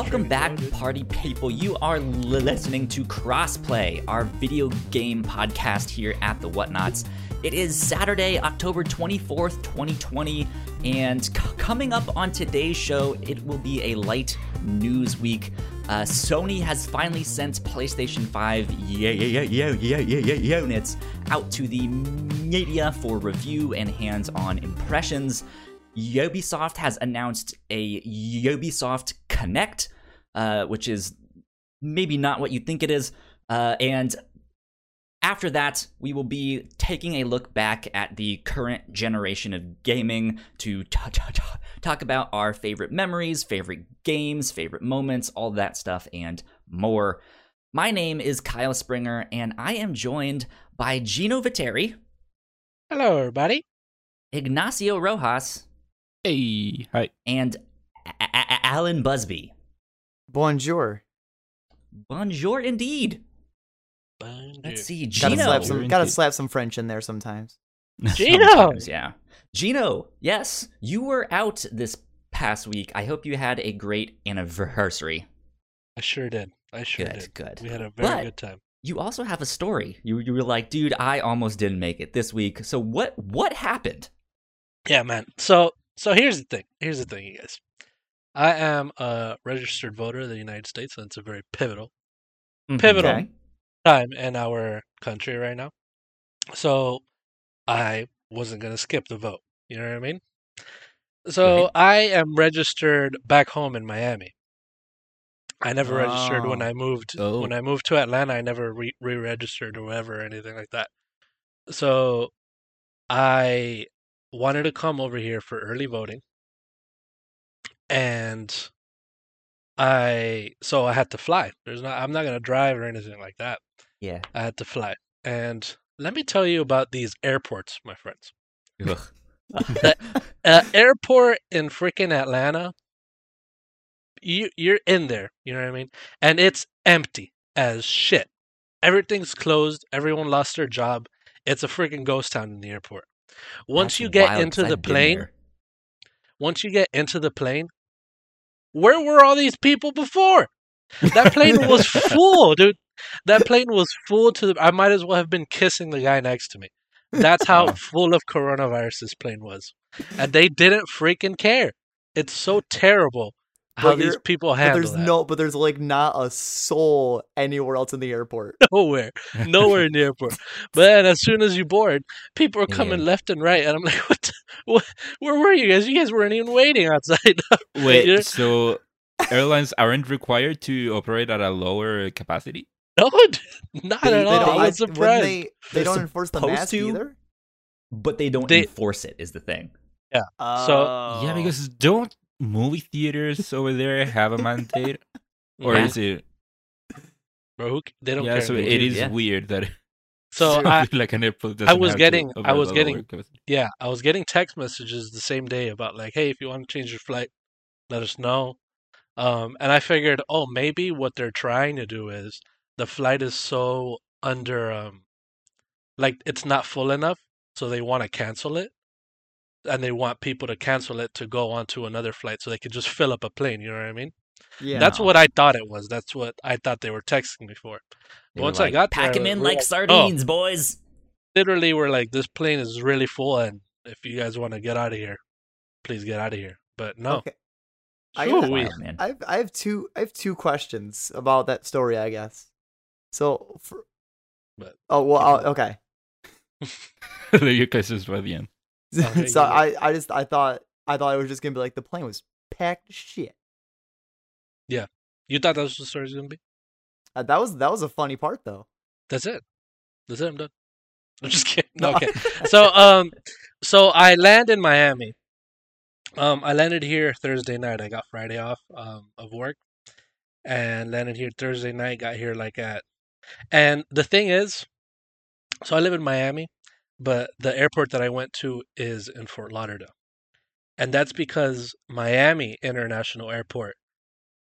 Welcome back, party people. You are listening to Crossplay, our video game podcast here at the Whatnots. It is Saturday, October 24th, 2020, and c- coming up on today's show, it will be a light news week. Uh, Sony has finally sent PlayStation 5 yeah, yeah, yeah, yeah, yeah, yeah, units out to the media for review and hands on impressions. Ubisoft has announced a Ubisoft Connect, uh, which is maybe not what you think it is. Uh, and after that, we will be taking a look back at the current generation of gaming to t- t- t- talk about our favorite memories, favorite games, favorite moments, all that stuff, and more. My name is Kyle Springer, and I am joined by Gino Viteri, Hello, everybody. Ignacio Rojas, Hey, hi. and A- A- A- Alan Busby. Bonjour. Bonjour, indeed. Bonjour. Let's see, Gotta Gino. slap some gotta slap some French in there sometimes. Gino! Sometimes, yeah. Gino, yes, you were out this past week. I hope you had a great anniversary. I sure did. I sure Good, did. good. We had a very But- good time. You also have a story. You you were like, dude, I almost didn't make it this week. So what what happened? Yeah, man. So, so here's the thing. Here's the thing, you guys. I am a registered voter of the United States, and it's a very pivotal mm-hmm. Pivotal. Okay. time in our country right now. So, I wasn't gonna skip the vote. You know what I mean? So Right. I am registered back home in Miami. I never registered when Oh. I moved. Oh. When I moved to Atlanta, I never re- re-registered or whatever or anything like that. So I wanted to come over here for early voting, and I so I had to fly. There's not. I'm not gonna drive or anything like that. Yeah. I had to fly, and let me tell you about these airports, my friends. Ugh. uh, airport in freaking Atlanta, you you're in there, you know what I mean? And it's empty as shit. Everything's closed. Everyone lost their job. It's a freaking ghost town in the airport. Once That's you get wild, into the plane, once you get into the plane, where were all these people before? That plane was full, dude. That plane was full to the. I might as well have been kissing the guy next to me. That's how full of coronavirus this plane was, and they didn't freaking care. It's so terrible how But these you're- people But handle there's that. no but there's like not a soul anywhere else in the airport. nowhere, nowhere in the airport. But then as soon as you board, people are coming Yeah. left and right, and I'm like, what? What? Where were you guys? You guys weren't even waiting outside. Wait, Yeah. so airlines aren't required to operate at a lower capacity? no, not They- at they all. don't- I I- was surprised. They, they They're don't enforce the supposed mask to. either. But they don't They- enforce it is the thing. Yeah. So- Oh. Yeah, because oh. don't movie theaters over there have a mandate? Or Yeah. is it? Bro, who they don't yeah, care. so They it do, is yeah. weird that So I, like an airport I was getting- I was getting- lower yeah, I was getting text messages the same day about like, hey, if you want to change your flight, let us know. Um, and I figured, oh, maybe what they're trying to do is the flight is so under, um, like it's not full enough, so they want to cancel it, and they want people to cancel it to go on to another flight, so they could just fill up a plane. You know what I mean? Yeah. That's what I thought it was. That's what I thought they were texting me for. They were Once I got pack there, them in we're like like, oh. sardines, boys. literally we're like, this plane is really full, and if you guys want to get out of here, please get out of here. But no, Okay. I Shoo, we- Wild. I've I have two I have two questions about that story, I guess. So for, But Oh well keep I'll, okay. Your questions by the end. Okay, so I, I just I thought I thought it was just gonna be like the plane was packed shit. Yeah. You thought that was the story was gonna be? Uh, that was that was a funny part though. That's it. That's it. I'm done. I'm just kidding. No, okay. So um, so I land in Miami. Um, I landed here Thursday night. I got Friday off um of work, and landed here Thursday night. Got here like at, and the thing is, so I live in Miami, but the airport that I went to is in Fort Lauderdale, and that's because Miami International Airport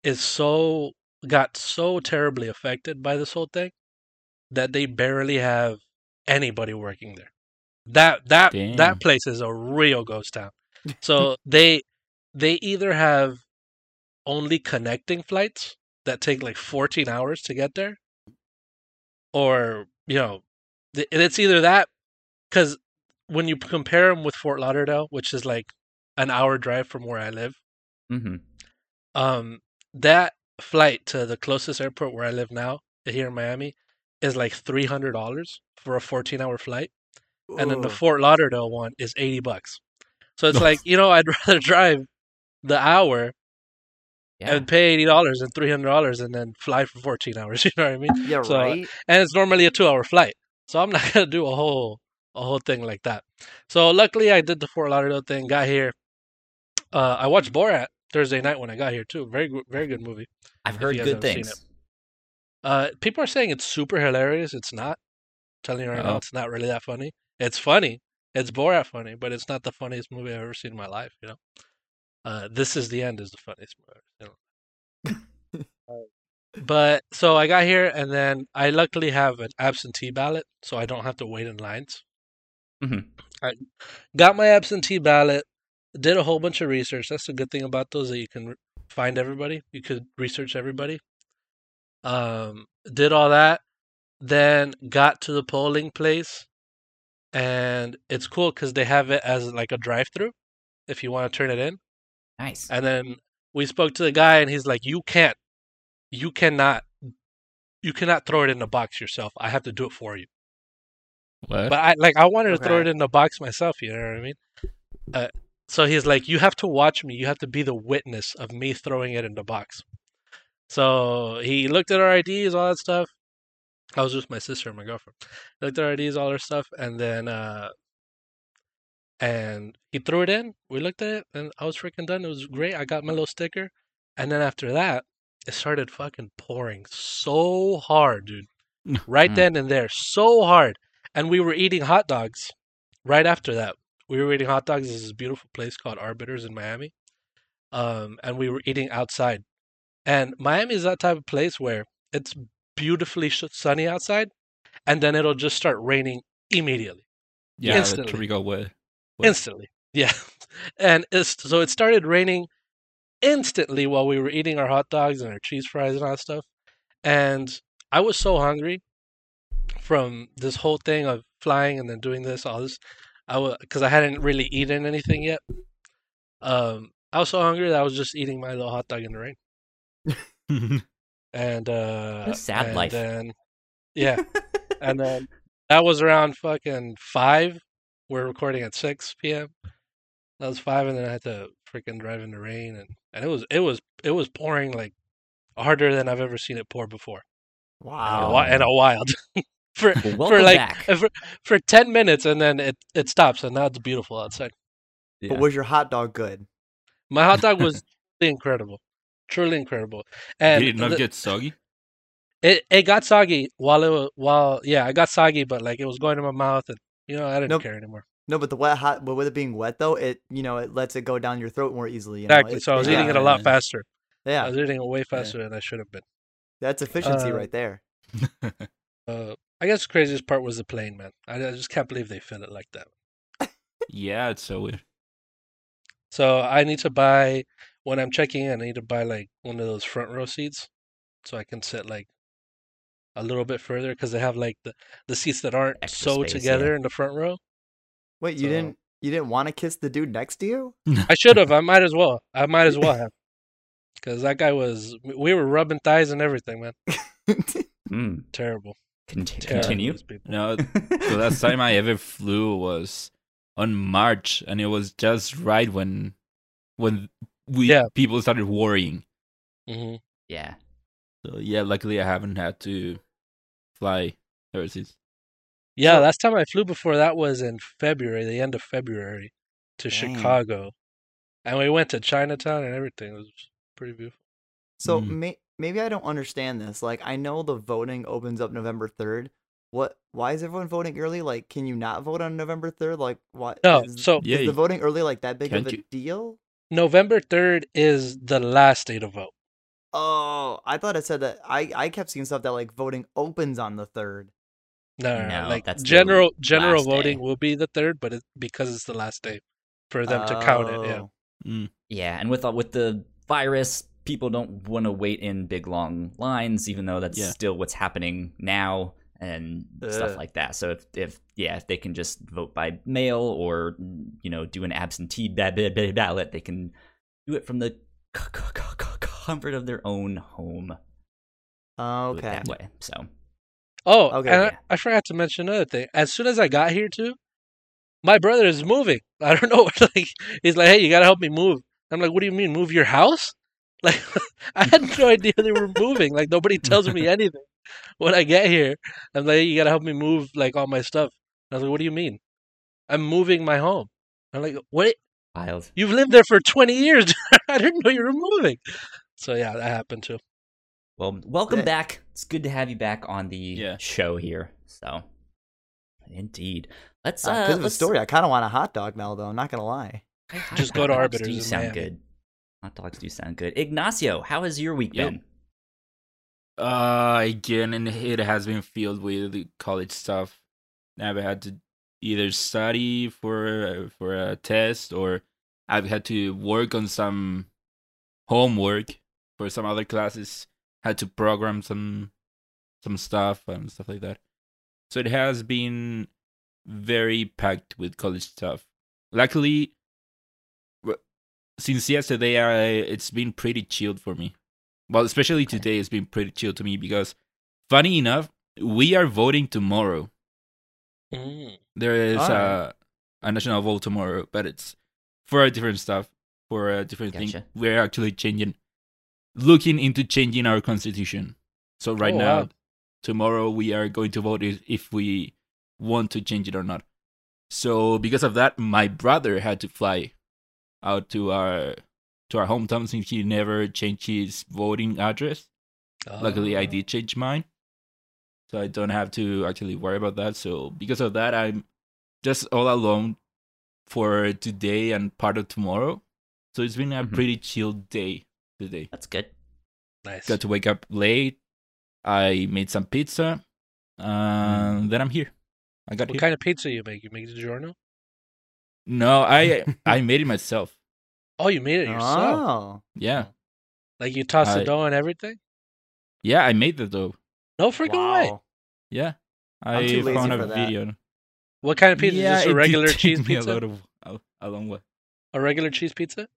is so got so terribly affected by this whole thing that they barely have anybody working there. That that Damn. that place is a real ghost town. So they they either have only connecting flights that take like 14 hours to get there, or you know, it's either that because when you compare them with Fort Lauderdale, which is like an hour drive from where I live, hmm um, that flight to the closest airport where I live now, here in Miami, is like three hundred dollars for a fourteen hour flight, and then the Fort Lauderdale one is eighty bucks. So it's like you know I'd rather drive the hour Yeah. and pay eighty dollars and three hundred dollars and then fly for fourteen hours. You know what I mean? yeah, so- right. and it's normally a two hour flight. So I'm not gonna do a whole a whole thing like that. So luckily I did the Fort Lauderdale thing, got here. Uh, I watched Borat Thursday night when I got here too. Very good very good movie. I've heard good things. Uh, people are saying it's super hilarious. It's not. I'm telling you right now, Oh. it's not really that funny. It's funny. It's Borat funny, but it's not the funniest movie I've ever seen in my life. You know. Uh, this is the end is the funniest movie. You know. But so I got here, and then I luckily have an absentee ballot, so I don't have to wait in lines. Mhm. I got my absentee ballot. Did a whole bunch of research. That's the good thing about those that you can find everybody. You could research everybody. Um, did all that, then got to the polling place, and it's cool because they have it as like a drive-through if you want to turn it in. Nice. And then we spoke to the guy, and he's like, "You can't, you cannot, you cannot throw it in the box yourself. I have to do it for you." What? But I like I wanted to throw it in the box myself. You know what I mean? Uh, so he's like, "You have to watch me. You have to be the witness of me throwing it in the box." So he looked at our IDs, all that stuff. I was with my sister and my girlfriend. Looked at our IDs, all our stuff, and then uh, and he threw it in. We looked at it, and I was freaking done. It was great. I got my little sticker, and then after that, it started fucking pouring so hard, dude. Right Mm. then and there, so hard. And we were eating hot dogs right after that. We were eating hot dogs. There's this beautiful place called Arbetter's in Miami, um, and we were eating outside. And Miami is that type of place where it's beautifully sunny outside, and then it'll just start raining immediately yeah, instantly. tropical weather. What? instantly. Yeah, and it's, so it started raining instantly while we were eating our hot dogs and our cheese fries and all that stuff. And I was so hungry from this whole thing of flying and then doing this, all this. I was because I hadn't really eaten anything yet. Um, I was so hungry that I was just eating my little hot dog in the rain. And uh, sad and life. Then, yeah, and then that was around fucking five. We're recording at six p.m. That was five, and then I had to freaking drive in the rain, and and it was it was it was pouring like harder than I've ever seen it pour before, and a, Wow. and a wild for Well, for like back. for, for ten minutes, and then it it stops, and now it's beautiful outside. Yeah. But was your hot dog good? My hot dog was incredible, truly incredible, and Did it not the- get soggy? it it got soggy while it was while yeah, I got soggy, but like it was going in my mouth, and you know I didn't Nope. care anymore. No, but the wet hot, but with it being wet though, it you know it lets it go down your throat more easily. You know? Exactly. It- So I was yeah, eating it a lot Yeah. faster. Yeah, I was eating it way faster than I should have been. that's efficiency Uh, right there. Uh, I guess the craziest part was the plane, man. I, I just can't believe they fit it like that. yeah, it's so weird. So I need to buy when I'm checking in. I need to buy like one of those front row seats, so I can sit like a little bit further because they have like the the seats that aren't Extra so space, together yeah. in the front row. Wait, you so- didn't you didn't want to kiss the dude next to you? I should have. I might as well. I might as well have. Because that guy was, we were rubbing thighs and everything, man. Mm. Terrible. Conti- Terrible. continue. No, the last time I ever flew was on March, and it was just right when when we Yeah. people started worrying. hmm yeah. So yeah, luckily I haven't had to fly ever since. Yeah, So- last time I flew before that was in February, the end of February, to Dang. Chicago, and we went to Chinatown and everything. It was pretty beautiful. So Mm. may- maybe I don't understand this. Like I know the voting opens up November third. What? Why is everyone voting early? Like, can you not vote on November third? Like, what? No, is, so- Yeah, the voting early like that big of a you- deal? November third is the last day to vote. Oh, I thought it said that. I I kept seeing stuff that like voting opens on the third. No, no, no, No, like that's general general last day. voting will be the third, but it, because it's the last day for them to count it. Yeah. Oh. Mm. Yeah, and with uh, with the virus, people don't want to wait in big long lines, even though that's Yeah. still what's happening now and stuff like that. So if, if yeah, if they can just vote by mail or you know do an absentee ba- ba- ba- ballot, they can do it from the c- c- c- c- comfort of their own home. Okay. that way. So Oh, Okay. and I, I forgot to mention another thing. As soon as I got here too, my brother is moving. I don't know. Like he's like, "Hey, you gotta help me move." I'm like, "What do you mean, move your house?" Like I had no idea they were moving. Like nobody tells me anything when I get here. I'm like, hey, "You gotta help me move like all my stuff." I was like, "What do you mean?" I'm moving my home. I'm like, "What? wild. You've lived there for 20 years. I didn't know you were moving." So yeah, that happened too. Well, welcome Yeah. back. It's good to have you back on the Yeah. show here. So, indeed, let's Because uh, of the let's- story, I kind of want a hot dog now, though. I'm not gonna lie. Just go to Hot dogs Arbetter's Do in sound Miami. good. Hot dogs do sound good. Ignacio, how has your week Yep. been? Uh, again, and it has been filled with college stuff. I've had to either study for for a test or I've had to work on some homework for some other classes. Had to program some some stuff and stuff like that. So it has been very packed with college stuff. Luckily, since yesterday, I it's been pretty chilled for me. Well, especially Okay. today, it's been pretty chilled to me because, funny enough, we are voting tomorrow. Mm. There is Alright. a a national vote tomorrow, but it's for a different stuff, for a different thing. We're actually changing, looking into changing our constitution. So right Oh, now, wow. tomorrow we are going to vote if we want to change it or not. So because of that, my brother had to fly out to our to our hometown since he never changed his voting address. Luckily, I did change mine, so I don't have to actually worry about that. So because of that, I'm just all alone for today and part of tomorrow. So it's been a Mhm. pretty chill day today. That's good. Nice. Got to wake up late. I made some pizza, and then I'm here. I got What here. kind of pizza you make? You make the DiGiorno? No, I I made it myself. Oh, you made it yourself. Oh, Yeah, Like you toss the dough and everything? yeah, I made the dough. No freaking way. Yeah, I'm I too lazy found a that. video. What kind of pizza? Yeah, Is this it a did regular take cheese me pizza? A, lot of, a, a long way. A regular cheese pizza?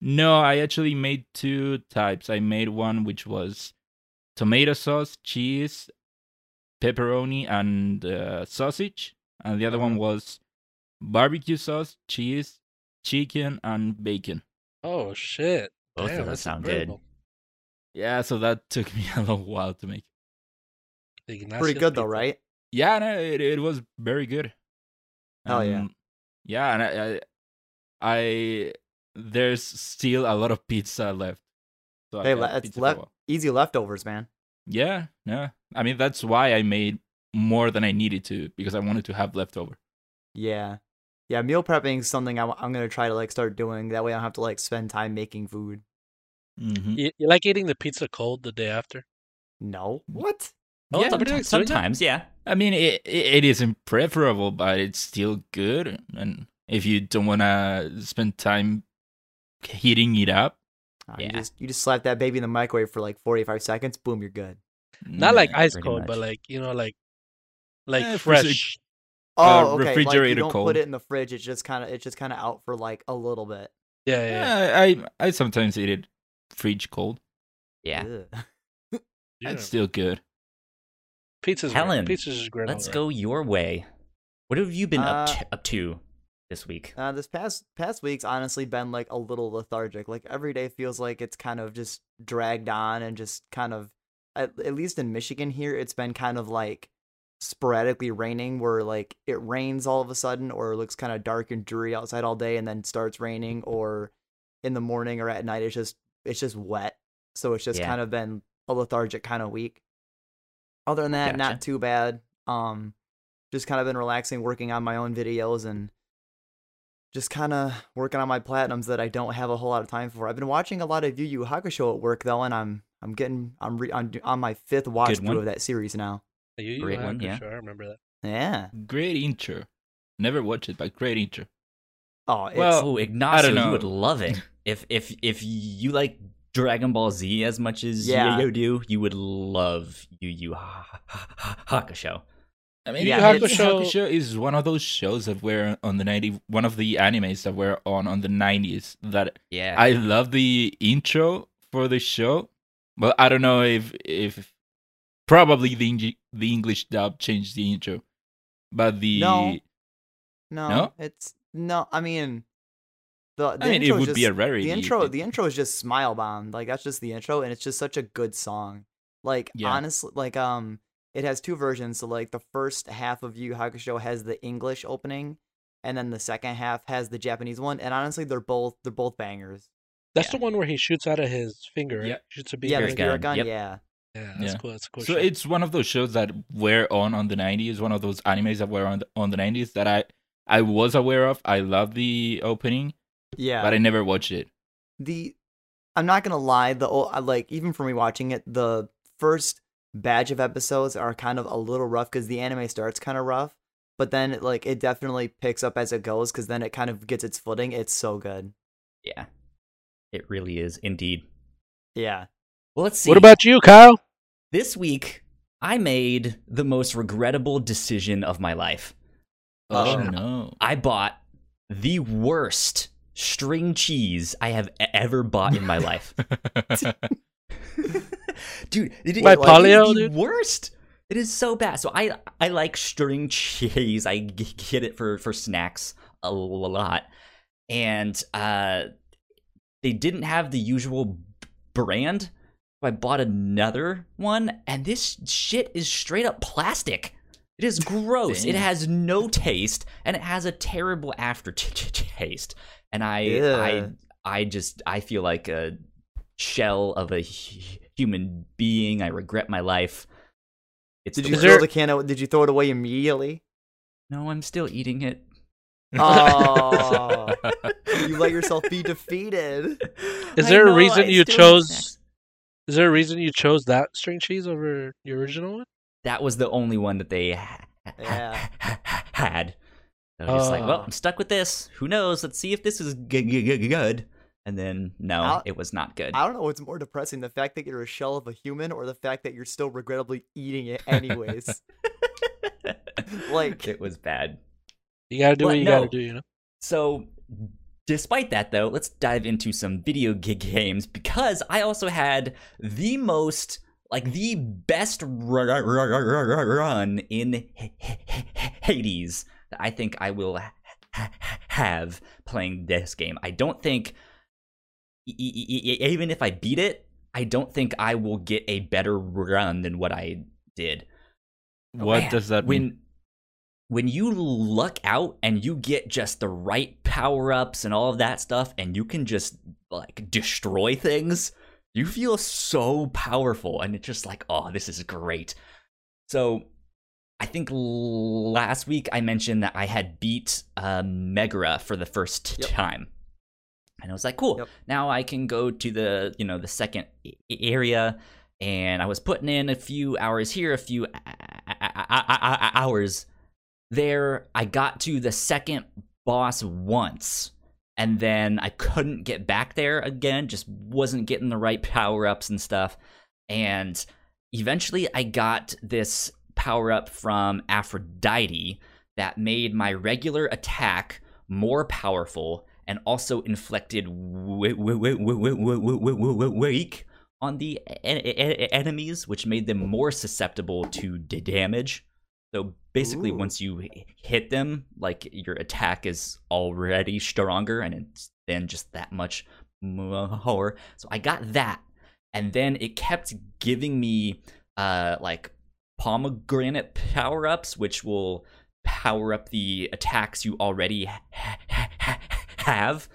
No, I actually made two types. I made one which was tomato sauce, cheese, pepperoni, and uh, sausage, and the other one was barbecue sauce, cheese, chicken, and bacon. Oh shit. Both Damn, of those that's sound good. Yeah, so that took me a long while to make. Pretty good though, right? Yeah, no, it it was very good. Hell yeah. Um, Yeah, and I, I, I, there's still a lot of pizza left. So Hey, got le- it's pizza for a left easy leftovers, man. Yeah, yeah. I mean, that's why I made more than I needed to because I wanted to have leftover. Yeah, yeah. Meal prepping is something I'm, I'm gonna try to like start doing. That way, I don't have to like spend time making food. Mm-hmm. You, you like eating the pizza cold the day after? No, what? Oh, yeah, somebody Sometimes, likes doing that? sometimes, yeah. I mean, it, it it isn't preferable, but it's still good. And if you don't want to spend time heating it up, Uh, You Yeah. just you just slap that baby in the microwave for like 45 seconds. Boom, you're good. Not like ice pretty cold, but like you know, like like Eh, fresh. Oh, okay. like you refrigerator don't cold. put it in the fridge. It's just kind of it's just kind of out for like a little bit. Yeah, yeah. yeah. Yeah, I I sometimes eat it fridge cold. Yeah. Ugh. yeah. It's still good. Pizza's Helen, great. Pizza's just great. Let's go your way. What have you been up Uh, to, up to this week? Uh, this past past week's honestly been like a little lethargic. Like every day feels like it's kind of just dragged on and just kind of at, at least in Michigan here, it's been kind of like sporadically raining where like it rains all of a sudden or it looks kind of dark and dreary outside all day and then starts raining or in the morning or at night it's just it's just wet. So it's just Yeah. kind of been a lethargic kind of week. Other than that, Gotcha. not too bad. Um just kind of been relaxing, working on my own videos and just kind of working on my platinums that I don't have a whole lot of time for. I've been watching a lot of Yu Yu Hakusho at work though, and I'm I'm getting I'm re- on, on my fifth watch through of that series now. You, you Great one, yeah. Sure, I remember that. Yeah. Great intro. Never watched it, but great intro. Oh, it's, Well, oh, Ignacio, don't you would love it if if if you like Dragon Ball Z as much as Yeah. you do, you would love Yu Yu Ha- Ha- Ha- Hakusho. Uh, I mean, Yeah, yeah, Yu Yu Hakusho, Hakusho- is one of those shows that were on the 90 one of the animes that were on on the 90s that Yeah, I love the intro for the show, but I don't know if if probably the Eng- the English dub changed the intro, but the No. No, No? it's no. I mean, the, the I mean it intro is would be a rarity. the intro. if- The intro is just Smile Bomb. Like that's just the intro, and it's just such a good song. Like Yeah. honestly, like um, it has two versions. So like the first half of Yu Yu Hakusho has the English opening, and then the second half has the Japanese one. And honestly, they're both they're both bangers. That's Yeah. the one where he shoots out of his finger. Right? Yeah. Shoots a beam. Yeah, Beer gun, gun. yep. Yeah, Yeah, that's Yeah. cool. That's a cool. so show. it's one of those shows that were on on the 90s, one of those animes that were on the, on the 90s that I I was aware of. I love the opening, yeah. but I never watched it. the I'm not gonna lie, the o- I like even for me watching it, the first batch of episodes are kind of a little rough because the anime starts kind of rough, but then it, like it definitely picks up as it goes because then it kind of gets its footing. It's so good. yeah, it really is indeed. Yeah. Well, let's see. What about you, Kyle? This week? I made the most regrettable decision of my life. Oh Uh, no! I bought the worst string cheese I have ever bought in my life. dude, it, By it- like, Polio, it is the dude? worst. It is so bad. So I I like string cheese. I get it for for snacks a lot, and uh, they didn't have the usual brand. So I bought another one, and this shit is straight up plastic. It is gross. It has no taste, and it has a terrible aftertaste. And I I Yeah. I just I feel like a shell of a human being. I regret my life. It's Did the you worst. throw the can out? Did you throw it away immediately? No, I'm still eating it. Oh, you let yourself be defeated. Is I there a reason I you chose- snacks. Is there a reason you chose that string cheese over the original one? That was the only one that they ha- ha- Yeah. ha- had. I was just like, well, Oh. I'm stuck with this. Who knows? Let's see if this is g- g- g- good. And then, no, I'll- it was not good. I don't know what's more depressing: the fact that you're a shell of a human, or the fact that you're still regrettably eating it anyways. like- it was bad. You gotta do Well, what you no. gotta do, you know. So, despite that, though, let's dive into some video g- games because I also had the most, like, the best ru- ru- ru- ru- ru- run in Hades that I think I will ha- ha- have playing this game. I don't think, even if I beat it, I don't think I will get a better run than what I did oh, what Man, does that mean? when you luck out and you get just the right power ups and all of that stuff and you can just like destroy things you feel so powerful and it's just like oh this is great so i think l- last week i mentioned that i had beat uh, megara for the first Yep. time and i was like cool Yep. now i can go to the you know the second area and I was putting in a few hours here, a few hours there, I got to the second boss once and then I couldn't get back there again, just wasn't getting the right power ups and stuff. And eventually I got this power up from Aphrodite that made my regular attack more powerful and also inflicted wake on the enemies, which made them more susceptible to damage. So basically, Ooh. once you hit them, like your attack is already stronger, and it's then just that much more. So I got that, and then it kept giving me uh like pomegranate power ups, which will power up the attacks you already ha- ha- ha- have.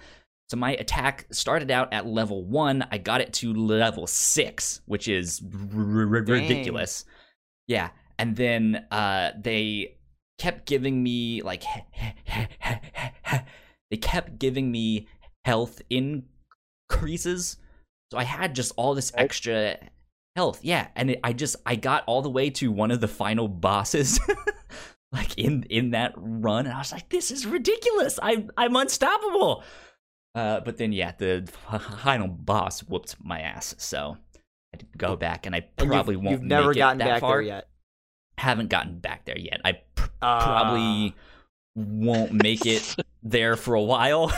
So my attack started out at level one. I got it to level six, which is r- r- ridiculous. Yeah, and then uh, they kept giving me like they kept giving me health increases. So I had just all this extra health. Yeah, and it, I just I got all the way to one of the final bosses. like in in that run and I was like this is ridiculous. I I'm unstoppable. Uh, but then yeah, the final boss whooped my ass, so I had to go back, and I And probably you've, won't. you've never gotten that back far. there yet. Haven't gotten back there yet. I pr- Ah. probably won't make it there for a while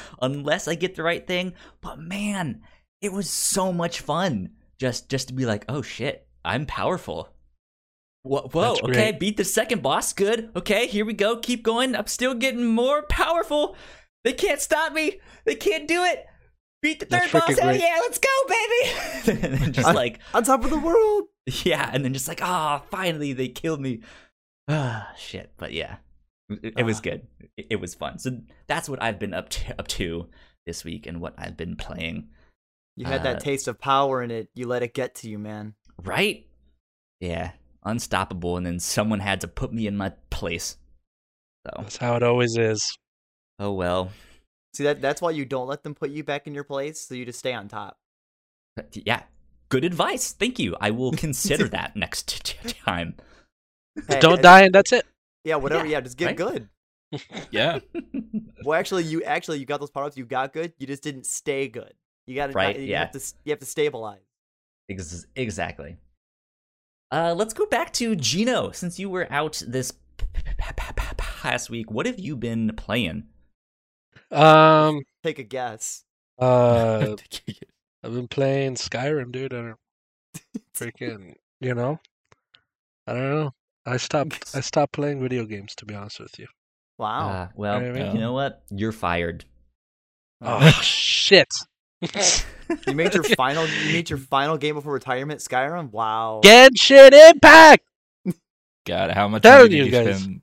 unless I get the right thing. But man, it was so much fun just just to be like, oh shit, I'm powerful. Whoa, whoa okay, beat the second boss. Good. Okay, here we go. Keep going. I'm still getting more powerful. They can't stop me. They can't do it. Beat the That's third boss. freaking Hell yeah, let's go, baby. and just like On top of the world. yeah, and then just like, ah, finally they killed me. Ah, shit. But yeah, it, it was Ah. good. It, it was fun. So that's what I've been up to, up to this week, and what I've been playing. You had Uh, that taste of power in it. You let it get to you, man. Right? Yeah, unstoppable. And then someone had to put me in my place. So, That's how it always is. oh well. See that that's why you don't let them put you back in your place, so you just stay on top. Yeah, good advice. Thank you. I will consider that next t- t- time. Hey, Don't and- die, and that's it. Yeah, whatever. Yeah, Yeah, just get right? good. Yeah. Well, actually, you actually you got those products. You got good. You just didn't stay good. You got to Right, You yeah. have to you have to stabilize. Ex- exactly. Uh, let's go back to Gino. Since you were out this p- p- p- p- p- past week, what have you been playing? Um, Take a guess. uh, I've been playing Skyrim, dude. I don't freaking, you know, I don't know. I stopped. I stopped playing video games to be honest with you. Wow. Uh, well, I mean- you know what? You're fired. Oh shit! you made your final. You made your final game before retirement. Skyrim. Wow. Genshin Impact. God, how much Telling money did you you guys. spend?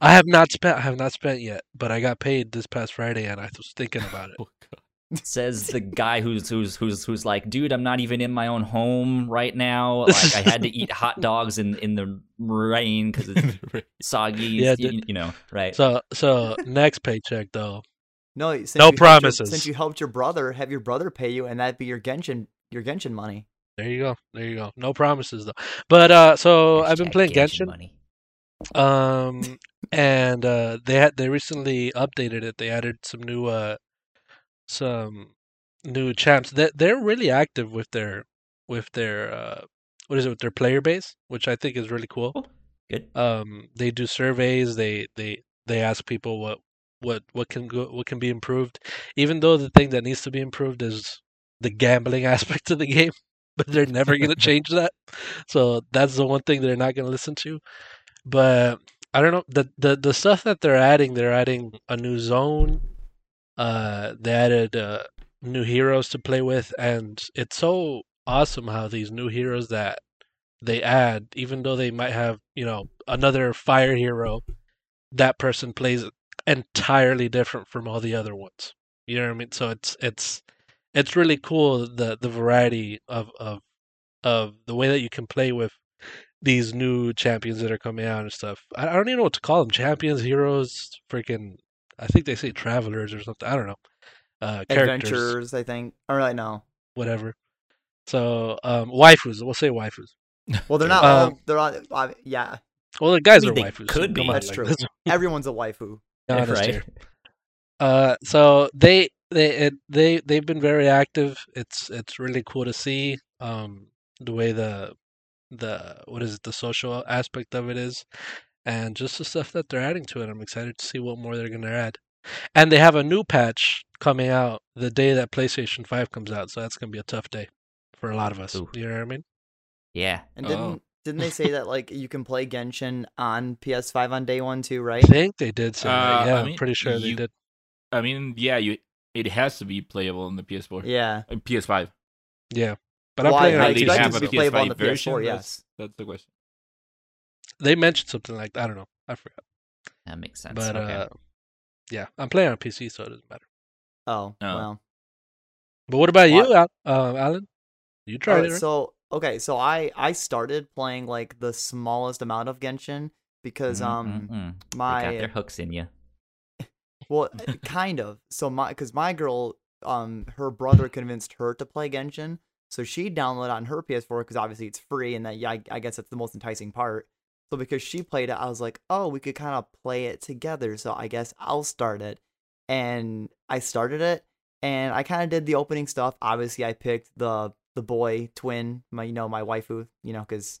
I have not spent. I have not spent yet, but I got paid this past Friday, and I was thinking about it. Oh, God. Says the guy who's who's who's who's like, dude, I'm not even in my own home right now. Like, I had to eat hot dogs in in the rain because it's soggy. Yeah, you, you know, right? So, so next paycheck though. No. Since No you helped your- promises. since you helped your brother, have your brother pay you, and that'd be your Genshin your Genshin money. There you go. There you go. No promises though. But uh, so I've been Hashtag playing Genshin. money. Um, and uh, they had they recently updated it. They added some new uh, some new champs. They they're really active with their with their uh, what is it with their player base, which I think is really cool. Oh, good. Um, they do surveys. They they they ask people what what what can go what can be improved. Even though the thing that needs to be improved is the gambling aspect of the game, but they're never going to change that. So that's the one thing they're not going to listen to. But I don't know the the the stuff that they're adding. They're adding a new zone. Uh, they added uh, new heroes to play with, and it's so awesome how these new heroes that they add, even though they might have you know another fire hero, that person plays entirely different from all the other ones. You know what I mean? So it's it's it's really cool the the variety of of of the way that you can play with these new champions that are coming out and stuff. I, I don't even know what to call them. Champions, heroes, freaking. I think they say travelers or something. I don't know. Uh, characters, Adventures, I think. Or like no. whatever. So um, waifus. We'll say waifus. Well, they're not. Um, all, they're all. Uh, yeah, Well, the guys I mean, are they waifus. could so be. That's like, true. let's everyone's a waifu. be honest right? here. Uh, so they they it, they they've been very active. It's it's really cool to see um the way the the what is it the social aspect of it is, and just the stuff that they're adding to it. I'm excited to see what more they're gonna add. And they have a new patch coming out the day that PlayStation Five comes out, so that's gonna be a tough day for a lot of us. Ooh. You know what I mean? Yeah. And Oh. didn't didn't they say that like you can play Genshin on PS5 on day one too, right? I think they did say Uh, that. I Yeah, I'm mean, pretty sure they did. I mean, yeah, you it has to be playable on the PS4, Yeah. Uh, PS5. Yeah, but I'm playing I on At least expect PC. it have to a be playable on PS5 the PS4, version. yes. That's, that's the question. They mentioned something like that. I don't know. I forgot. That makes sense. But okay. uh, yeah, I'm playing on PC, so it doesn't matter. Oh, Oh. well. But what about What? you, Al- uh, Alan? You tried Uh, it, right? So okay, so I I started playing like the smallest amount of Genshin because Mm, um mm, mm. They got their hooks in you. well uh, kind of so my because my girl um her brother convinced her to play Genshin so she downloaded on her PS4 because obviously it's free and that yeah I, I guess that's the most enticing part so because she played it I was like oh we could kind of play it together so I guess I'll start it and I started it and I kind of did the opening stuff. Obviously, I picked the the boy twin, my you know my waifu, you know, because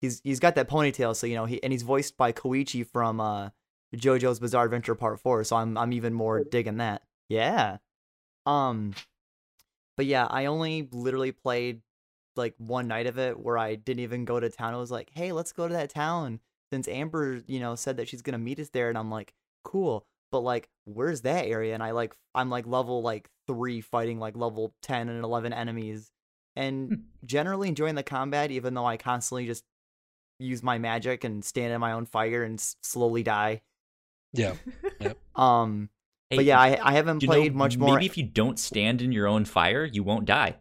he's he's got that ponytail, so you know he and he's voiced by Koichi from uh JoJo's Bizarre Adventure Part Four, so I'm I'm even more digging that. Yeah, um, but yeah, I only literally played like one night of it where I didn't even go to town. I was like, hey, let's go to that town since Amber, you know, said that she's gonna meet us there, and I'm like, cool. But like, where's that area? And I like, I'm like level like three fighting like level ten and eleven enemies, and generally enjoying the combat, even though I constantly just use my magic and stand in my own fire and s- slowly die. Yeah. Um, Hey, but yeah, I I haven't you know, played much more. Maybe if you don't stand in your own fire, you won't die.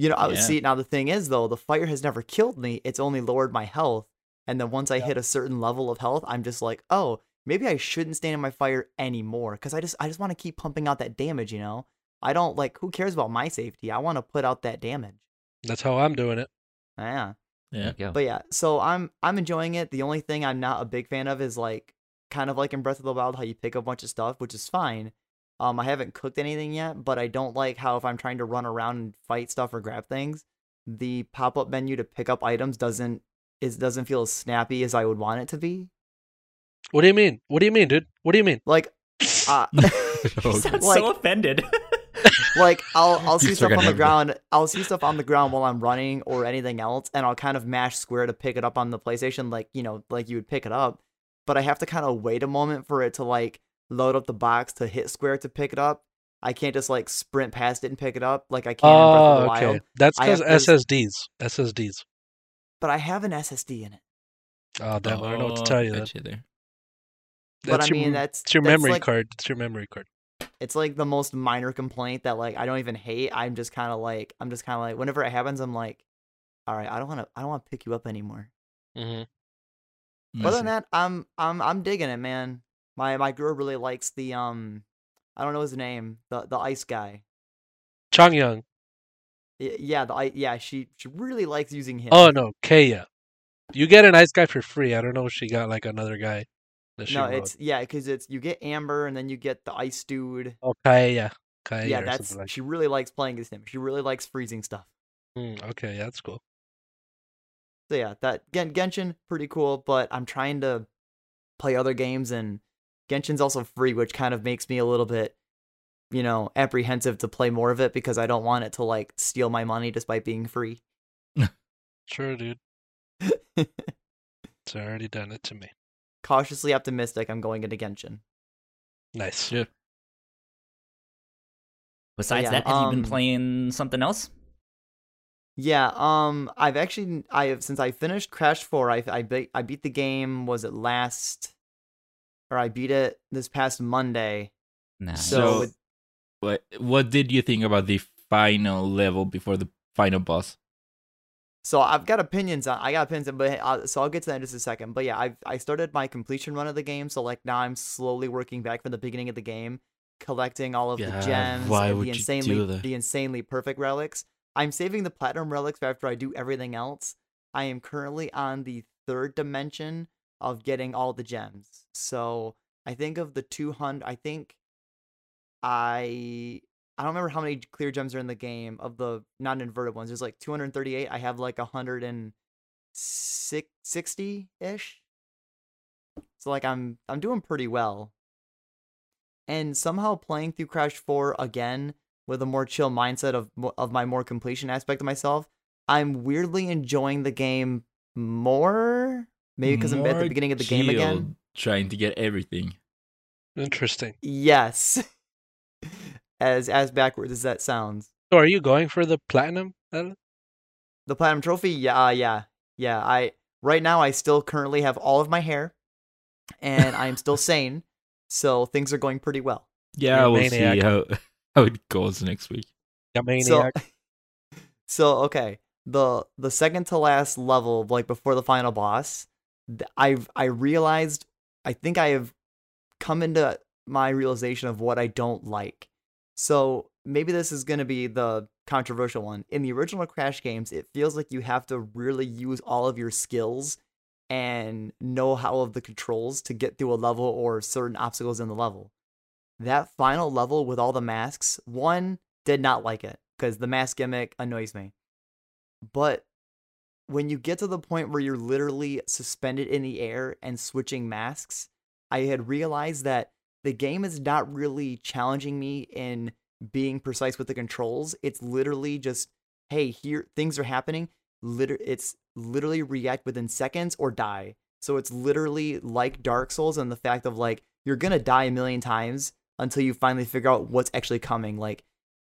You know, I Yeah. see now the thing is though, the fire has never killed me. It's only lowered my health. And then once I Yeah. hit a certain level of health, I'm just like, "Oh, maybe I shouldn't stand in my fire anymore cuz I just I just want to keep pumping out that damage, you know? I don't like who cares about my safety? I want to put out that damage." That's how I'm doing it. Yeah. Yeah. There you go. But yeah, so I'm I'm enjoying it. The only thing I'm not a big fan of is like kind of like in Breath of the Wild how you pick a bunch of stuff, which is fine. Um, I haven't cooked anything yet, but I don't like how if I'm trying to run around and fight stuff or grab things, the pop up menu to pick up items doesn't is doesn't feel as snappy as I would want it to be. What do you mean? What do you mean, dude? What do you mean? Like, uh, You sound like- so offended. like I'll I'll see You stuff on the number. ground. I'll see stuff on the ground while I'm running or anything else, and I'll kind of mash square to pick it up on the PlayStation, like you know, like you would pick it up. But I have to kind of wait a moment for it to like load up the box to hit square to pick it up. I can't just like sprint past it and pick it up like I can in Breath of Oh, the okay. Wild. That's because have this- SSDs. SSDs. But I have an SSD in it. Oh, damn. I don't know what to tell you. Then. Got you there. But That's I your, mean, m- that's it's your that's memory like, card. It's your memory card. It's like the most minor complaint that like I don't even hate. I'm just kind of like I'm just kind of like whenever it happens, I'm like, all right, I don't want to I don't want to pick you up anymore. Mm-hmm. But other than that, I'm I'm I'm digging it, man. My my girl really likes the um, I don't know his name, the the ice guy. Chongyun. Y- Yeah, the i- yeah she she really likes using him. Oh, no. Kaeya. You get a nice guy for free. I don't know if she got like another guy. That she no, rode. it's yeah, because it's you get Amber and then you get the ice dude. Oh, Kaeya. Kaeya yeah, that's like she really likes playing as him. She really likes freezing stuff. Mm, okay, yeah, that's cool. So yeah, that Gen- Genshin pretty cool, but I'm trying to play other games and Genshin's also free, which kind of makes me a little bit, you know, apprehensive to play more of it because I don't want it to like steal my money despite being free. Sure, dude. It's already done it to me. Cautiously optimistic, I'm going into Genshin. Nice. Yeah. Besides yeah, that, have you been um, playing something else? Yeah, um, I've actually I have since I finished Crash Four, I I beat I beat the game. Was it last, or I beat it this past Monday. Nah. So, So- What What did you think about the final level before the final boss? so I've got opinions on I got opinions, on- but uh, so I'll get to that in just a second. But yeah, I I started my completion run of the game, so like now I'm slowly working back from the beginning of the game, collecting all of Yeah, the gems, and the insanely the insanely perfect relics. I'm saving the platinum relics after I do everything else. I am currently on the third dimension of getting all the gems. So I think of the 200, I think I I don't remember how many clear gems are in the game of the non-inverted ones. There's like 238. I have like 160 ish. So like I'm I'm doing pretty well. And somehow playing through Crash 4 again with a more chill mindset of of my more completion aspect of myself, I'm weirdly enjoying the game more. Maybe because I'm at the beginning of the game again. Trying to get everything. Interesting. Yes. as as backwards as that sounds. So, are you going for the platinum? The platinum trophy, yeah, uh, yeah, yeah. I right now I still currently have all of my hair, and I am still sane, so things are going pretty well. Yeah, You're we'll maniac. see how how it goes next week. Yeah, So, maniac. so okay, the the second to last level, like before the final boss, th- I've I realized I think I have come into my realization of what I don't like. So maybe this is gonna be the controversial one. In the original Crash games, it feels like you have to really use all of your skills and know how of the controls to get through a level or certain obstacles in the level. that final level with all the masks, one did not like it because the mask gimmick annoys me. But when you get to the point where you're literally suspended in the air and switching masks, I had realized that the game is not really challenging me in being precise with the controls. It's literally just, hey, here things are happening. Liter- it's literally react within seconds or die. So it's literally like Dark Souls and the fact of like you're gonna die a million times until you finally figure out what's actually coming. Like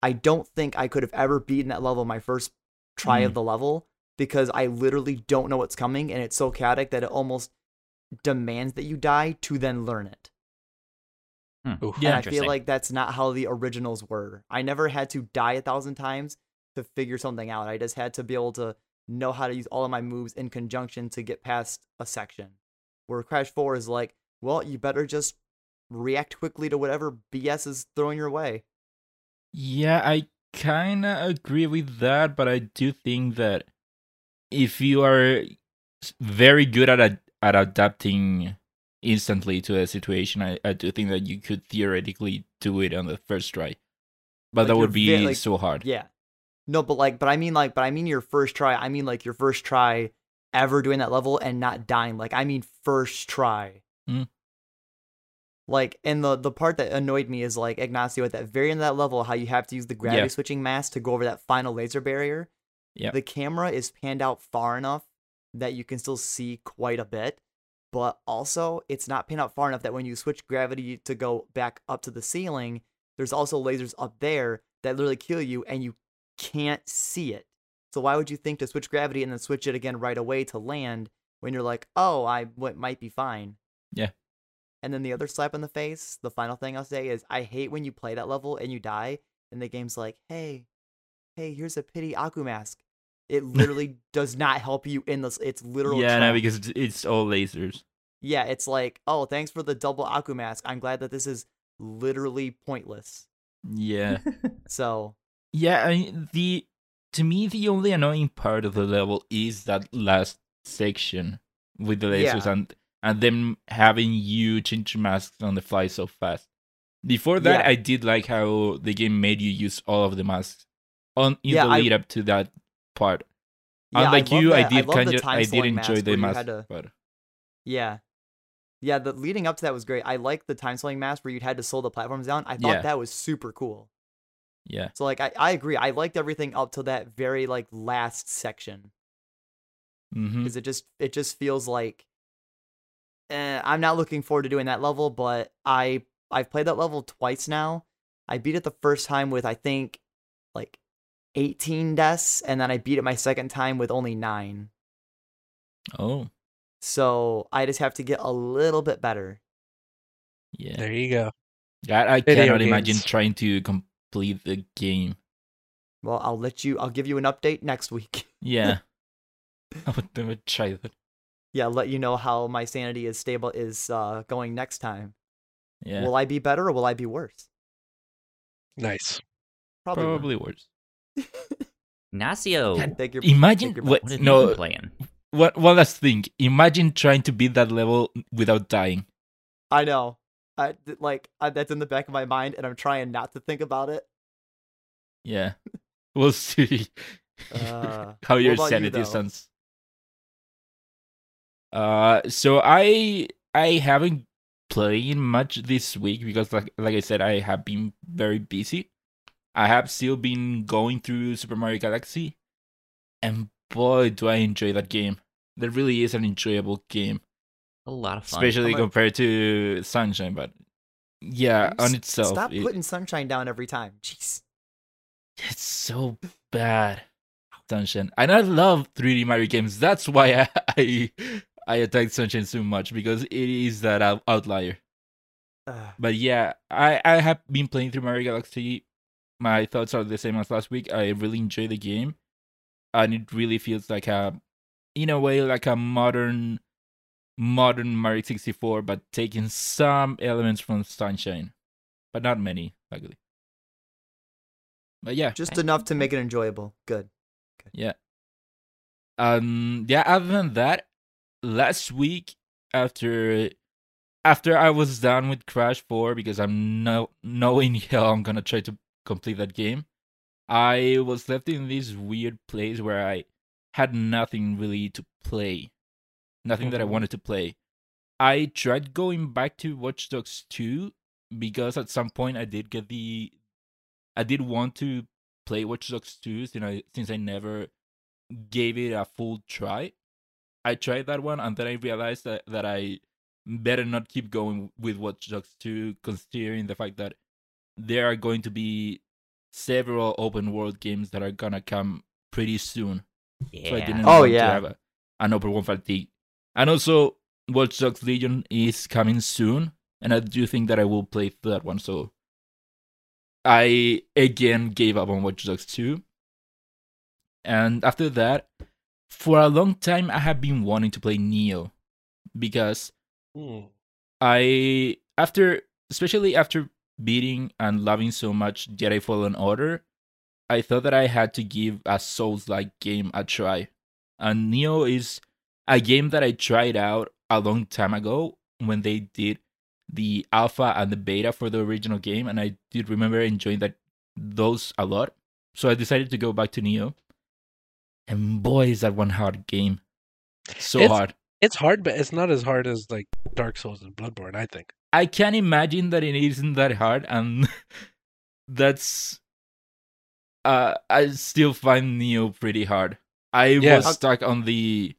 I don't think I could have ever beaten that level my first try of mm. the level because I literally don't know what's coming and it's so chaotic that it almost demands that you die to then learn it. Hmm. Oof. Yeah, and I feel like that's not how the originals were. I never had to die a thousand times to figure something out. I just had to be able to know how to use all of my moves in conjunction to get past a section. Where Crash 4 is like, well, you better just react quickly to whatever BS is thrown your way. Yeah, I kind of agree with that, but I do think that if you are very good at ad- at adapting instantly to a situation, I, I do think that you could theoretically do it on the first try. But Like, that would be like- so hard. Yeah. No, but like, but I mean like, but I mean your first try. I mean like your first try ever doing that level and not dying. Like I mean first try. Mm. Like, and the the part that annoyed me is like Ignacio at that very end of that level, how you have to use the gravity Yeah. switching mask to go over that final laser barrier. Yeah. The camera is panned out far enough that you can still see quite a bit, but also it's not panned out far enough that when you switch gravity to go back up to the ceiling, there's also lasers up there that literally kill you and you can't see it. So why would you think to switch gravity and then switch it again right away to land when you're like, oh, I w- might be fine? Yeah. And then the other slap in the face, the final thing I'll say is I hate when you play that level and you die and the game's like, hey, hey, here's a pity Aku mask. It literally does not help you in this. It's literal. Yeah, no, because it's, it's all lasers. yeah, it's like, oh, thanks for the double Aku mask. I'm glad that this is literally pointless. Yeah. So Yeah, I mean, the to me the only annoying part of the level is that last section with the lasers Yeah. and and them having you change your masks on the fly so fast. Before that, Yeah. I did like how the game made you use all of the masks on in Yeah, the I- lead up to that part. yeah, Unlike love you, I did kind of I did enjoy the mask to- part. Yeah. Yeah, the leading up to that was great. I liked the time slowing mask where you had to slow the platforms down. I thought Yeah. that was super cool. Yeah. So like I, I agree. I liked everything up to that very like last section. Because it just it just feels like eh, I'm not looking forward to doing that level, but I I've played that level twice now. I beat it the first time with I think like 18 deaths, and then I beat it my second time with only nine. Oh, So I just have to get a little bit better. yeah. There you go. God, I Video cannot imagine trying to complete the game. Well, I'll let you. I'll give you an update next week. Yeah. I would, I would try that. yeah, let you know how my sanity is stable is uh, going next time. Yeah. Will I be better or will I be worse? Nice. Probably. worse. Probably worse. Ignacio, God, Take your, Imagine take your what what no you playing? one one last thing. Imagine trying to beat that level without dying. I know. I like I, that's in the back of my mind, and I'm trying not to think about it. Yeah. We'll see Uh, how your about you, sanity though? stands. Uh so I I haven't played much this week because like like I said I have been very busy. I have still been going through Super Mario Galaxy and boy do I enjoy that game. That really is an enjoyable game. A lot of fun. especially I'm compared to Sunshine. But yeah, on S- itself, Stop it- putting sunshine down every time. Jeez. it's so bad. Sunshine, and I love 3D Mario games. That's why I I, I attack Sunshine so much because it is that out- outlier. Ugh. But yeah, I I have been playing through Mario Galaxy. My thoughts are the same as last week. I really enjoy the game, and it really feels like a, in a way, like a modern, modern Mario 64, but taking some elements from Sunshine, but not many, luckily. But yeah, Just Okay. enough to make it enjoyable. Good. yeah. Um. Yeah. Other than that, last week after, after I was done with Crash 4 because I'm no knowing how I'm gonna try to complete that game, I was left in this weird place where I had nothing really to play. Nothing that I Mhm. wanted to play. I tried going back to Watch Dogs 2 because at some point I did get the I did want to play Watch Dogs 2 since I since I never gave it a full try. I tried that one and then I realized that, that I better not keep going with Watch Dogs 2 considering the fact that there are going to be several open world games that are gonna come pretty soon. Yeah. So I didn't Oh, yeah. to have a, an open world fatigue. And also Watch Dogs Legion is coming soon, and I do think that I will play that one. So I again gave up on Watch Dogs 2. And after that, for a long time I have been wanting to play Nioh because Hmm. I after especially after beating and loving so much Jedi Fallen Order, I thought that I had to give a Souls like game a try. And Nioh is a game that I tried out a long time ago when they did the alpha and the beta for the original game and I did remember enjoying that those a lot. So I decided to go back to Nioh. And boy is that one hard game. So It's- hard. It's hard, but it's not as hard as like Dark Souls and Bloodborne. I think. I can imagine that it isn't that hard, and that's. Uh, I still find Nioh pretty hard. I Yeah. was stuck on the,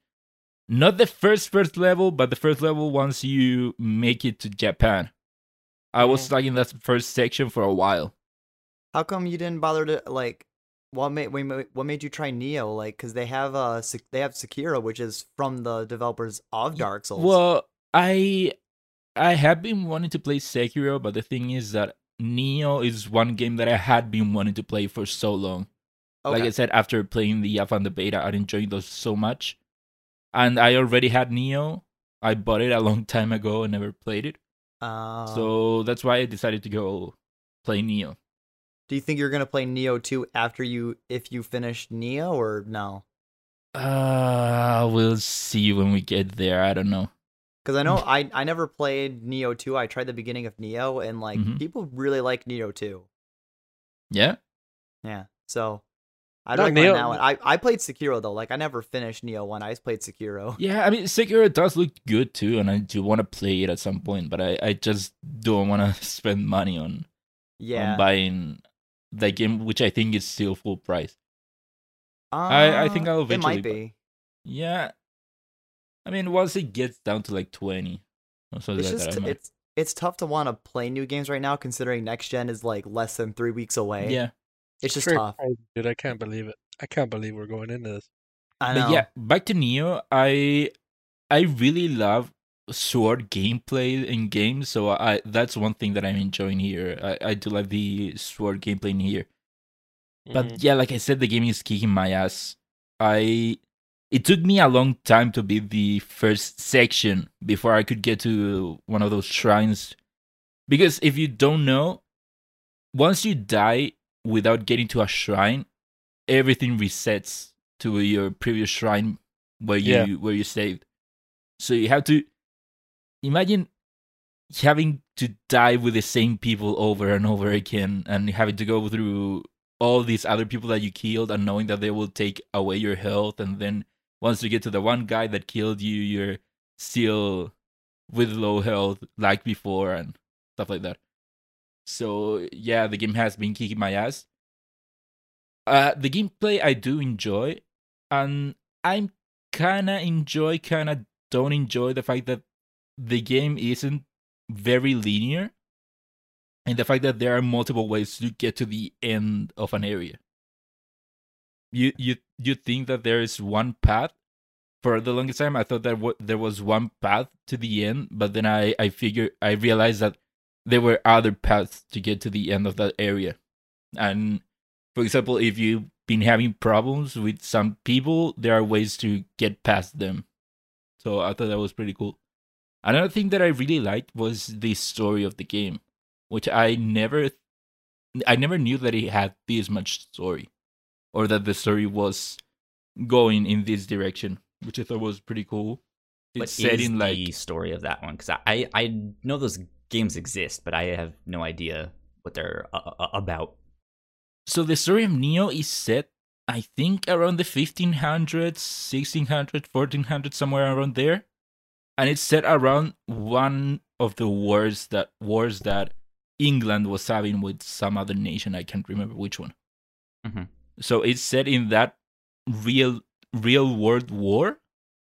not the first first level, but the first level once you make it to Japan. I was stuck in that first section for a while. How come you didn't bother to like? What made what made you try Nioh? Like, cause they have uh they have Sekiro, which is from the developers of Dark Souls. Well, I I have been wanting to play Sekiro, but the thing is that Nioh is one game that I had been wanting to play for so long. Like I said, after playing the alpha and the beta, I enjoyed those so much. And I already had Nioh. I bought it a long time ago and never played it. Uh, so that's why I decided to go play Nioh. do you think you're gonna play Nioh 2 after you if you finish Nioh or no? Uh, we'll see when we get there. I don't know. Because I know I I never played Nioh 2. I tried the beginning of Nioh and like Mhm. people really like Nioh 2. Yeah? Yeah. So I No, like Nioh- Nioh... now. I I played Sekiro though. Like I never finished Nioh 1. I just played Sekiro. Yeah, I mean, Sekiro does look good too, and I do want to play it at some point, but I, I just don't want to spend money on, Yeah. on buying the game, which I think is still full price. I- I think Uh, I'll eventually. It might eventually be. Yeah. I mean, once it gets down to like 20 or something It's like just that, might- it's it's tough to want to play new games right now considering next gen is like less than 3 weeks away. yeah. It's just tough. crazy, dude. I can't believe it. I can't believe we're going into this. I know. But yeah, back to Nioh. I I really love sword gameplay in games, so I that's one thing that I'm enjoying here. I, I do like the sword gameplay in here. But Mhm. yeah, like I said, the game is kicking my ass. I it took me a long time to beat the first section before I could get to one of those shrines. Because if you don't know, once you die without getting to a shrine, everything resets to your previous shrine where you Yeah. where you saved. So you have to imagine having to die with the same people over and over again and having to go through all these other people that you killed and knowing that they will take away your health and then once you get to the one guy that killed you you're still with low health like before and stuff like that. So yeah the game has been kicking my ass. Uh the gameplay i do enjoy and i'm kind of enjoy kind of don't enjoy the fact that the game isn't very linear and the fact that there are multiple ways to get to the end of an area you you you think that there is one path for the longest time? I thought that w- there was one path to the end but then i i figured i realized that there were other paths to get to the end of that area. And for example if you've been having problems with some people there are ways to get past them. So i thought that was pretty cool. Another thing that i really liked was the story of the game which i never i never knew that it had this much story or that the story was going in this direction which i thought was pretty cool it's set in like the story of that one? Because I, I know those games exist, but I have no idea what they're uh, about. so the story of Nioh is set I think around the 1500s, 1600s, 1400s somewhere around there. And it's set around one of the wars that wars that England was having with some other nation. I can't remember which one. Mhm. So it's set in that real real world war,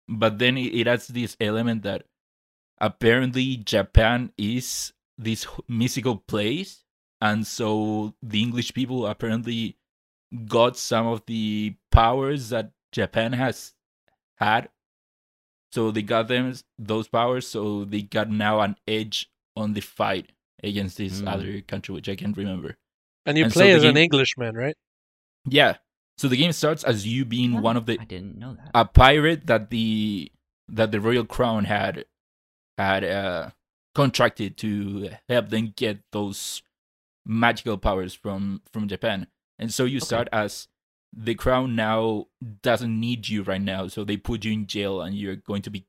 but then it, it adds this element that apparently Japan is this mystical place, and so the English people apparently got some of the powers that Japan has had. So they got them those powers, so they got now an edge on the fight against this Mm. other country, which I can't remember. And you And play the as an Englishman, right? Yeah. So the game starts as you being one of the I didn't know that. a pirate that the that the royal crown had had uh, contracted to help them get those magical powers from from Japan. And so you Okay. start as the crown now doesn't need you right now, so they put you in jail and you're going to be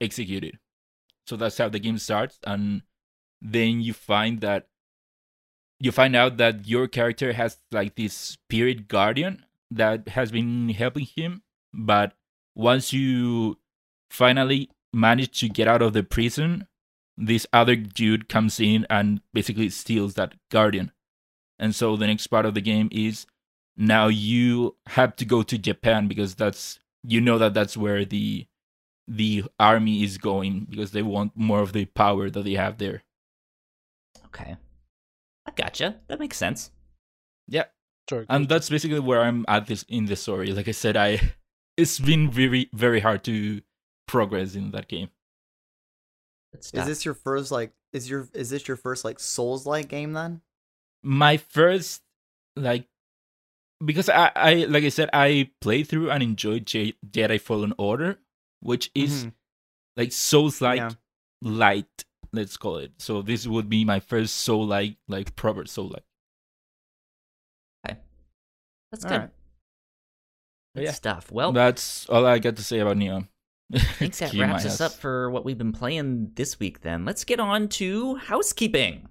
executed. So that's how the game starts and then you find that you find out that your character has like this spirit guardian that has been helping him but once you finally manage to get out of the prison this other dude comes in and basically steals that guardian. And so the next part of the game is now you have to go to japan because that's you know that that's where the the army is going because they want more of the power that they have there. Okay, I gotcha. That makes sense. yeah Sure. and that's basically where I'm at this in the story. Like I said, I it's been very very hard to progress in that game. Is this your first like? Is your is this your first like Souls like game then? My first like because I I like I said I played through and enjoyed J- Jedi Fallen Order, which is Mhm. like Souls like Yeah. light, let's call it. So this would be my first Soul like like proper Soul like. That's All good. right. Good Yeah. stuff. Well, That's all I got to say about Nioh. I think that wraps us up for what we've been playing this week. Then let's get on to housekeeping.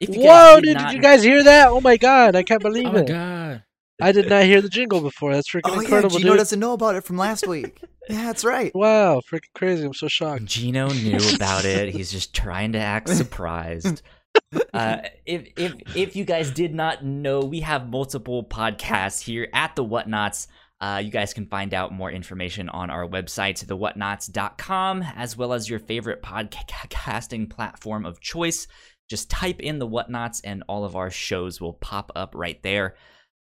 If you Whoa, did did, not- did you guys hear that? Oh my god, I can't believe it. Oh my it. god. I did not hear the jingle before. That's freaking Oh yeah, incredible, Gino dude. doesn't know about it from last week. yeah, that's right. Wow, freaking crazy. I'm so shocked. Gino knew about it. He's just trying to act surprised. Uh, if if if you guys did not know, we have multiple podcasts here at the Whatnots. Uh, you guys can find out more information on our website, thewhatnots.com, as well as your favorite podcasting platform of choice. Just type in the Whatnots, and all of our shows will pop up right there.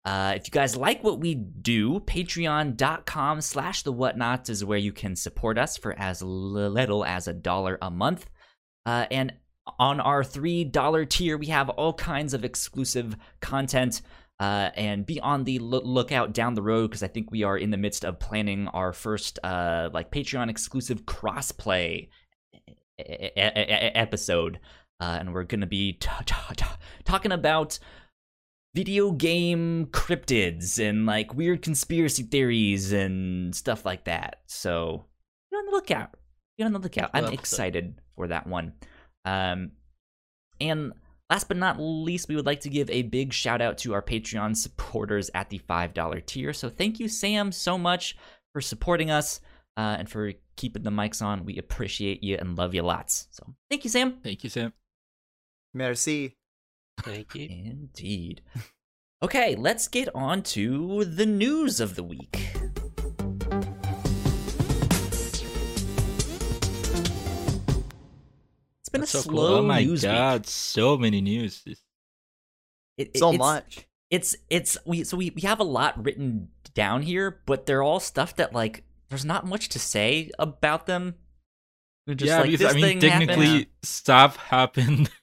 Uh, if you guys like what we do, patreon.com slash the whatnots is where you can support us for as little as a dollar a month. Uh, and on our $3 tier, we have all kinds of exclusive content. Uh, and be on the loo- lookout down the road because I think we are in the midst of planning our first uh, like Patreon exclusive crossplay e- e- e- episode, uh, and we're gonna be t- t- t- talking about video game cryptids and like weird conspiracy theories and stuff like that. So be on the lookout. Be on the lookout. I'm excited for that one. Um, and last but not least, we would like to give a big shout out to our Patreon supporters at the $5 tier. So thank you, Sam, so much for supporting us uh, and for keeping the mics on. We appreciate you and love you lots. So thank you, Sam. Thank you, Sam. Merci. Thank you. Indeed. Okay, let's get on to the news of the week. It's been That's a so cool. slow oh my news god, week. so many news. It- it- So it's, much. It's it's we so we, we have a lot written down here, but they're all stuff that like there's not much to say about them. We're just yeah, like, because I mean, thing technically, happened. stuff happened,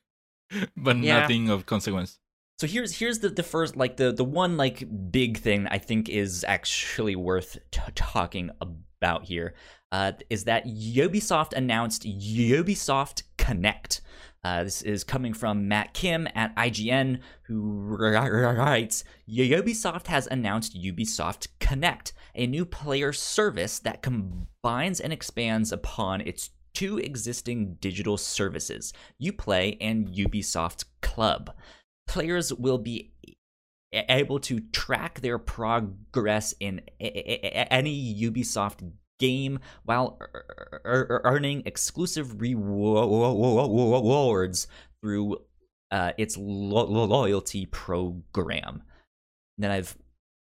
but Yeah. nothing of consequence. So here's here's the, the first like the the one like big thing I think is actually worth t- talking about here uh, is that Ubisoft announced Ubisoft Connect. Uh, this is coming from Matt Kim at IGN, who writes Ubisoft has announced Ubisoft Connect, a new player service that combines and expands upon its two existing digital services, Uplay and Ubisoft Club. Players will be able to track their progress in any Ubisoft game while earning exclusive rewards through uh, its loyalty program. then I've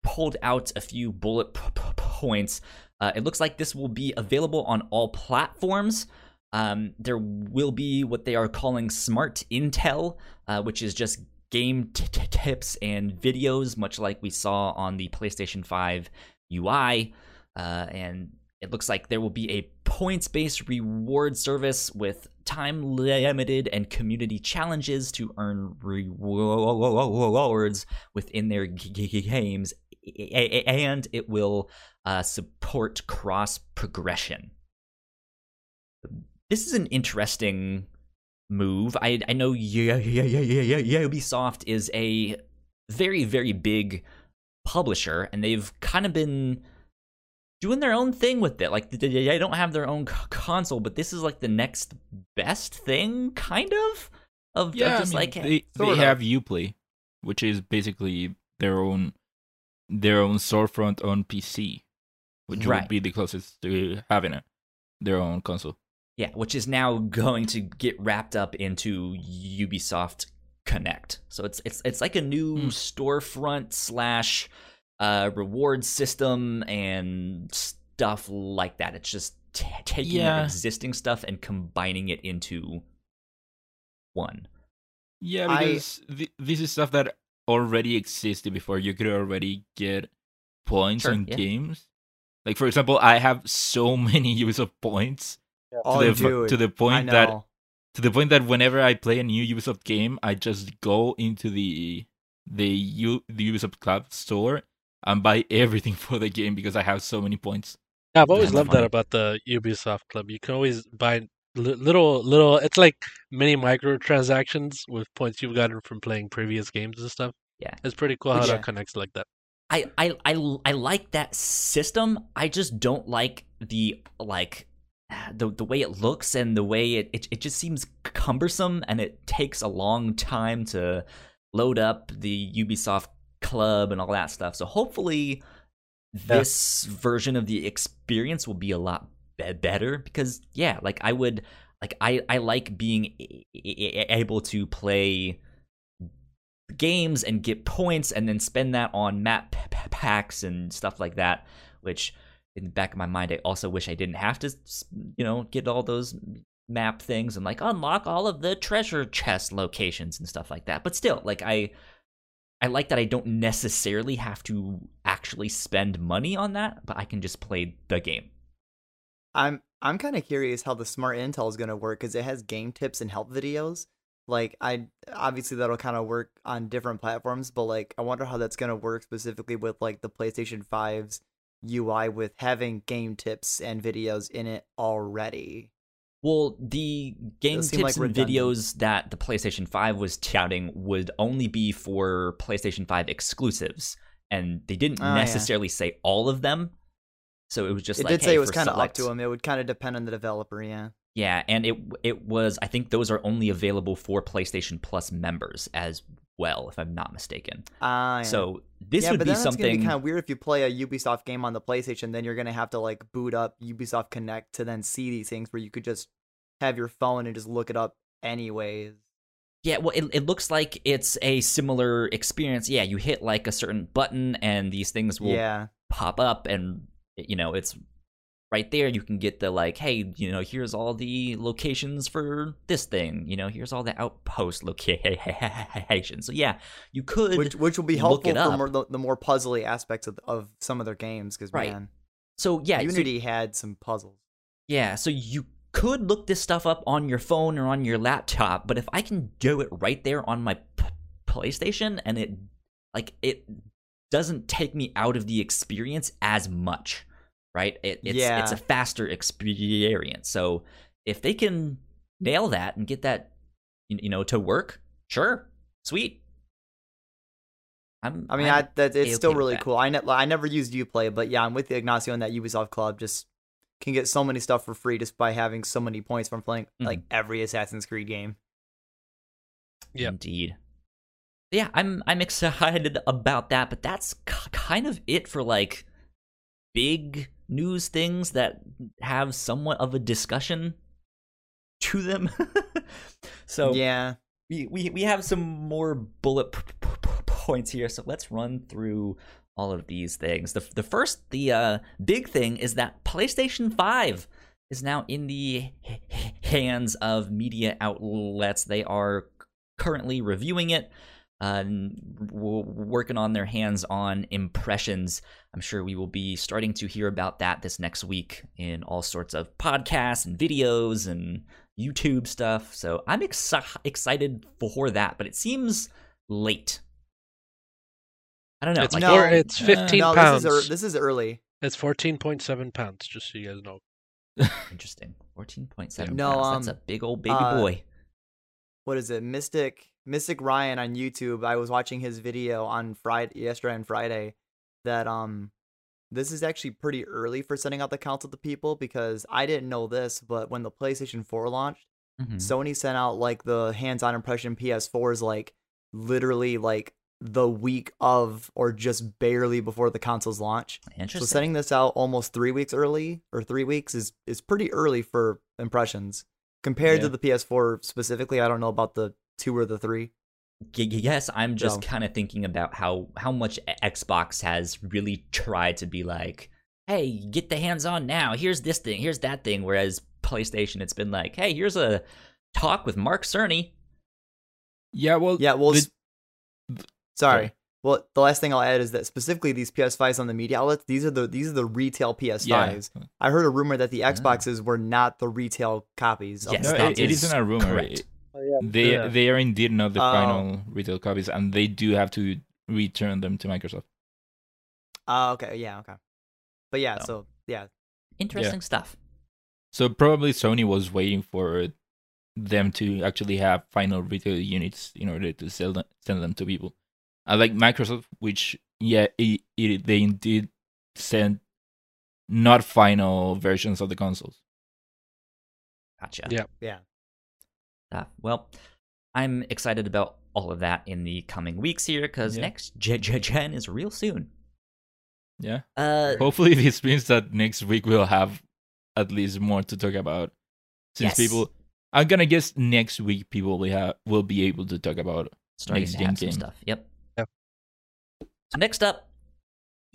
pulled out a few bullet points. Uh, it looks like this will be available on all platforms. Um, there will be what they are calling smart intel, uh, which is just game t- t- tips and videos, much like we saw on the PlayStation 5 UI. Uh, and it looks like there will be a points based reward service with time limited and community challenges to earn rewards within their games, and it will uh, support cross progression. This is an interesting move. I I know yeah yeah yeah yeah yeah Ubisoft is a very very big publisher, and they've kind of been doing their own thing with it. Like they don't have their own console, but this is like the next best thing, kind of. Of, yeah, of just I mean, like they, they have UPlay, which is basically their own their own storefront on PC, which Right. would be the closest to having it their own console. Yeah, which is now going to get wrapped up into Ubisoft Connect. So it's it's it's like a new Hmm. storefront slash uh, reward system and stuff like that. It's just t- taking Yeah. existing stuff and combining it into one. Yeah, I- because th- this is stuff that already existed before. You could already get points Sure, on yeah. games. Like for example, I have so many Ubisoft points To the dude, to the point that to the point that whenever I play a new Ubisoft game, I just go into the the U the Ubisoft Club store and buy everything for the game because I have so many points. Yeah, I've always loved funny. that about the Ubisoft Club. You can always buy little, little. It's like mini microtransactions with points you've gotten from playing previous games and stuff. Yeah. it's pretty cool how Yeah. that connects like that. I, I I I like that system. I just don't like the like the the way it looks and the way it, it it just seems cumbersome and it takes a long time to load up the Ubisoft club and all that stuff. So hopefully this version of the experience will be a lot be- better because yeah, like I would like I I like being a- a- able to play games and get points and then spend that on map p- packs and stuff like that which in the back of my mind i also wish i didn't have to you know get all those map things and like unlock all of the treasure chest locations and stuff like that but still like i i like that i don't necessarily have to actually spend money on that but i can just play the game I'm I'm kind of curious how the smart intel is going to work because it has game tips and help videos. Like I obviously that'll kind of work on different platforms, but like I wonder how that's going to work specifically with like the PlayStation 5's UI with having game tips and videos in it already. Well, the game tips like and videos that the PlayStation 5 was touting would only be for PlayStation 5 exclusives, and they didn't Oh, yeah. necessarily say all of them. So it was just it like did say it was kind of up to them. It would kind of depend on the developer, yeah. Yeah, and it it was I think those are only available for PlayStation Plus members as well, if I'm not mistaken. Ah, yeah. So this yeah, would but be then gonna something. be kind of weird if you play a Ubisoft game on the PlayStation, then you're gonna have to like boot up Ubisoft Connect to then see these things where you could just have your phone and just look it up anyways. Yeah, well, it, it looks like it's a similar experience. Yeah, you hit like a certain button, and these things will Yeah, pop up and you know it's right there you can get the like hey you know here's all the locations for this thing you know here's all the outpost locations so yeah you could which which will be helpful for more, the, the more puzzly aspects of, of some of their games because Right. man, so yeah so- Unity had some puzzles. yeah so you could look this stuff up on your phone or on your laptop but if i can do it right there on my p- playstation and it like it doesn't take me out of the experience as much right it, it's it's a faster experience so if they can nail that and get that, you you know, to work, sure, sweet. I'm, I mean, I'm I, that, it's A-okay still really cool. I, ne- I never used Uplay, but yeah, I'm with the Ignacio on that Ubisoft Club. Just can get so many stuff for free just by having so many points from playing Mm-hmm. like every Assassin's Creed game. Yeah, Indeed. Yeah, I'm I'm excited about that, but that's k- kind of it for like big news things that have somewhat of a discussion to them. so yeah, we, we we have some more bullet p- p- points here, so let's run through all of these things. The the first, the uh, big thing is that PlayStation Five is now in the hands of media outlets. They are currently reviewing it, uh, w- working on their hands-on impressions. I'm sure we will be starting to hear about that this next week in all sorts of podcasts and videos and YouTube stuff. So I'm exci- excited for that, but it seems late. I don't know. It's like, No, four, it's uh, 15 no, pounds. this is ear- this is early. It's 14.7 pounds, just so you guys know. interesting. Fourteen point seven. No, pounds. That's um, a big old baby uh, boy. What is it? Mystic Mystic Ryan on YouTube. I was watching his video on Friday yesterday and Friday that um this is actually pretty early for sending out the console to people because I didn't know this, but when the PlayStation 4 launched, Mhm. Sony sent out like the hands-on impression PS4s like literally like the week of or just barely before the console's launch. Interesting. So sending this out almost three weeks early or three weeks is is pretty early for impressions compared to the PS4 specifically. I don't know about the two or the three. Y- y- yes, I'm just So- kind of thinking about how how much Xbox has really tried to be like, hey, get the hands on now. Here's this thing. Here's that thing. Whereas PlayStation, it's been like, hey, here's a talk with Mark Cerny. Yeah, well, Yeah, well, the- s- sorry. Well, the last thing I'll add is that specifically these PS5s on the media outlets, these are the these are the retail PS5s. yeah. I heard a rumor that the. Xboxes were not the retail copies. Yes, No, that it, console. it is isn't a rumor. correct. It- They Yeah. they are indeed not the Oh. final retail copies, and they do have to return them to Microsoft. Oh, okay, yeah, okay. But yeah, So. so yeah, Interesting stuff. So probably Sony was waiting for them to actually have final retail units in order to sell them, send them to people. Unlike Microsoft, which yeah, it, it, they indeed sent not final versions of the consoles. Gotcha. Yeah. yeah. Uh, well, I'm excited about all of that in the coming weeks here because Yeah. next gen, gen is real soon. Yeah. Uh, Hopefully, this means that next week we'll have at least more to talk about. Since Yes. people, I'm gonna guess next week people will have will be able to talk about starting next to gen have some stuff. Yep. Yep. So next up,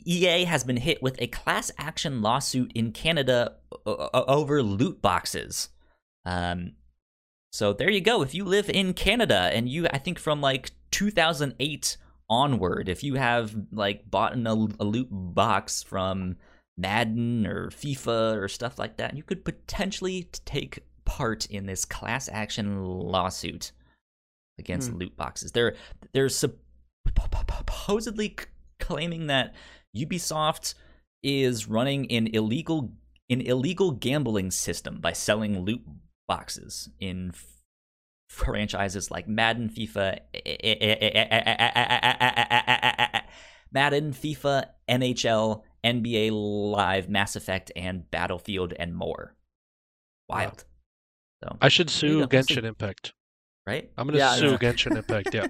EA has been hit with a class action lawsuit in Canada o- o- over loot boxes. Um, so there you go. If you live in Canada and you, I think from like 2008 onward, if you have like bought an, a loot box from Madden or FIFA or stuff like that, you could potentially take part in this class action lawsuit against Hmm. loot boxes. They're they're supposedly claiming that Ubisoft is running an illegal an illegal gambling system by selling loot boxes in franchises like Madden, FIFA, Madden, FIFA, NHL, NBA Live, Mass Effect, and Battlefield, and more. Wild. So, I should sue go. We'll see. Genshin Impact. right? I'm gonna Yeah, sue. Genshin Impact. Yeah.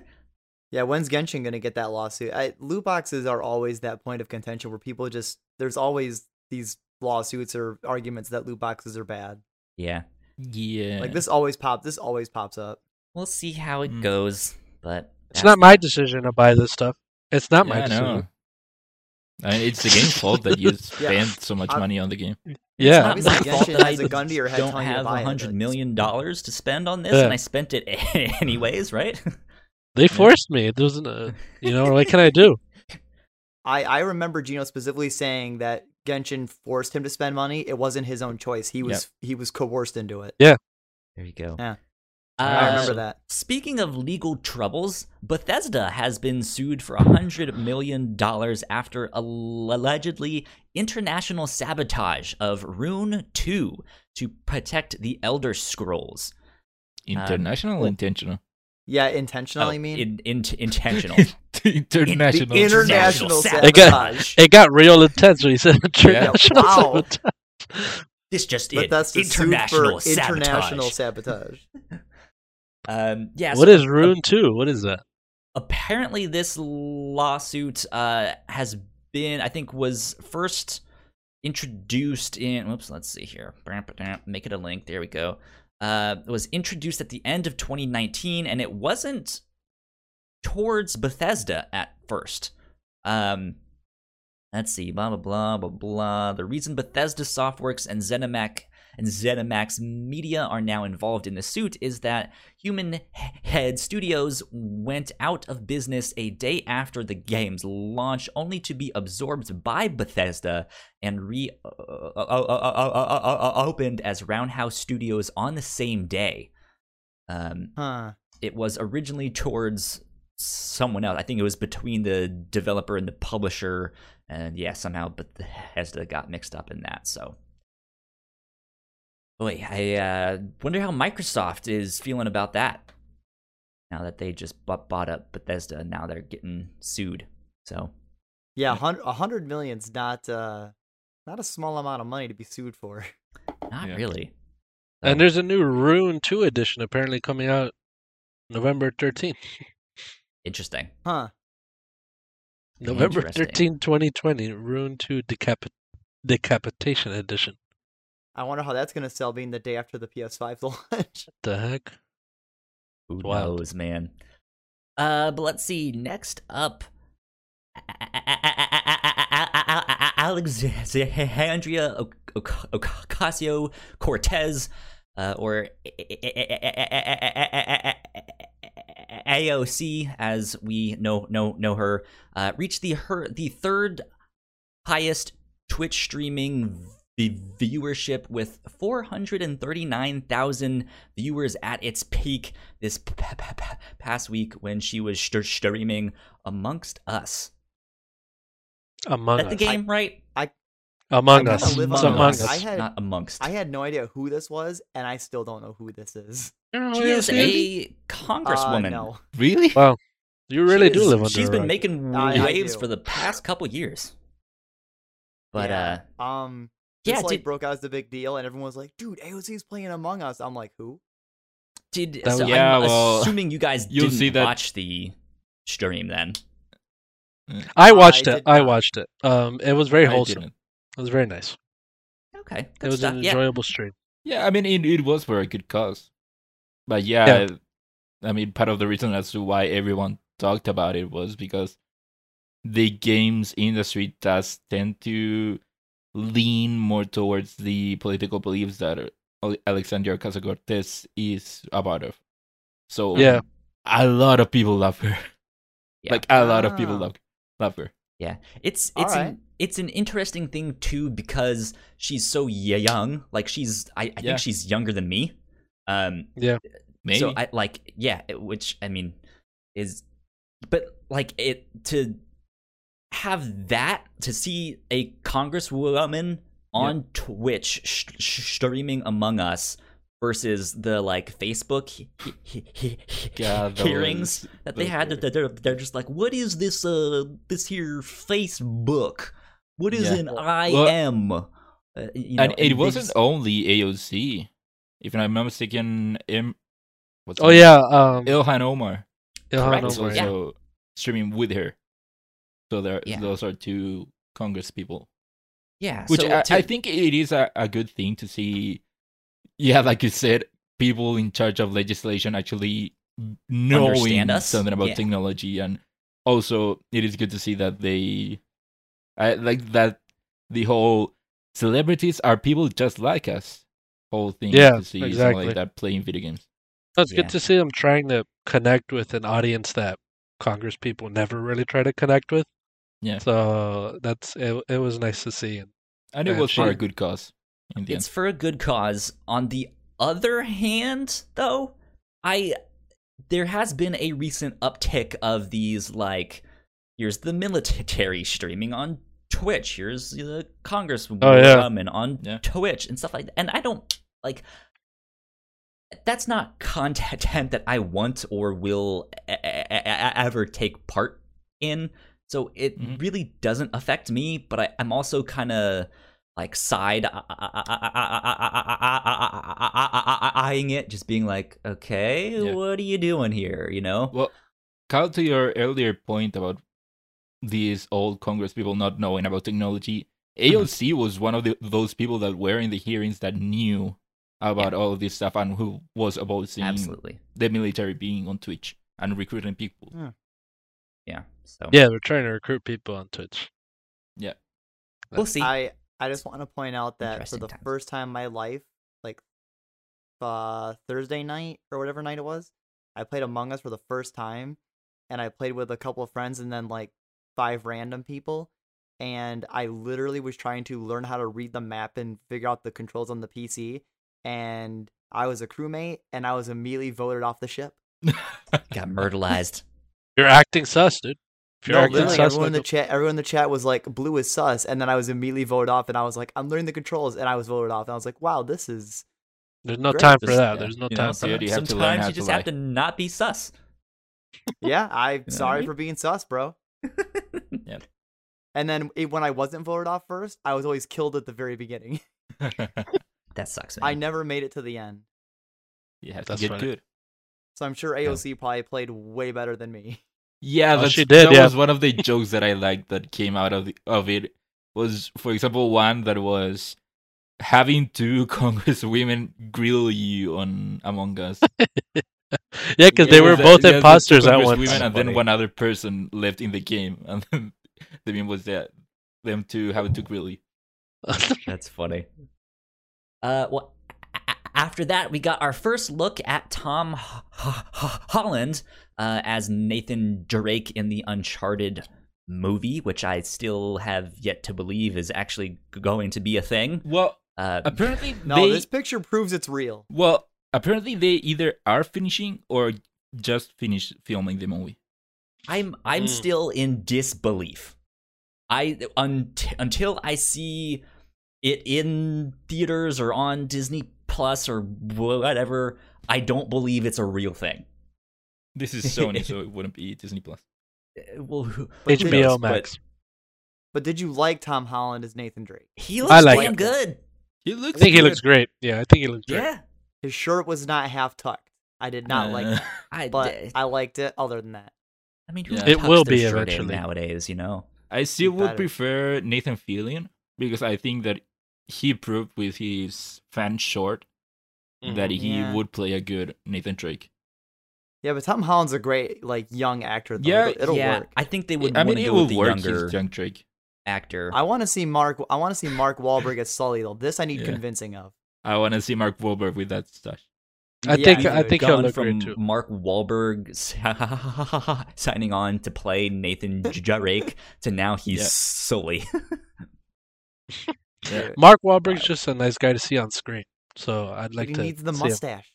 Yeah, when's Genshin gonna get that lawsuit? I, loot boxes are always that point of contention where people just there's always these lawsuits or arguments that loot boxes are bad. Yeah. Yeah. Like this always pop this always pops up. We'll see how it Mm. goes, but It's not my decision to buy this stuff. It's not my Yeah, I decision. know. I mean, it's the game's fault that you spend so much I'm- money on the game. Yeah. it's not Obviously, my fault Genshin that has I a gun to your head don't telling you to have buy a it, hundred but- million dollars to spend on this, Yeah. and I spent it anyways, right? They forced me. It doesn't. Uh, you know what can I do? I I remember Gino specifically saying that Genshin forced him to spend money. It wasn't his own choice. He was he was coerced into it. Yeah. There you go. Yeah. Uh, I remember that. Speaking of legal troubles, Bethesda has been sued for $100 million after allegedly international sabotage of Rune 2 to protect the Elder Scrolls. International or intentional? Yeah, intentional. Oh, I mean, in, in, international. international. The international sabotage. It got- It got real intense when you said international Wow. sabotage. This just but in. that's the international suit for international sabotage. sabotage. Um, yeah. What so is Rune 2? What is that? apparently this lawsuit uh, has been i think was first introduced in whoops let's see here make it a link there we go uh, it was introduced at the end of 2019 and it wasn't towards bethesda at first um, let's see blah blah blah blah blah the reason bethesda softworks and zenimax and ZeniMax Media are now involved in the suit is that Human Head Studios went out of business a day after the game's launch, only to be absorbed by Bethesda and reopened uh, uh, uh, as Roundhouse Studios on the same day. Um, Huh. it was originally towards someone else. I think it was between the developer and the publisher, and yeah, somehow Bethesda got mixed up in that. So, boy, I uh, wonder how Microsoft is feeling about that. Now that they just bu- bought up Bethesda, and now they're getting sued. So, Yeah, a hun- a hundred million's not uh not a small amount of money to be sued for. not Yeah. really. And there's a new Rune 2 edition apparently coming out November 13th. Interesting. Huh. November Interesting. 13, 2020. Rune 2 decapit- Decapitation Edition. I wonder how that's gonna sell being the day after the PS5 launch. The heck? Who Wild. knows, man? Uh, but let's see. Next up, Alexandria Ocasio Cortez, uh, or AOC, as we know know know her, uh, reached the her the third highest Twitch streaming v- viewership with 439,000 viewers at its peak this p- p- p- past week when she was st- streaming Amongst Us. Among Is Us. the game, right? Among I Us. kinda live It's on Among Us. Us. I had- not amongst. I had no idea who this was, and I still don't know who this is. You know who she is AOC a Uh, congresswoman. no. Really? Wow. You really She do is- live under She's been rock. making I- I waves for the past couple years. But yeah. uh, um, yeah, this like did- broke out as the big deal, and everyone was like, "Dude, AOC's playing Among Us." I'm like, "Who?" did That so was- Yeah, I'm well, assuming you guys you'll didn't see that- watch the stream then. I watched I it. I watched it. Um, it was very wholesome. It was very nice. Okay, It was stuff. an Yeah. enjoyable stream. Yeah, I mean, it, it was for a good cause. But yeah, I mean, part of the reason as to why everyone talked about it was because the games industry does tend to lean more towards the political beliefs that Ale- Alexandria Ocasio Cortez is a part of. So Yeah. a lot of people love her. Yeah. Like a lot of people Ah. love love her. Yeah, it's it's right. an, it's an interesting thing too because she's so young. Like she's I, I Yeah. think she's younger than me. Um, yeah, Maybe. so I like yeah, it- which I mean is, but like it to have that to see a congresswoman on Twitch sh- sh- streaming Among Us versus the like Facebook he- he- he- he- Yeah, those- hearings that they had. That they're they're just like, what is this? Uh, this here Facebook? What is Yeah. an I Well- am? Uh, you know, and it wasn't just- only AOC. If I'm not mistaken, M. What's Oh yeah. Um, Ilhan Omar Ilhan correct. was Omar, yeah. also streaming with her. So there, Yeah. those are two Congress people, yeah. which so I, to- I think it is a, a good thing to see. Yeah, like you said, people in charge of legislation actually knowing something about Yeah. technology, and also it is good to see that they, I like that the whole celebrities are people just like us. Whole thing Yeah, to see something exactly. like that playing video games. It's Yeah. good to see them trying to connect with an audience that Congress people never really try to connect with. Yeah. So that's it. It was nice to see. And And it was for a good cause. In the it's end. for a good cause. On the other hand, though, I there has been a recent uptick of these like here's the military streaming on Twitch, here's the congresswoman Oh, yeah. on Yeah. Twitch and stuff like that. And I don't like that's not content that I want or will e- e- e- ever take part in. So it Mhm. really doesn't affect me, but I, I'm also kind of like side eyeing it, just being like, okay, Yeah. what are you doing here? You know? Well, Kyle, to your earlier point about these old Congress people not knowing about technology, AOC was one of the, those people that were in the hearings that knew about all of this stuff and who was opposing Absolutely. the military being on Twitch and recruiting people. Yeah. yeah. So Yeah, we're trying to recruit people on Twitch. Yeah. We'll see. I I just want to point out that for the times. first time in my life, like uh Thursday night or whatever night it was, I played Among Us for the first time, and I played with a couple of friends and then like five random people, and I literally was trying to learn how to read the map and figure out the controls on the PC, and I was a crewmate, and I was immediately voted off the ship. Got murderized. You're acting sus, dude. If you're No, acting literally, sus, everyone in the chat, everyone in the chat was like, "Blue is sus," and then I was immediately voted off, and I was like, "I'm learning the controls," and I was voted off, and I was like, "Wow, this is." there's no Great. time for that. yeah, There's no you time so for you that. have to Sometimes you just lie. have to not be sus. Yeah, I'm know what I sorry mean? for being sus, bro. Yep. And then it, when I wasn't voted off first, I was always killed at the very beginning. That sucks. I never made it to the end, you have That's to get funny. good. so I'm sure AOC probably played way better than me. Yeah, Oh, that's, she did, that yeah. was one of the jokes that I liked that came out of the, of it. Was for example one that was having two congresswomen grill you on Among Us. Yeah, because they were both yeah, the imposters two at once. congresswomen and then one other person left in the game, and then the meme was that them two having to grill you. That's funny. Uh, well, a- a- after that, we got our first look at Tom H- H- H- Holland uh, as Nathan Drake in the Uncharted movie, which I still have yet to believe is actually going to be a thing. Well, Uh, apparently No, they this picture proves it's real. well apparently they either are finishing or just finished filming the movie. I'm I'm Mm. still in disbelief. I un- until I see it in theaters or on Disney Plus or whatever, I don't believe it's a real thing. This is Sony, so it wouldn't be Disney Plus. Uh, Well, who- but HBO knows? Max. But did you like Tom Holland as Nathan Drake? He I looks like damn it. good. He looks. I looks. think he looks great. Yeah, I think he looks great. Yeah, His shirt was not half tucked. I did not like Uh, that, I. but d- I liked it. Other than that, I mean, who Yeah. It will be shirt in eventually. nowadays. You know. I still would better. prefer Nathan Fillion because I think that he proved with his fan short that Mhm. he Yeah. would play a good Nathan Drake. yeah. But Tom Holland's a great like young actor. Though. Yeah, it'll, it'll yeah, work. I think they would I want mean, to it go will with the work. younger young Drake. actor. I want to see Mark. I want to see Mark Wahlberg as Sully though. This I need Yeah. convincing of. I want to see Mark Wahlberg with that stash. I Yeah, think I think he'll look from great too. Mark Wahlberg signing on to play Nathan Drake to now he's Yeah. Sully. Yeah. Mark Wahlberg's just a nice guy to see on screen, so I'd like he to. needs the see him. mustache.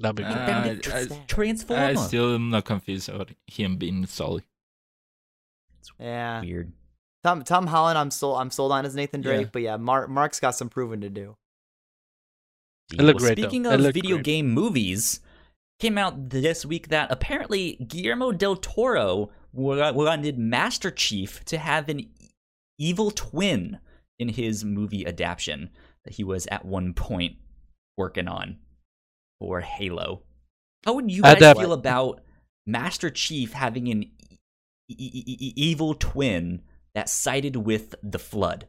That'd be Uh, good. Found I- it tr- I- Transformer. I still am not confused about him being Sully. Yeah. Weird. Tom Tom Holland, I'm sold. I'm sold on as Nathan Yeah. Drake, but yeah, Mark Mark's got some proving to do. It looked Well, great, though. Speaking It of looked video great. game movies, came out this week that apparently Guillermo del Toro wanted Master Chief to have an evil twin in his movie adaptation that he was at one point working on for Halo. How would you guys Adapt- feel about Master Chief having an e- e- e- evil twin that sided with the Flood?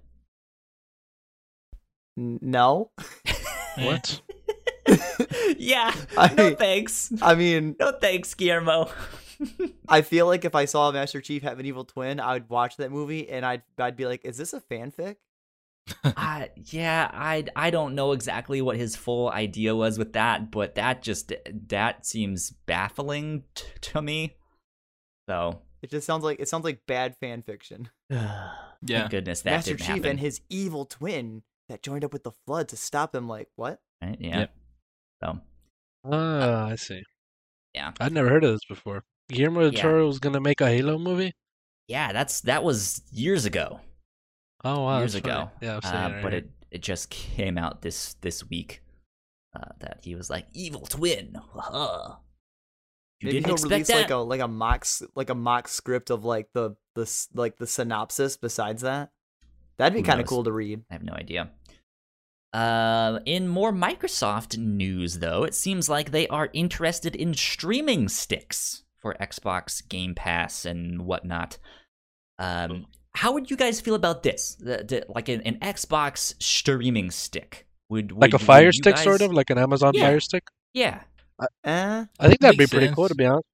No. What? yeah, I- no thanks. I mean, No thanks, Guillermo. I feel like if I saw Master Chief have an evil twin, I would watch that movie and I'd I'd be like, is this a fanfic? uh, yeah, I I don't know exactly what his full idea was with that, but that just that seems baffling t- to me. So, It just sounds like it sounds like bad fan fiction. Yeah. thank goodness that Master didn't Chief happen. and his evil twin that joined up with the Flood to stop him. Like what? right? Yeah. Yep. So, Ah, I see. Yeah. I'd never heard of this before. Guillermo del Yeah. Toro was gonna make a Halo movie. yeah, that's that was years ago. Oh wow, years ago. funny. Yeah, I've seen Uh, it. right but here. it it just came out this this week. uh, that he was like evil twin. Haha. You Maybe didn't he'll expect release that. like a like a mock like a mock script of like the the like the synopsis. Besides that, that'd be kind of cool to read. I have no idea. Uh, in more Microsoft news, though, it seems like they are interested in streaming sticks for Xbox Game Pass and whatnot. Um, how would you guys feel about this? The, the, like an, an Xbox streaming stick? Would, Like a Fire would you Stick, sort of like an Amazon Yeah. Fire Stick. Yeah. Eh, I think that'd be Makes pretty sense. cool to be honest.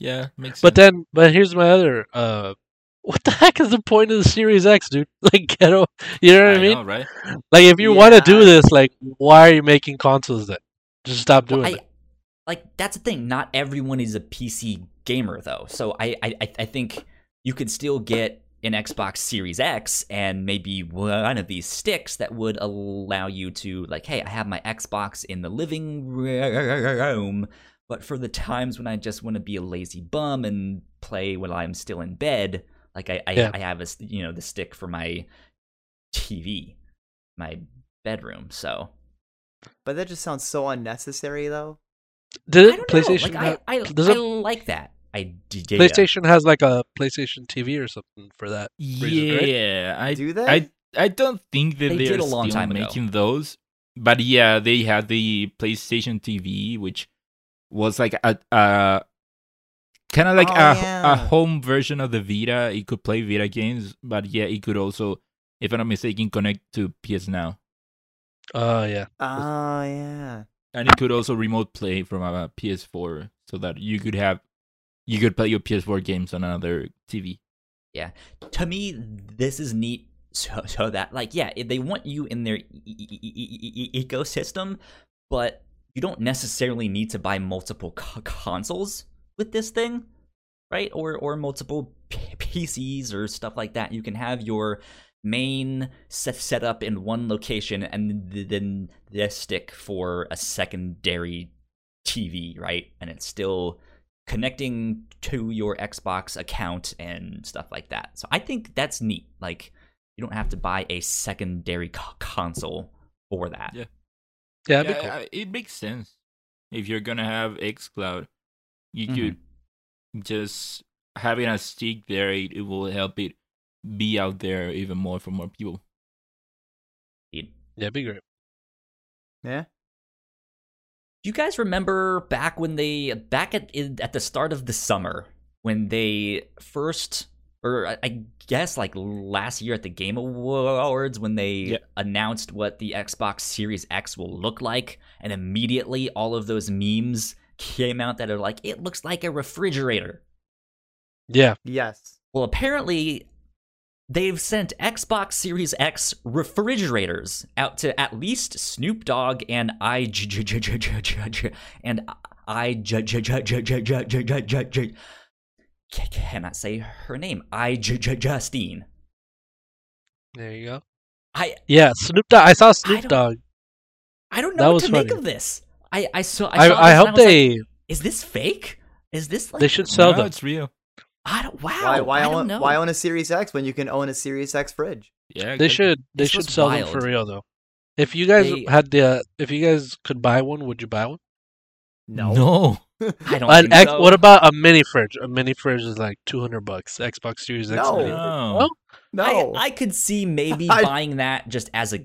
Yeah, makes But sense. then, but here's my other. Uh, what the heck is the point of the Series X, dude? Like, get o- you know what I, mean? know, right? Like, if you want to do this, like, why are you making consoles then? Just stop doing Well, I, it. like that's the thing. Not everyone is a PC gamer though, so I I I- I think you could still get an Xbox Series X and maybe one of these sticks that would allow you to like, hey, I have my Xbox in the living room, but for the times when I just want to be a lazy bum and play while I'm still in bed, like I I, Yeah. I have a you know the stick for my TV, my bedroom. So but that just sounds so unnecessary, though. Did I don't PlayStation? know. ha- Like, I, I, does I like that idea. PlayStation has like a PlayStation TV or something for that. reason, right? Yeah, I Do that. I I don't think that They they did are a long still time ago. making those. But yeah, they had the PlayStation TV, which was like a, a kind of like Oh, a, yeah. a home version of the Vita. It could play Vita games, but yeah, it could also, if I'm not mistaken, connect to PS Now, Oh yeah. Oh yeah. and it could also remote play from a PS4, so that you could have you could play your PS4 games on another TV. Yeah. To me, this is neat. So, so that like, yeah, they want you in their e- e- e- e- e- ecosystem, but you don't necessarily need to buy multiple co- consoles with this thing, right? Or or multiple P- PCs or stuff like that. You can have your main set set up in one location, and th- then this stick for a secondary TV, right? And it's still connecting to your Xbox account and stuff like that. So I think that's neat. Like you don't have to buy a secondary co- console for that. Yeah. Yeah, Yeah, cool. I- it makes sense. If you're gonna have XCloud, you Mhm. could just having a stick there. It, it will help it be out there even more for more people. yeah, it'd be great. Yeah. Do you guys remember back when they back at at the start of the summer when they first or I- I guess like last year at the Game Awards when they Yeah. announced what the Xbox Series X will look like and immediately all of those memes came out that are like, it looks like a refrigerator. Yeah. Yes. Well, apparently, they've sent Xbox Series X refrigerators out to at least Snoop Dogg and I and I cannot say her name. iJustine. There you go. I yeah, Snoop Dogg. I saw Snoop Dogg. I don't know what to make of this. I I saw I, I, saw I, this and hope was like, they is this fake? Is this like they should sell no, them. it's real. I don't wow. why why I don't own know. why own a Series X when you can own a Series X fridge? Yeah, They exactly. should they This should was sell them for real though. If you guys They- had the uh, if you guys could buy one, would you buy one? No. No, I don't An think X, so. What about a mini fridge? A mini fridge is like two hundred bucks. Xbox Series X. No. mini no. No. I, I could see maybe I- buying that just as a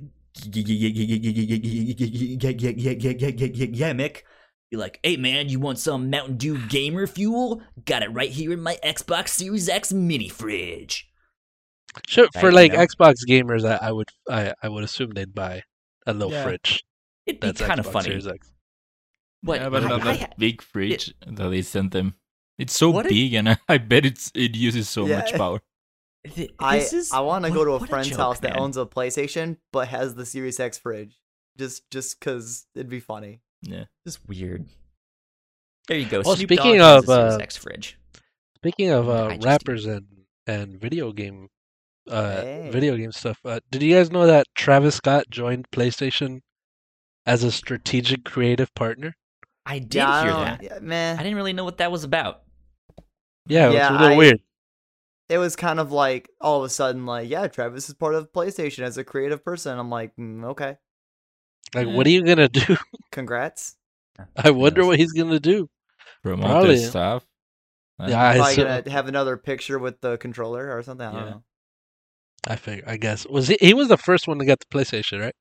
gimmick. Be like, hey man, you want some Mountain Dew gamer fuel? Got it right here in my Xbox Series X mini fridge. Sure, for Right, you like know? Xbox gamers, I, I would I, I would assume they'd buy a little Yeah. fridge. It'd be That's kind of Xbox funny. Series X. But, yeah, but I- not I that ha- big fridge that they sent them. It's so What a- big, and I, I bet it's it uses so Yeah. much power. Th- I is I want to go to a what friend's joke, house that owns a PlayStation but has the Series X fridge. Just just cuz it'd be funny. Yeah, This is weird. There you go. Well, Snoop speaking Dogg of, a Series uh, X fridge. Speaking of uh, rappers and and video game uh Hey. video game stuff, uh, did you guys know that Travis Scott joined PlayStation as a strategic creative partner? I did yeah, I hear don't- that. Yeah, meh. I didn't really know what that was about. Yeah, Yeah, it's a little I- weird. It was kind of like all of a sudden like yeah travis is part of playstation as a creative person i'm like mm, okay Like, what are you gonna do? Congrats. I wonder knows? what he's gonna do. Promote Probably. their stuff. Yeah, I, Probably so- gonna have another picture with the controller or something. I don't Yeah. know. I figure. I guess was he? He was the first one to get the PlayStation, right?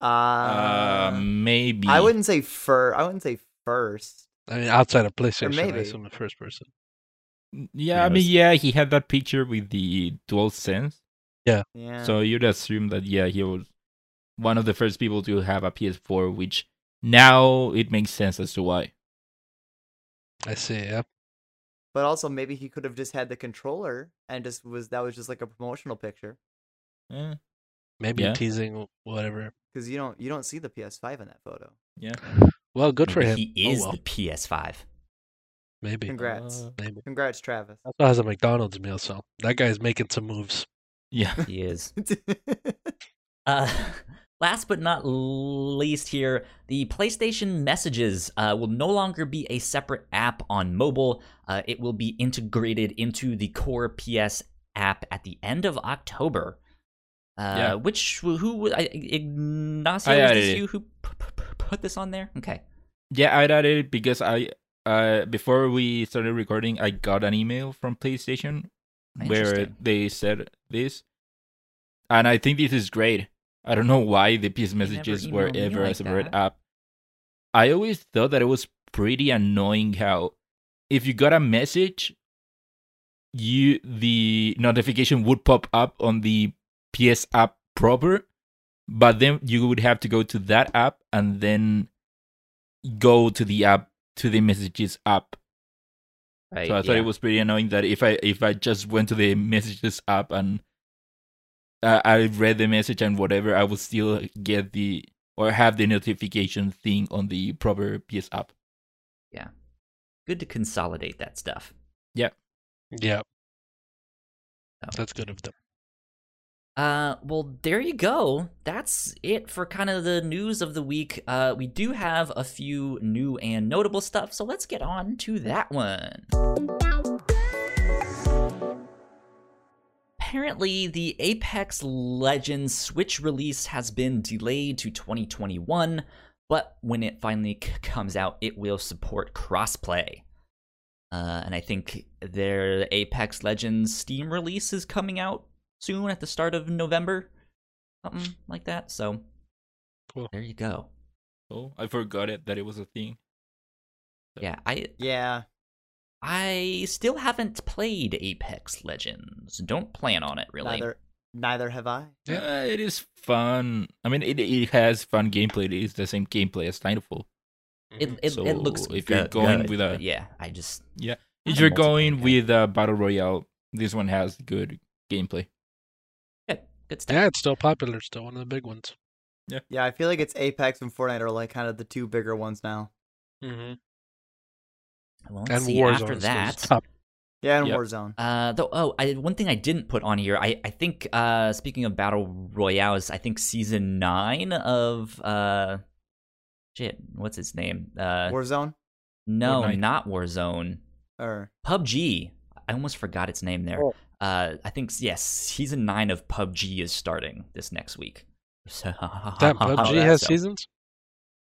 uh, Uh, maybe. I wouldn't say fir. I wouldn't say first. I mean, outside of PlayStation, I maybe. assume the first person. Yeah, I mean, yeah, he had that picture with the DualSense. Yeah. So you'd assume that yeah, he was one of the first people to have a PS4, which now it makes sense as to why. I see. Yeah. but also maybe he could have just had the controller and just was that was just like a promotional picture Eh, Maybe Yeah. teasing whatever. because you don't you don't see the PS5 in that photo. yeah. Well, good for him. He Oh, is well. the PS5. Maybe. Congrats, Uh, Maybe. congrats, Travis. Also has a McDonald's meal, so that guy's making some moves. Yeah. He is. Uh, last but not least, here, the PlayStation Messages uh, will no longer be a separate app on mobile. Uh, it will be integrated into the core PS app at the end of October. Uh, Yeah. Which who I, Ignacio I was this it. you who p- p- p- put this on there? Okay, Yeah, I added it because I uh before we started recording, I got an email from PlayStation where they said this, and I think this is great. I don't know why the PS messages were ever a separate app. I always thought that it was pretty annoying how if you got a message, you the notification would pop up on the PS app proper, but then you would have to go to that app and then go to the app to the messages app. right. So I thought yeah. it was pretty annoying that if I if I just went to the messages app and uh, I read the message and whatever, I would still get the or have the notification thing on the proper PS app. Yeah, good to consolidate that stuff. Yeah. Oh. That's good of them. Uh, well, there you go. That's it for kind of the news of the week. Uh, we do have a few new and notable stuff, so let's get on to that one. Apparently, the Apex Legends Switch release has been delayed to 2021, but when it finally c- comes out, it will support crossplay. Uh, and I think their Apex Legends Steam release is coming out soon at the start of November, something like that. So, Cool. there you go. Oh, I forgot it that it was a thing. Yeah, I yeah, I still haven't played Apex Legends. Don't plan on it really. neither neither have I. Yeah, it is fun. I mean, it it has fun gameplay. It is the same gameplay as Titanfall. It it, So, it looks if you're good, going good, with a- yeah, I just yeah. If you're going game. with uh, battle royale, this one has good gameplay. Good good stuff. Yeah, it's still popular. Still one of the big ones. Yeah, Yeah, I feel like it's Apex and Fortnite are like kind of the two bigger ones now. Mm-hmm. Well, And see Warzone after is that. top. Yeah, and Yep. Warzone. Uh, though, oh, I, one thing I didn't put on here, I, I think, uh, speaking of battle royales, I think season nine of, uh, shit, what's its name? Uh, Warzone no, Fortnite. not Warzone. or PUBG. I almost forgot its name there. Oh. Uh, I think yes, season nine of PUBG is starting this next week. So, Damn, PUBG that's has so. seasons.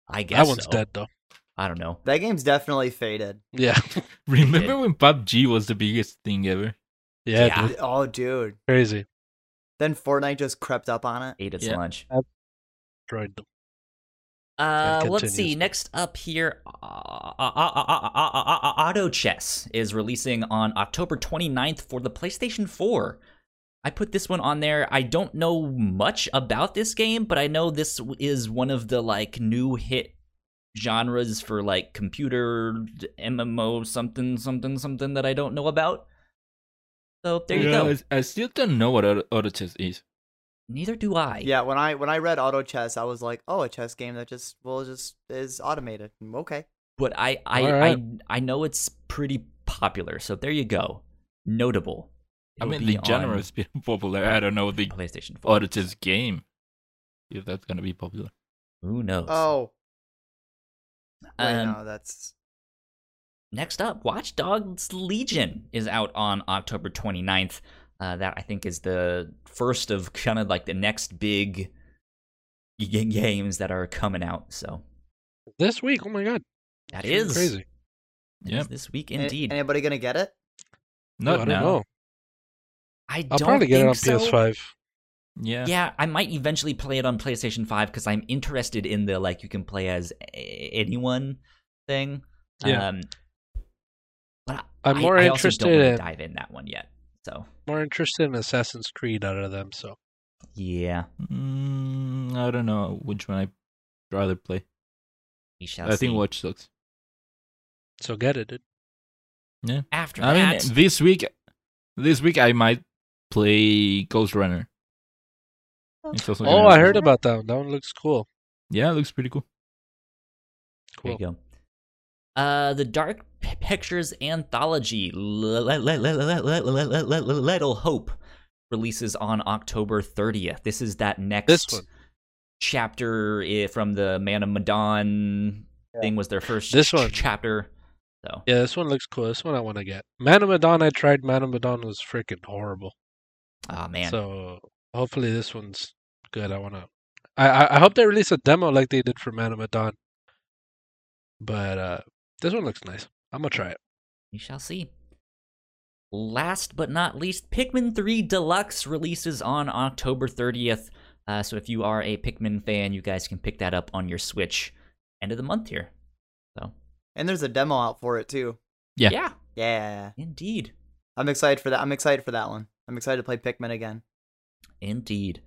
I guess That one's so. dead though. I don't know. that game's definitely faded. Yeah. Remember when PUBG was the biggest thing ever? Yeah, Yeah. dude. Oh, dude. Crazy. Then Fortnite just crept up on it. Ate its Yeah. lunch. Destroyed them. Uh, let's see. Next up here, uh, uh, uh, uh, uh, uh, uh, Auto Chess is releasing on October 29th for the PlayStation 4. I put this one on there. I don't know much about this game, but I know this is one of the like new hit genres for like computer MMO something something something that I don't know about. So there you go. I, I still don't know what auto, auto chess is. Neither do I. Yeah, when I when I read auto chess, I was like, oh, a chess game that just well just is automated. Mm, Okay. but I I, All right. I I know it's pretty popular. So there you go. Notable. I It'll mean, be the genre is pretty popular. I don't know the PlayStation 4. auto chess game. If that's gonna be popular. Who knows? Oh, wait, um, no, that's Next up, Watch Dogs Legion is out on October 29th. Uh, that I think is the first of kind of like the next big g- games that are coming out. So This week, oh my god, that it's is crazy. Yeah, this week Any- indeed. Anybody gonna get it? No, Oh, I don't know. I I'll don't probably get it on so. PS5. Yeah. Yeah, I might eventually play it on PlayStation 5 because I'm interested in the like you can play as a- anyone thing. Yeah. Um, but I'm I- more I also interested don't wanna in- dive in that one yet. So More interested in Assassin's Creed out of them. So yeah, Mm, I don't know which one I'd rather play. we shall I think. Watch Dogs. so get it. Dude. After I that, mean, this week, this week I might play Ghost Runner. It's Oh, I heard about that one. That one looks cool. Yeah, it looks pretty cool. there Cool. you go. Uh, the Dark Pictures Anthology, Little Hope, releases on October 30th. This is that next chapter from the Man of Medan thing was their first this one. chapter. So. Yeah, this one looks cool. This one I want to get. Man of Medan, I tried. Man of Medan was freaking horrible. Oh man. So hopefully this one's good. I wanna. I I, I hope they release a demo like they did for Man of Medan. But uh, this one looks nice. I'm gonna try it. we shall see. Last but not least, Pikmin 3 Deluxe releases on October 30th. Uh, so if you are a Pikmin fan, you guys can pick that up on your Switch end of the month here. So And there's a demo out for it too. Yeah. yeah Yeah, indeed. I'm excited for that. I'm excited for that one. I'm excited to play Pikmin again. Indeed.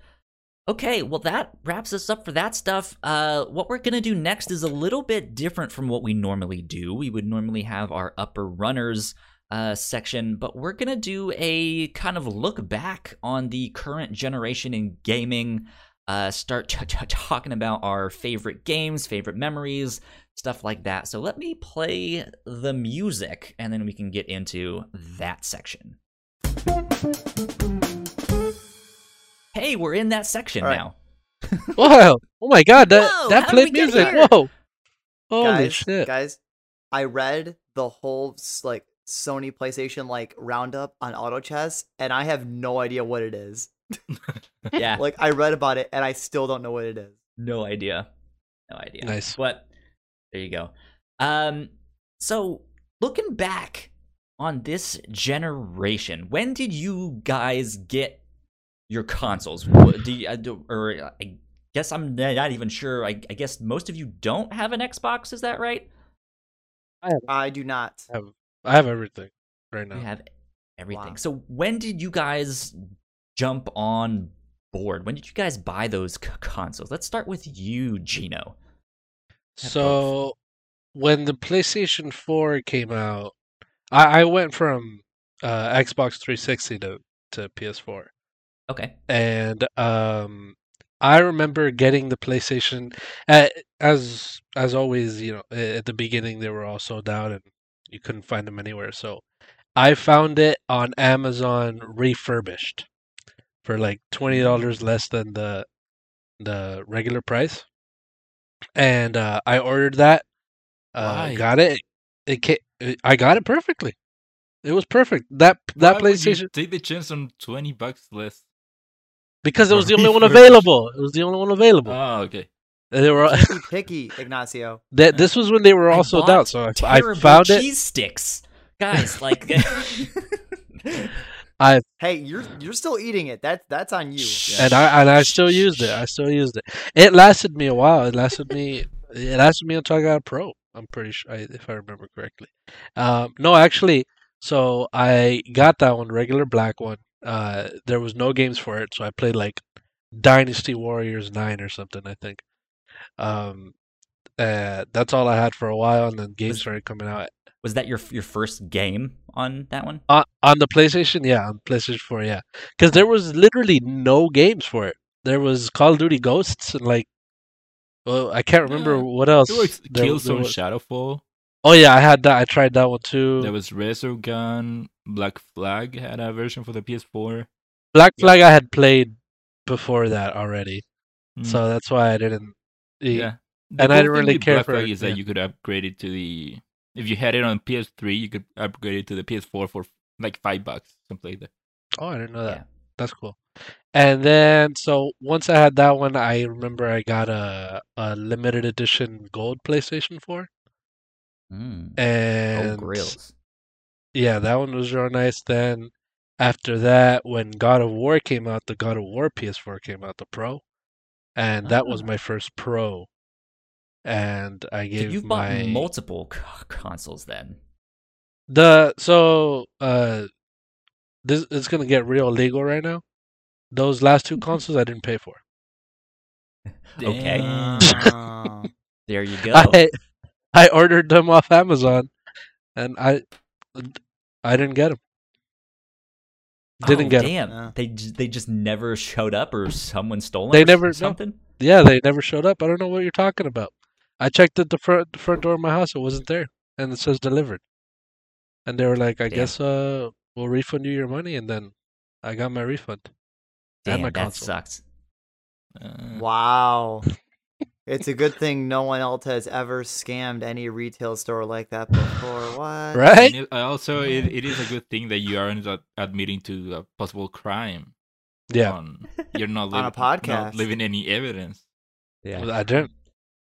Okay, well that wraps us up for that stuff. Uh, what we're gonna do next is a little bit different from what we normally do. We would normally have our upper runners uh, section, but we're gonna do a kind of look back on the current generation in gaming. Uh, start t- t- talking about our favorite games, favorite memories, stuff like that. So let me play the music, and then we can get into that section. Hey, we're in that section All right. now. Wow! Oh my God! That Whoa, that how did we played music. Whoa! Holy guys, shit! guys, I read the whole like Sony PlayStation like roundup on Auto Chess, and I have no idea what it is. Yeah, Like I read about it, and I still don't know what it is. no idea, no idea. Nice. But there you go. Um, so looking back on this generation, when did you guys get your consoles? What- Do you, do- or uh, I guess I'm not even sure. I, I guess most of you don't have an Xbox. Is that right? I I do not. I have everything right now. You have everything. Wow. So when did you guys jump on board? When did you guys buy those c- consoles? Let's start with you, Gino. Have So when the PlayStation 4 came out, I, I went from uh, Xbox 360 to, to PS4. Okay. And um, I remember getting the PlayStation uh, as as always, you know, at the beginning they were all sold out and you couldn't find them anywhere. So I found it on Amazon refurbished for like twenty dollars less than the the regular price. And uh, I ordered that. Uh, Why? got it. It ca- I got it perfectly. It was perfect. That that Why PlayStation take the chance on twenty bucks less. Because it was the only one available. It was the only one available. Oh, okay. they were Picky, picky, Ignacio. that this was when they were I all sold out. So I, I Terrible found it. cheese sticks, guys. Like, I Hey, you're you're still eating it. That's that's on you. and I and I still used it. I still used it. It lasted me a while. It lasted me. It lasted me until I got a pro. I'm pretty sure, I, if I remember correctly. Um, no, actually, so I got that one, regular black one. Uh, there was no games for it, so I played like Dynasty Warriors Nine or something. I think. Um, uh, that's all I had for a while, and then games Was- started coming out was that your your first game on that one? on on the PlayStation. Yeah, on PlayStation Four. Yeah, because there was literally no games for it. There was Call of Duty Ghosts and like, well, I can't remember Yeah, what else. There was there- there Killzone was- Shadowfall. Oh yeah, I had that. I tried that one too. There was Resogun. Black Flag had a version for the PS4. Black Flag I had played before that already, Mm, so that's why I didn't. yeah. and I didn't really care Black for Flag it, is that you could upgrade it to the. If you had it on PS3, you could upgrade it to the PS4 for like five bucks, something like that. Oh, I didn't know that. Yeah. That's cool. And then, so once I had that one, I remember I got a, a limited edition gold PlayStation 4. Mm. Oh, And grills. Yeah, that one was real nice. Then after that, when God of War came out, the God of War PS4 came out, the Pro. And that was Ah. my first Pro. And I So gave you've bought multiple c- consoles then. The so uh this it's gonna get real legal right now. Those last two consoles I didn't pay for. Okay. There you go. I I ordered them off Amazon and I I didn't get them. Didn't oh, get 'em. damn. Yeah. They they just never showed up, or someone stole them. They or never- no. something. Yeah, they never showed up. I don't know what you're talking about. I checked at the front the front door of my house, it wasn't there. And it says delivered. And they were like, I Damn. guess uh we'll refund you your money and then I got my refund. Damn, and my that console. sucks. Uh, Wow. It's a good thing no one else has ever scammed any retail store like that before. What? Right? and it- also, it, it is a good thing that you aren't ad- admitting to a possible crime. Yeah. On, you're not, On a leaving, podcast. not leaving any evidence. Yeah, I don't.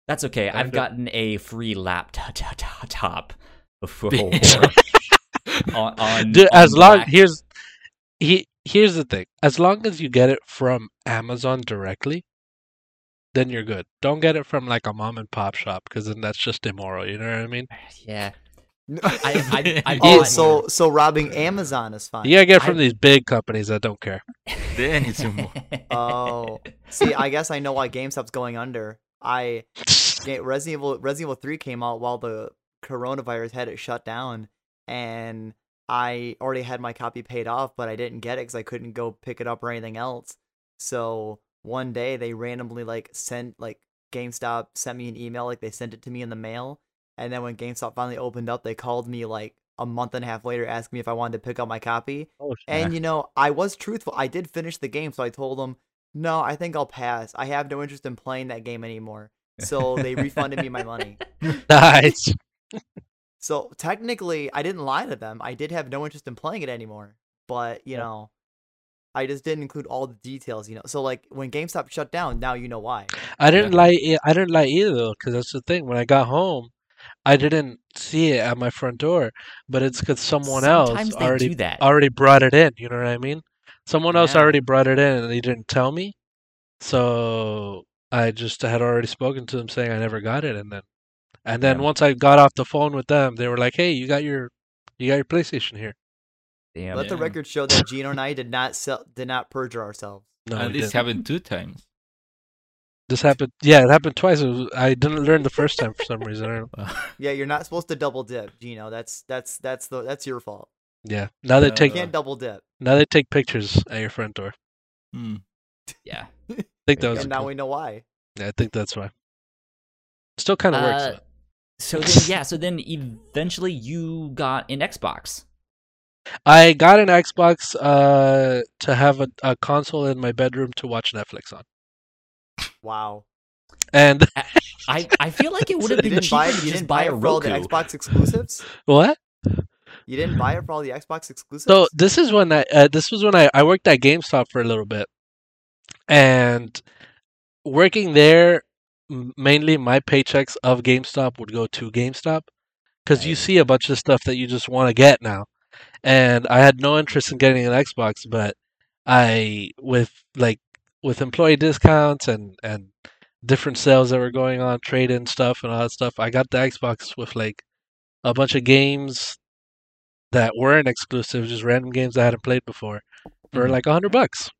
that's okay. I I've gotten a free laptop before. On, on, Dude, as long Black- here's he here's the thing. As long as you get it from Amazon directly, then you're good. Don't get it from like a mom and pop shop because then that's just immoral. You know what I mean? yeah. I, I, I oh, bought- so so robbing Amazon is fine. You gotta get it from I- these big companies that don't care. then it's immoral. Oh, see, I guess I know why GameStop's going under. I Ga- Resident Evil Resident Evil 3 came out while the coronavirus had it shut down, and I already had my copy paid off, but I didn't get it because I couldn't go pick it up or anything else. So one day they randomly like sent like GameStop sent me an email, like they sent it to me in the mail, and then when GameStop finally opened up, they called me like a month and a half later asking me if I wanted to pick up my copy. Oh, And you know, I was truthful. I did finish the game, so I told them, "No, I think I'll pass. I have no interest in playing that game anymore." So they refunded me my money. nice. So technically, I didn't lie to them. I did have no interest in playing it anymore. But you Yeah. know, I just didn't include all the details. You know, so like when GameStop shut down, now you know why. I didn't Yeah. lie. e- I didn't lie either though, because that's the thing. When I got home, I didn't see it at my front door, but it's because someone Sometimes else already that. already brought it in. You know what I mean? Someone else Yeah. already brought it in, and they didn't tell me. So I just had already spoken to them saying I never got it, and then and then Yeah. once I got off the phone with them, they were like, "Hey, you got your you got your PlayStation here." Damn. Let the record show that Gino and I did not sell, did not perjure ourselves. No, and we this didn't. happened two times. This happened. Yeah, it happened twice. It was, I didn't learn the first time for some reason. I don't know. Yeah, you're not supposed to double dip, Gino. That's that's that's the that's your fault. Yeah. Now they Uh, take You can't double dip. now they take pictures at your front door. Hmm. yeah. I think that was And now cool- we know why. Yeah, I think that's why. Still kind of works. Uh, though. so then, yeah. So then, eventually, you got an Xbox. I got an Xbox uh, to have a, a console in my bedroom to watch Netflix on, Wow. and I, I feel like it would have You been didn't cheaper buy to you just didn't buy buy a it for all the Xbox exclusives. what? You didn't buy it for all the Xbox exclusives. So this is when I uh, this was when I, I worked at GameStop for a little bit, and working there, mainly my paychecks of GameStop would go to GameStop because you see a bunch of stuff that you just want to get now, and I had no interest in getting an Xbox, but I with like with employee discounts and and different sales that were going on, trade in stuff and all that stuff, I got the Xbox with like a bunch of games that weren't exclusive, just random games I hadn't played before, for Mhm. like a hundred bucks.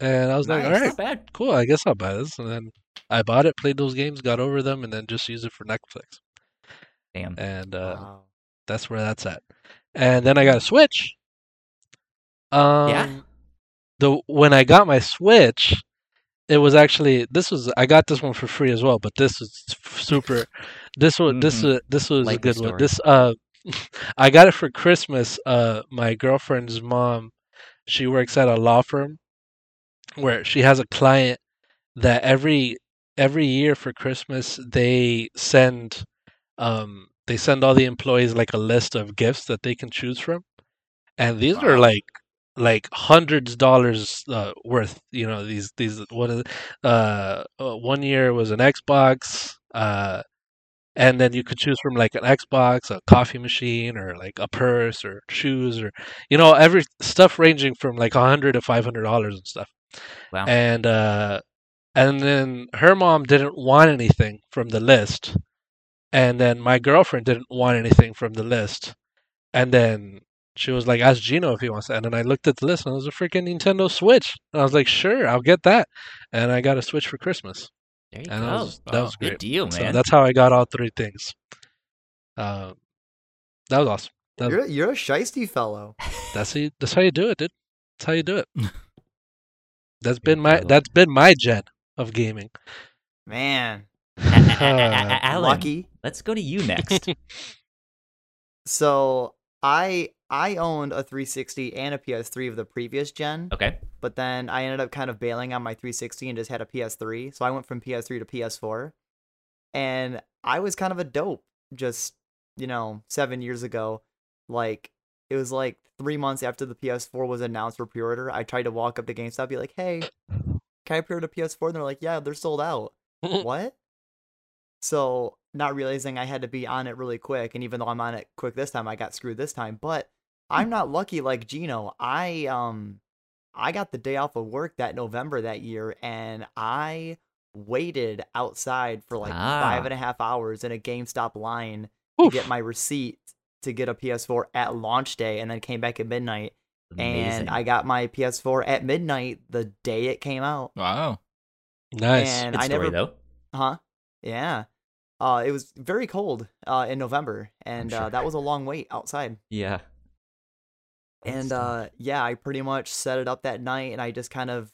And I was like, all right, cool. I guess I'll buy this. And then I bought it, played those games, got over them, and then just used it for Netflix. Damn. And uh, Wow. that's where that's at. And then I got a Switch. Um, Yeah? The when I got my Switch, it was actually this was I got this one for free as well, but this was super. This was this Mhm. was this was a Like the good one. This uh, I got it for Christmas. Uh, my girlfriend's mom, she works at a law firm, where she has a client that every every year for Christmas they send um they send all the employees like a list of gifts that they can choose from. And these are like like hundreds of dollars uh, worth. You know these these what is uh uh, one year was an Xbox. Uh, and then you could choose from like an Xbox, a coffee machine, or like a purse, or shoes, or you know every stuff ranging from like a hundred to five hundred dollars and stuff. Wow. And uh, and then her mom didn't want anything from the list, and then my girlfriend didn't want anything from the list, and then she was like, "Ask Gino if he wants that." And then I looked at the list, and it was a freaking Nintendo Switch, and I was like, "Sure, I'll get that," and I got a Switch for Christmas. there you and go. that was that was Good great. deal, So man. that's how I got all three things. Um, that was awesome. That- You're you're a shisty fellow. That's how you, that's how you do it, dude. That's how you do it. That's been my that's been my gen of gaming. Man, Uh, Alan, lucky. let's go to you next. So I I owned a 360 and a PS3 of the previous gen, okay. but then I ended up kind of bailing on my 360 and just had a PS3. So I went from PS3 to PS4, and I was kind of a dope just you know seven years ago. Like it was like three months after the PS4 was announced for pre-order. I tried to walk up to GameStop, and be like, "Hey, can I pre-order a PS4?" And they're like, "Yeah, they're sold out." what? So not realizing I had to be on it really quick, and even though I'm on it quick this time, I got screwed this time. But I'm not lucky like Gino. I um I got the day off of work that November that year, and I waited outside for like Ah. five and a half hours in a GameStop line to get my receipt to get a PS4 at launch day, and then came back at midnight, Amazing. and I got my PS4 at midnight the day it came out. Wow. nice. and Good I story never though. Huh? Yeah. Uh, it was very cold uh, in November, and uh, that was a long wait outside. Yeah. And uh, yeah, I pretty much set it up that night, and I just kind of,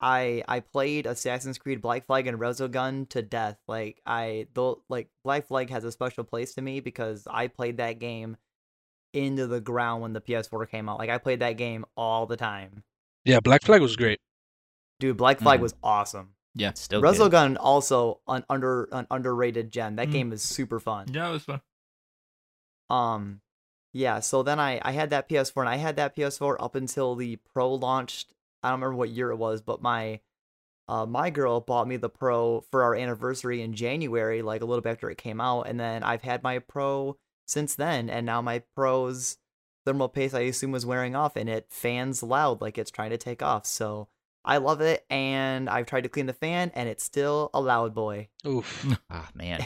I I played Assassin's Creed Black Flag and Resogun to death. Like I though like Black Flag has a special place to me because I played that game into the ground when the PS4 came out. Like I played that game all the time. yeah, Black Flag was great. Dude, Black Flag Mhm. was awesome. Yeah, still good. Resogun also an under an underrated gem. That Mm. game is super fun. Yeah, it was fun. Um, yeah. So then I I had that PS4 and I had that PS4 up until the Pro launched. I don't remember what year it was, but my uh my girl bought me the Pro for our anniversary in January, like a little bit after it came out, and then I've had my Pro since then, and now my Pro's thermal paste I assume was wearing off, and it fans loud like it's trying to take off. So I love it, and I've tried to clean the fan, and it's still a loud boy Oof. Ah man.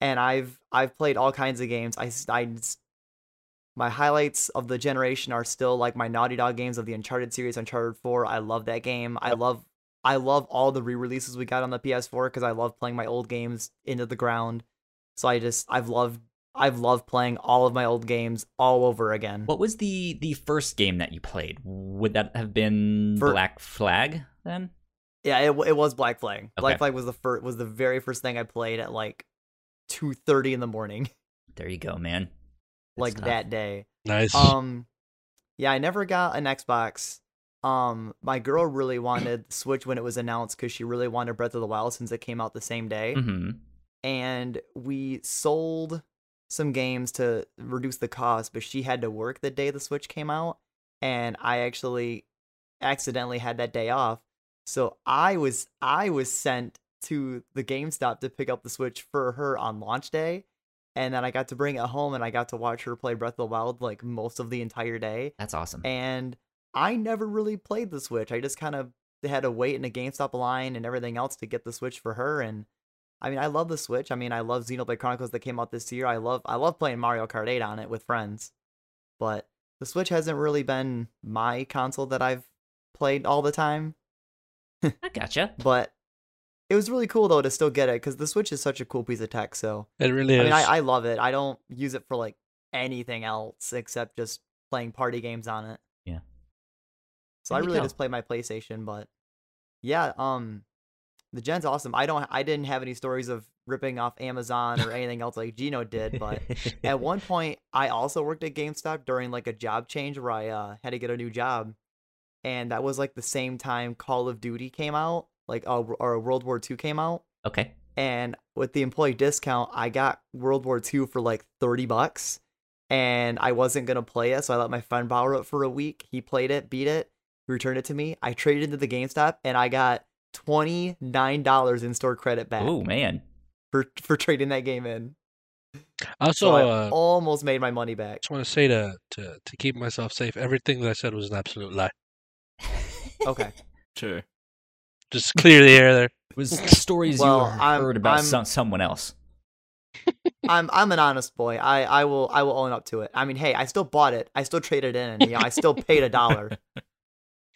and I've I've played all kinds of games. I, I my highlights of the generation are still like my Naughty Dog games of the Uncharted series, Uncharted 4. I love that game. I love I love all the re-releases we got on the PS4 because I love playing my old games into the ground. So I just I've loved I've loved playing all of my old games all over again. What was the the first game that you played? Would that have been For- Black Flag then? Yeah, it, it was Black Flag. Black Flag was the first was the very first thing I played at like 2:30 in the morning, There you go, man. Good like stuff. that day. Nice. Um, yeah, I never got an Xbox. Um, my girl really wanted the Switch when it was announced because she really wanted Breath of the Wild since it came out the same day. hmm And we sold some games to reduce the cost, but she had to work the day the Switch came out, and I actually accidentally had that day off. So I was I was sent to the GameStop to pick up the Switch for her on launch day. And then I got to bring it home and I got to watch her play Breath of the Wild like most of the entire day. That's awesome. And I never really played the Switch. I just kind of had to wait in a GameStop line and everything else to get the Switch for her. And I mean, I love the Switch. I mean, I love Xenoblade Chronicles that came out this year. I love I love playing Mario Kart 8 on it with friends. But the Switch hasn't really been my console that I've played all the time. I gotcha. But it was really cool though to still get it because the Switch is such a cool piece of tech. So it really is. I mean, I, I love it. I don't use it for like anything else except just playing party games on it. Yeah. So There I really go. just play my PlayStation, but yeah, um, the gen's awesome. I don't, I didn't have any stories of ripping off Amazon or anything else like Gino did, but at one point I also worked at GameStop during like a job change where I uh, had to get a new job, and that was like the same time Call of Duty came out, like uh, or World War II came out okay. and with the employee discount, I got World War II for like thirty bucks, and I wasn't gonna play it, so I let my friend borrow it for a week. He played it, beat it, returned it to me. I traded into the GameStop, and I got twenty nine dollars in store credit back Oh man. for for trading that game in. Also, So I uh, almost made my money back. just want to say to, to to keep myself safe, everything that I said was an absolute lie. Okay. Sure. Just clear the air there. It was stories Well, you I'm- heard about I'm- some, someone else. I'm I'm an honest boy. I, I will I will own up to it. I mean, hey, I still bought it. I still traded in, and you know, I still paid a dollar.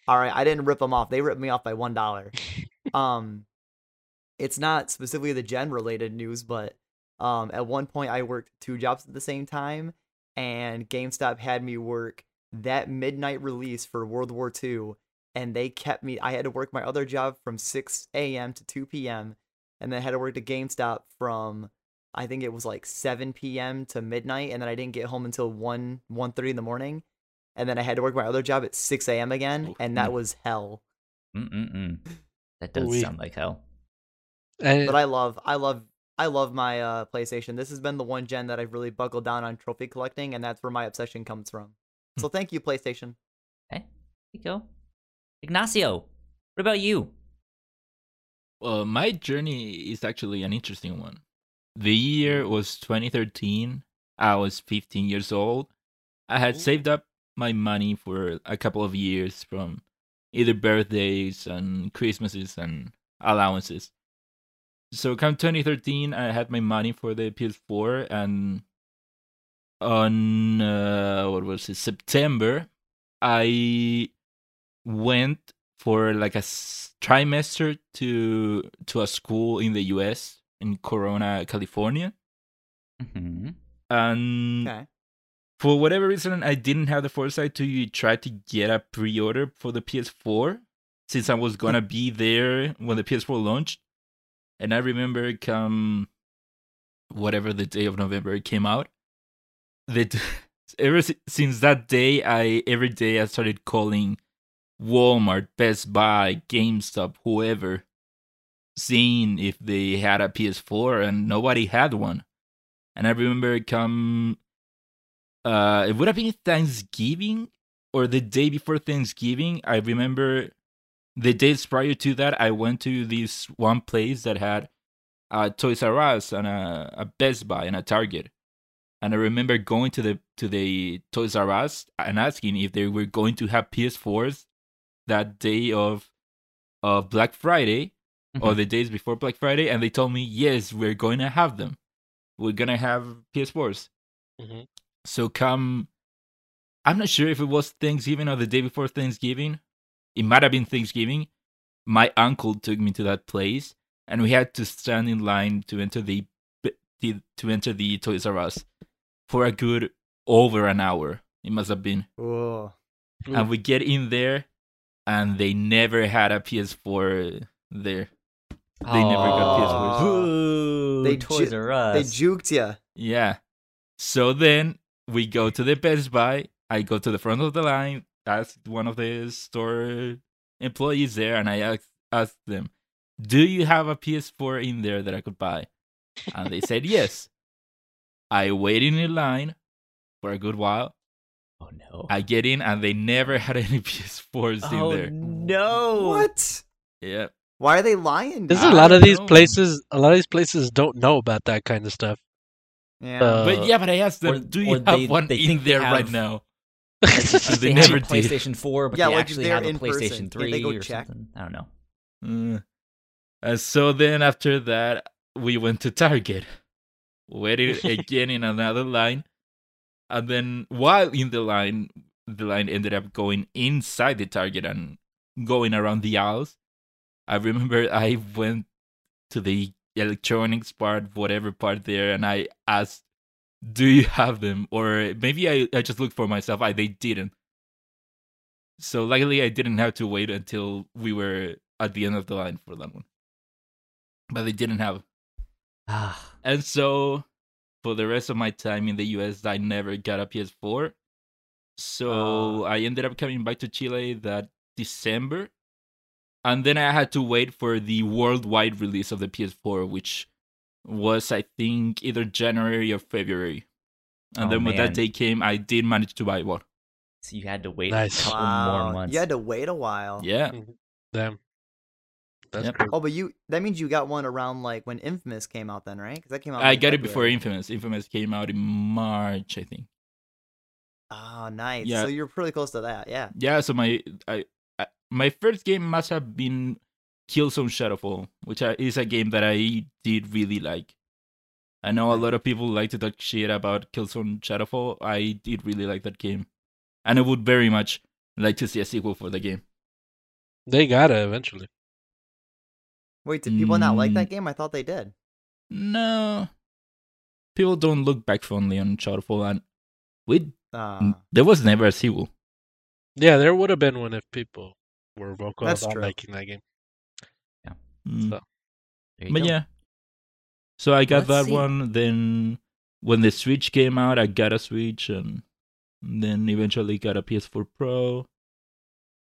All right, I didn't rip them off. They ripped me off by one dollar. Um, it's not specifically the gen related news, but um, at one point I worked two jobs at the same time, and GameStop had me work that midnight release for World War II, and they kept me. I had to work my other job from 6 a.m. to 2 p.m., and then I had to work at GameStop from I think it was like 7 p.m. to midnight, and then I didn't get home until 1 1:30 in the morning, and then I had to work my other job at 6 a.m. again, and that mm. was hell. Mm-mm-mm. That does Ooh-wee. sound like hell. And But I love, I love, I love my uh, PlayStation. This has been the one gen that I've really buckled down on trophy collecting, and that's where my obsession comes from. Hmm. So thank you, PlayStation. Okay. You go. Ignacio, what about you? Well, my journey is actually an interesting one. The year was 2013. I was 15 years old. I had Ooh. saved up my money for a couple of years from either birthdays and Christmases and allowances. So come 2013, I had my money for the PS4 and on uh, what was it September, I went for like a trimester to to a school in the U.S. in Corona, California, Mm-hmm. and Okay. For whatever reason, I didn't have the foresight to try to get a pre-order for the PS4 since I was gonna be there when the PS4 launched. And I remember come whatever the day of November it came out. That ever since that day, I every day I started calling Walmart, Best Buy, GameStop, whoever, seeing if they had a PS4, and nobody had one. And I remember come uh it would have been Thanksgiving or the day before Thanksgiving. I remember the days prior to that I went to this one place that had a Toys R Us and a, a Best Buy and a Target. And I remember going to the to the Toys R Us and asking if they were going to have PS4s that day of of Black Friday or the days before Black Friday, and they told me yes, we're going to have them. We're gonna have PS4s. Mhm. So come, I'm not sure if it was Thanksgiving or the day before Thanksgiving. It might have been Thanksgiving. My uncle took me to that place, and we had to stand in line to enter the, the to enter the Toys R Us for a good over an hour. It must have been, Whoa. and we get in there, and they never had a PS4 there. They never got PS4s. Boo! They Toys ju- R Us. They juked you. Yeah. So then we go to the Best Buy. I go to the front of the line, ask one of the store employees there, and I ask, ask them, Do you have a PS4 in there that I could buy? And they said yes. I waited in line for a good while. oh no! I get in, and they never had any PS4s oh in there. no! What? Yeah. Why are they lying? There's a lot of these know. places. A lot of these places don't know about that kind of stuff. Yeah. Uh, But yeah, but I asked them, or- Do you have they- one they in think they there right now? Like, And they they have never a did. PlayStation 4, but Yeah, they like, actually they're have a in person. PlayStation Can't 3 they go or check? something. I don't know. Mm. Uh, so then after that, we went to Target, waited again in another line, and then while in the line, the line ended up going inside the Target and going around the aisles. I remember I went to the electronics part, whatever part there, and I asked, "Do you have them?" Or maybe I, I just looked for myself. I they didn't. So luckily, I didn't have to wait until we were at the end of the line for that one. But they didn't have. Ah, And so for the rest of my time in the US, I never got a PS4. So I ended up coming back to Chile that December. And then I had to wait for the worldwide release of the PS4, which was, I think, either January or February. And Oh, then when man. that day came, I did manage to buy one. So you had to wait Nice. a couple Wow. more months. You had to wait a while. Yeah. Mm-hmm. Damn. That's Yep. cool. Oh, but you that means you got one around like when Infamous came out then, right? Because that came out. I in got it before Infamous. Infamous came out in March, I think. Oh, nice. Yeah. So you're pretty close to that. Yeah. Yeah, so my I, I my first game must have been Killzone Shadowfall, which is a game that I did really like. I know a lot of people like to talk shit about Killzone Shadowfall. I did really like that game, and I would very much like to see a sequel for the game. They got it eventually. Wait, did people not like Mm. that game? I thought they did. No, people don't look back fondly on Shadowfall, and we Uh, there was never a sequel. Yeah, there would have been one if people were vocal That's about true. liking that game. Mm. So- But go. yeah. So I got Let's that see. one. Then when the Switch came out, I got a Switch, and then eventually got a PS4 Pro.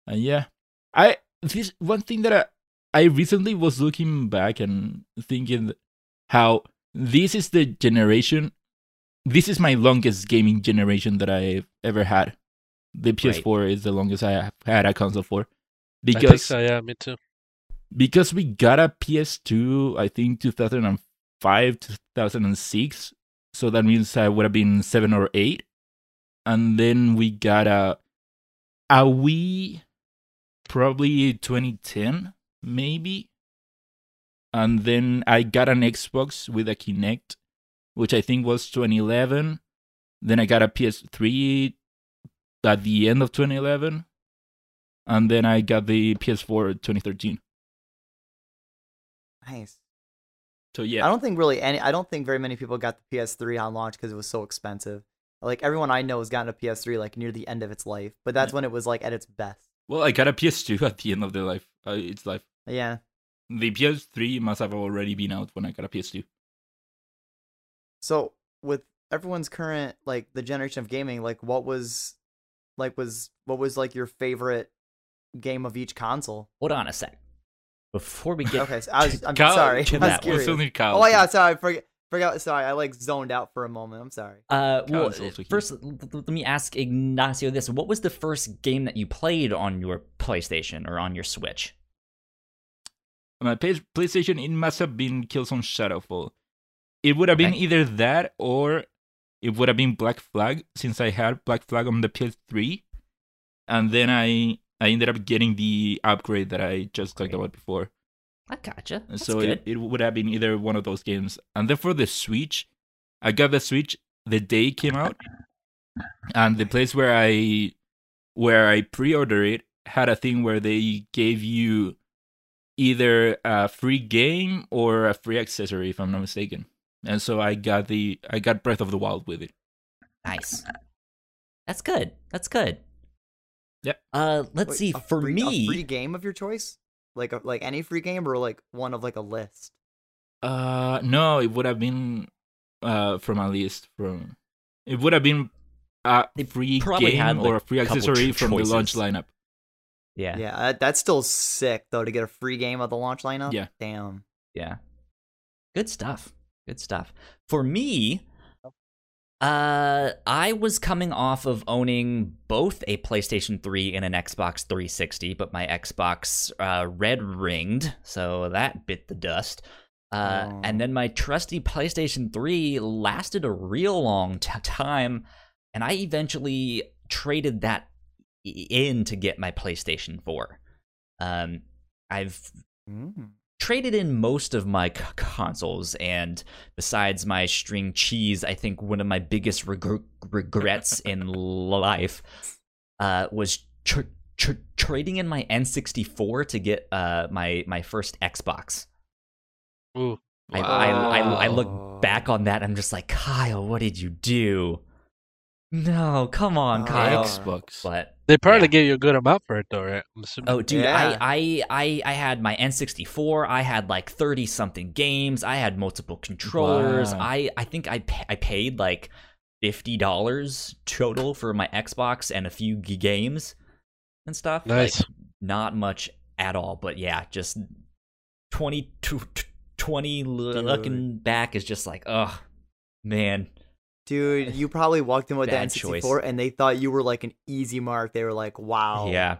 And yeah, I this one thing that I I recently was looking back and thinking how this is the generation. This is my longest gaming generation that I've ever had. The PS4 is the longest I have had a console for, I think because so, yeah, me too. because we got a PS2, I think 2005, 2006. So that means I would have been seven or eight. And then we got a a Wii, probably 2010, maybe. And then I got an Xbox with a Kinect, which I think was 2011. Then I got a PS3 at the end of 2011. And then I got the PS4 2013. nice. So yeah. I don't think really any. I don't think very many people got the PS3 on launch because it was so expensive. Like everyone I know has gotten a PS3 like near the end of its life, but that's Yeah. when it was like at its best. Well, I got a PS2 at the end of the life. Uh, its life. Yeah. The PS3 must have already been out when I got a PS2. So with everyone's current like the generation of gaming, like what was, like was what was like your favorite game of each console? Hold on a sec. Before we get Okay, so I was. I'm Kyle- sorry. I was that one. What's curious. Kyle? Oh yeah, sorry. Forget. Forgot. Sorry, I like zoned out for a moment. I'm sorry. Uh, well, Kyle's also here. first, l- l- let me ask Ignacio this: What was the first game that you played on your PlayStation or on your Switch? My PlayStation, it must have been Killzone Shadowfall. It would have been either that or it would have been Black Flag, since I had Black Flag on the PS3. And then I I ended up getting the upgrade that I just talked about before. I gotcha. That's so good. it, it would have been either one of those games. And then for the Switch, I got the Switch the day it came out, and the place where I where I pre-ordered it had a thing where they gave you either a free game or a free accessory, if I'm not mistaken. And so I got the I got Breath of the Wild with it. Nice. That's good. That's good. Yep. Uh, let's Wait, see. a For free, me, a free game of your choice, like a, like any free game, or like one of like a list. Uh, no, it would have been uh from a list from. It would have been a They free game had, like, or a free accessory ch- from the launch lineup. yeah, Yeah, that's still sick though to get a free game of the launch lineup. Yeah. Damn. Yeah. Good stuff. Good stuff. For me, uh I was coming off of owning both a PlayStation 3 and an Xbox 360, but my Xbox uh red ringed, so that bit the dust. Uh Oh. and then my trusty PlayStation 3 lasted a real long t- time and I eventually traded that in to get my PlayStation 4. Um I've Mm. Traded in most of my c- consoles, and besides my string cheese, I think one of my biggest reg- regrets in life uh, was tr- tr- trading in my N64 to get uh, my my first Xbox. Ooh. I, I, I, I look back on that, I'm just like, Kyle, what did you do? No, come on. Kyle. Xbox. But They probably Yeah. gave you a good amount for it, though, right? I'm assuming. Oh, dude, Yeah. I, I, I, I had my N64. I had like thirty something games. I had multiple controllers. Wow. I, I think I, I paid like fifty dollars total for my Xbox and a few g- games and stuff. Like, Nice. not much at all, but yeah, just 20, tw- tw- 20 looking back is just like, oh man, Dude, you probably walked in with the Bad N64 choice. and they thought you were like an easy mark. They were like, wow. Yeah.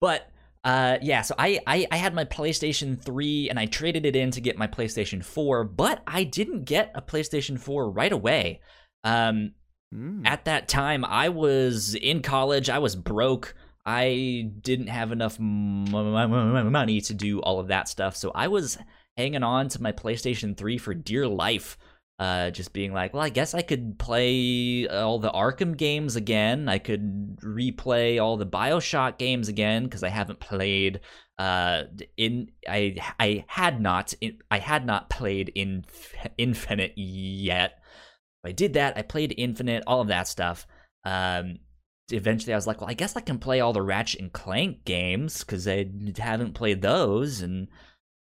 But uh yeah, so I, I I had my PlayStation 3 and I traded it in to get my PlayStation 4, but I didn't get a PlayStation 4 right away. Um Mm. at that time I was in college, I was broke. I didn't have enough m- m- money to do all of that stuff. So I was hanging on to my PlayStation 3 for dear life. Uh, just being like, well, I guess I could play all the Arkham games again. I could replay all the Bioshock games again because I haven't played. Uh, in I I had not I had not played in Infinite yet. I did that. I played Infinite, all of that stuff. Um, eventually, I was like, well, I guess I can play all the Ratchet and Clank games because I haven't played those and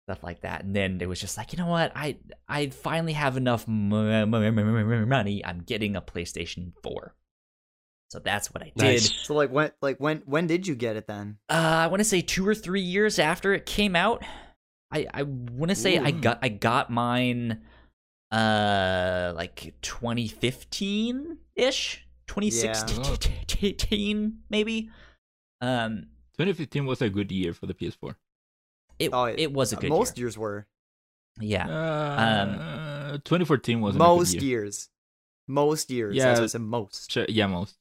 stuff like that. And then it was just like, you know what? I I finally have enough mo- mo- mo- money. I'm getting a PlayStation Four. So that's what I did. Nice. So like when like when when did you get it then? Uh, I want to say two or three years after it came out. I I want to say I got I got mine, uh, like 2015 ish, 2016 maybe. Um, 2015 was a good year for the PS4. It Oh, it was a Uh, good Most year. years were. Yeah. Uh, 2014 was Most a good year. years. Most years. Yeah. As I said, most. Sure, yeah, most.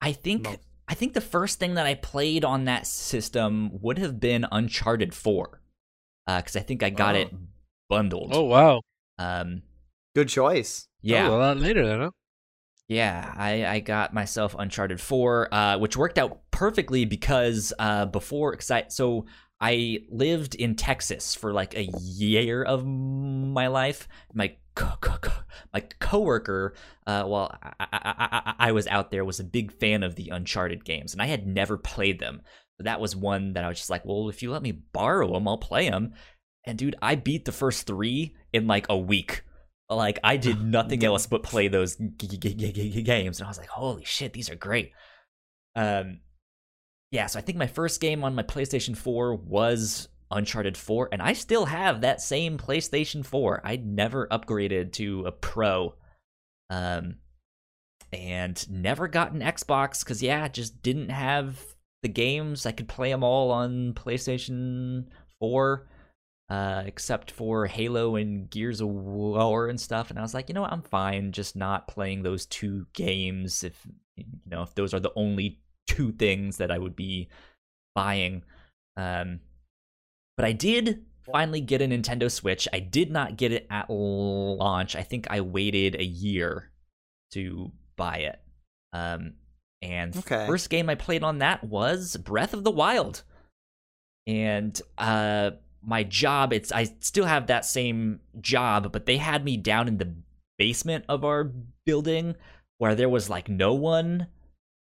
I think Most. I think the first thing that I played on that system would have been Uncharted 4. Uh, cuz I think I got Oh. it bundled. Oh wow. Um, Good choice. yeah. Oh, a lot later then, huh? Yeah, I, I got myself Uncharted 4, uh, which worked out perfectly because uh, before, cause I, so I lived in Texas for like a year of my life. My co- co- co- my coworker, uh, while I, I, I, I was out there, was a big fan of the Uncharted games, and I had never played them. But that was one that I was just like, well, if you let me borrow them, I'll play them. And dude, I beat the first three in like a week. Like I did nothing else but play those g- g- g- games, and I was like, "Holy shit, these are great!" Um, yeah. So I think my first game on my PlayStation 4 was Uncharted 4, and I still have that same PlayStation 4. I never upgraded to a Pro, um, and never got an Xbox because yeah, just didn't have the games. I could play them all on PlayStation 4 uh, except for Halo and Gears of War and stuff. And I was like, you know what, I'm fine just not playing those two games if you know if those are the only two things that I would be buying. Um, but I did finally get a Nintendo Switch. I did not get it at launch. I think I waited a year to buy it. Um, and Okay. first game I played on that was Breath of the Wild. And uh my job it's I still have that same job, but they had me down in the basement of our building where there was like no one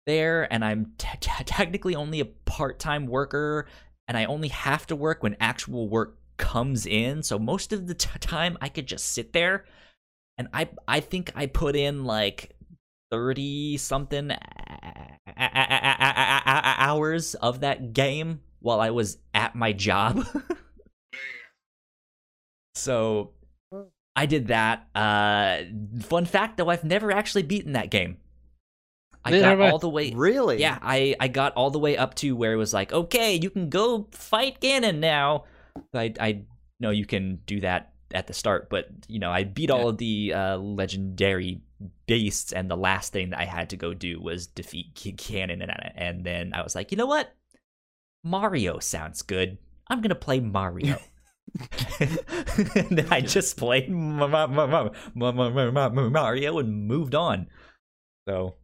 there and I'm te- te- technically only a part-time worker and I only have to work when actual work comes in. So most of the t- time I could just sit there and I I think I put in like 30 something hours of that game while I was at my job. so I did that. Uh fun fact though, I've never actually beaten that game. I got all the way really. Yeah, I I got all the way up to where it was like, okay, you can go fight Ganon now. I I know you can do that at the start, but you know I beat yeah. all of the uh, legendary beasts, and the last thing that I had to go do was defeat Ganon, and and then I was like, you know what, Mario sounds good. I'm gonna play Mario. and then I just played Mario and moved on. So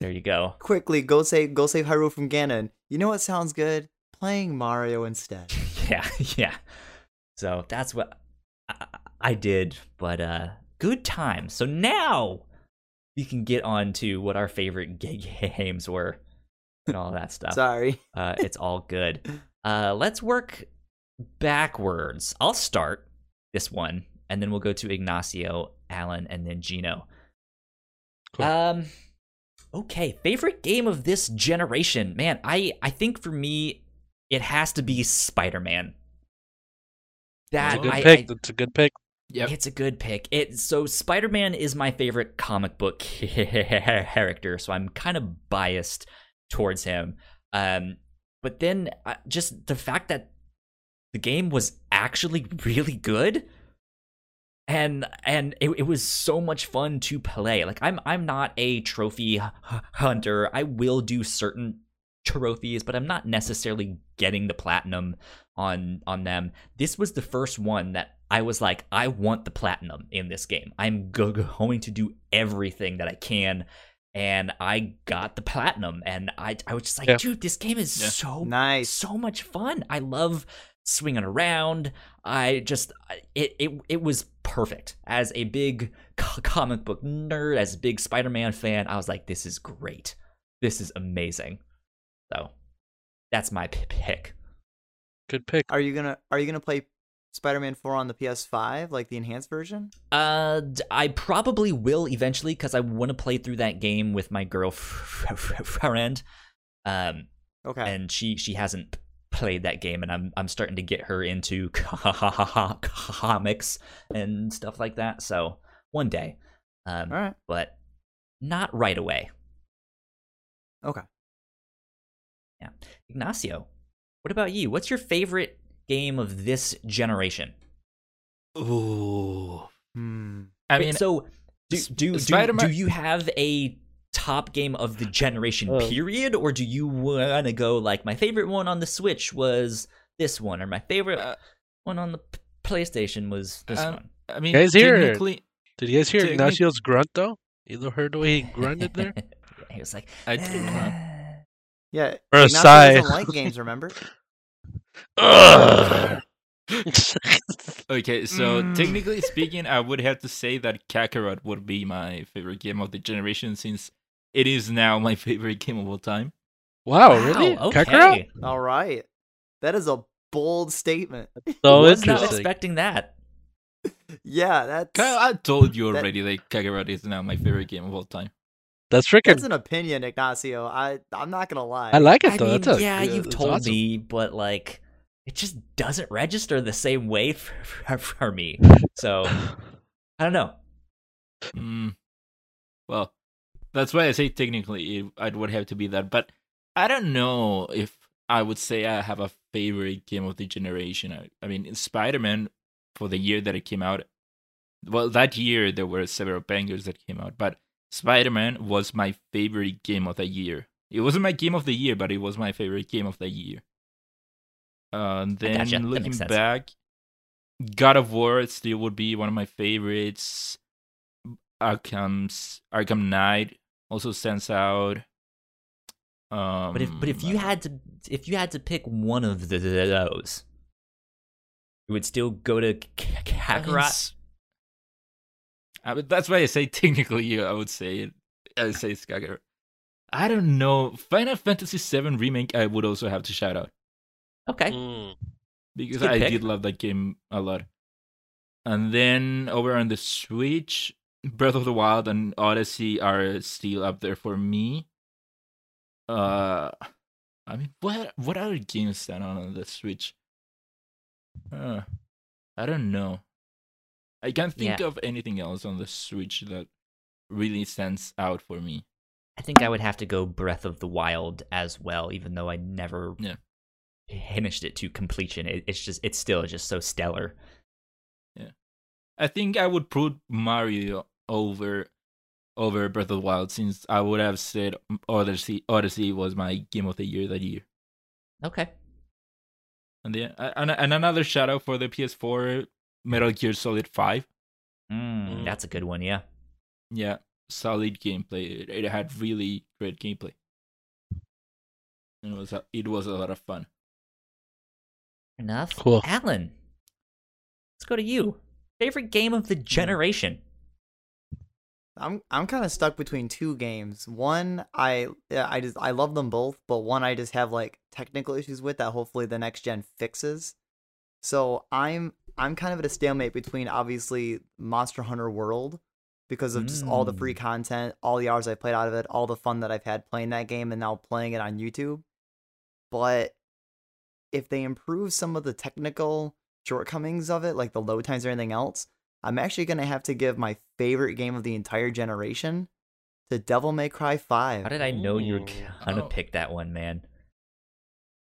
there you go. Quickly, go save go save Hyrule from Ganon. You know what sounds good? Playing Mario instead. yeah yeah so that's what I, I did but uh good times so now we can get on to what our favorite ga- games were and all that stuff Sorry. uh it's all good uh let's work backwards i'll start this one and then we'll go to ignacio alan and then gino Cool. um okay favorite game of this generation man i i think for me it has to be spider-man That's that a good I, pick. I- That's a good pick. Yep. It's a good pick. It so Spider-Man is my favorite comic book character, so I'm kind of biased towards him. Um, but then uh, just the fact that the game was actually really good and and it, it was so much fun to play like i'm i'm not a trophy h- hunter i will do certain trophies but i'm not necessarily getting the platinum on on them this was the first one that i was like i want the platinum in this game i'm go- going to do everything that i can and i got the platinum and i i was just like Yeah. dude this game is Yeah. so Nice. so much fun. I love swinging around. I just it it it was perfect. As a big comic book nerd, as a big Spider-Man fan, I was like this is great. This is amazing. So, that's my p- pick. Good pick. Are you gonna Are you gonna play Spider-Man 4 on the PS5, like the enhanced version? Uh I probably will eventually cuz I want to play through that game with my girlfriend. Um Okay. and she she hasn't played that game and I'm I'm starting to get her into comics and stuff like that. So one day. Um All right. but not right away. Okay. Yeah. Ignacio, what about you? What's your favorite game of this generation? Ooh. Hmm. I mean, so do do, do, do you have a top game of the generation Oh. period or do you want to go like my favorite one on the Switch was this one or my favorite Uh, one on the p- PlayStation was this Um, one? I mean, Guys, here- technically, Did you guys hear Technic- Ignacio's grunt though? You heard the way he grunted there? he was like I did not. Yeah. Or a Ignacio sigh. doesn't like games, remember? Okay, so Mm. technically speaking, I would have to say that Kakarot would be my favorite game of the generation since it is now my favorite game of all time. wow, really? Wow, Kakarot? okay. All right. That is a bold statement. So was not expecting that. yeah, that's Kyle, I told you already that Kakarot is now my favorite game of all time. That's freaking. that's an opinion, Ignacio. I I'm not gonna lie. I like it I though. mean, That's a, yeah, you've it's told awesome. me, but like, it just doesn't register the same way for, for, for me. So I don't know. Mm. Well, that's why I say technically it, it would have to be that, but I don't know if I would say I have a favorite game of the generation. I, I mean, Spider Man for the year that it came out. Well, that year there were several bangers that came out, but Spider Man was my favorite game of the year. It wasn't my game of the year, but it was my favorite game of the year. Uh, then gotcha. Looking back, God of War still would be one of my favorites. Arkham's Arkham Knight also stands out. Um, But if but if you had to if you had to pick one of the, those, you would still go to K- K- I Kakarot. s- I mean, that's why I say technically, I would say it. I would say it's Kakarot. I don't know. Final Fantasy VII remake, I would also have to shout out Okay, Mm. because I pick. did love that game a lot. And then over on the Switch, Breath of the Wild and Odyssey are still up there for me. Uh, I mean, what what other games stand out on the Switch? Uh, I don't know. I can't think Yeah. of anything else on the Switch that really stands out for me. I think I would have to go Breath of the Wild as well, even though I never Yeah. finished it to completion. It, it's just it's still just so stellar. Yeah, I think I would put Mario over over Breath of the Wild since I would have said Odyssey Odyssey was my game of the year that year. Okay, And then and, and another shout out for the PS4 Metal Gear Solid 5. mm, Mm. that's a good one. Yeah. Yeah, solid gameplay. It, it had really great gameplay. And it was a, it was a lot of fun. Enough. Cool. Alan, let's go to you. Favorite game of the generation? I'm I'm kind of stuck between two games. One, I I just I love them both, but one I just have like technical issues with that hopefully the next gen fixes. So I'm I'm kind of at a stalemate between obviously Monster Hunter World because of just all the free Mm. content, all the hours I played out of it, all the fun that I've had playing that game and now playing it on YouTube. But if they improve some of the technical shortcomings of it, like the load times or anything else, I'm actually gonna have to give my favorite game of the entire generation to Devil May Cry Five. How did I know you were gonna Oh. pick that one, man?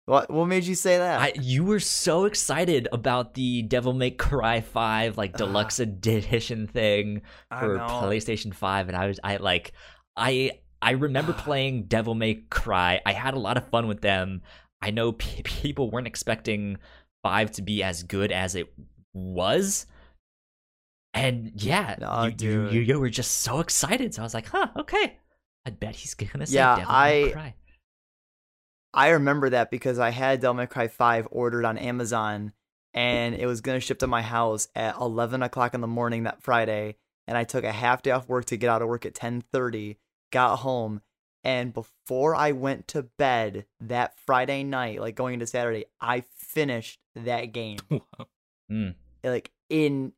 What what made you say that? I you were so excited about the Devil May Cry 5 like deluxe edition thing for. PlayStation 5 and I was I like I I remember playing Devil May Cry. I had a lot of fun with them. I know p- people weren't expecting 5 to be as good as it was. And yeah, Nah, you, you, you you were just so excited. So I was like, "Huh, okay. I bet he's to say Yeah, Devil I- Cry." I remember that because I had Devil May Cry 5 ordered on Amazon and it was going to ship to my house at 11 o'clock in the morning that Friday. And I took a half day off work to get out of work at 1030, got home. And before I went to bed that Friday night, like going into Saturday, I finished that game. Mm. Like in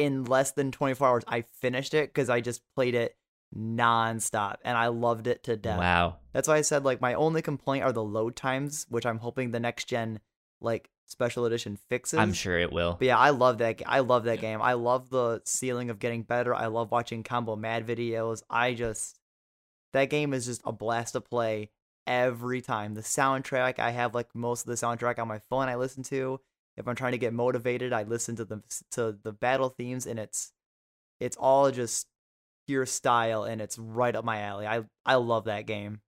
in less than 24 hours, I finished it because I just played it nonstop and I loved it to death. Wow. That's why I said like my only complaint are the load times, which I'm hoping the next gen like special edition fixes. I'm sure it will. But yeah, I love that. I love that game. I love the ceiling of getting better. I love watching combo mad videos. I just that game is just a blast to play every time. The soundtrack, I have like most of the soundtrack on my phone. I listen to. If I'm trying to get motivated, I listen to the to the battle themes, and it's it's all just pure style, and it's right up my alley. I I love that game.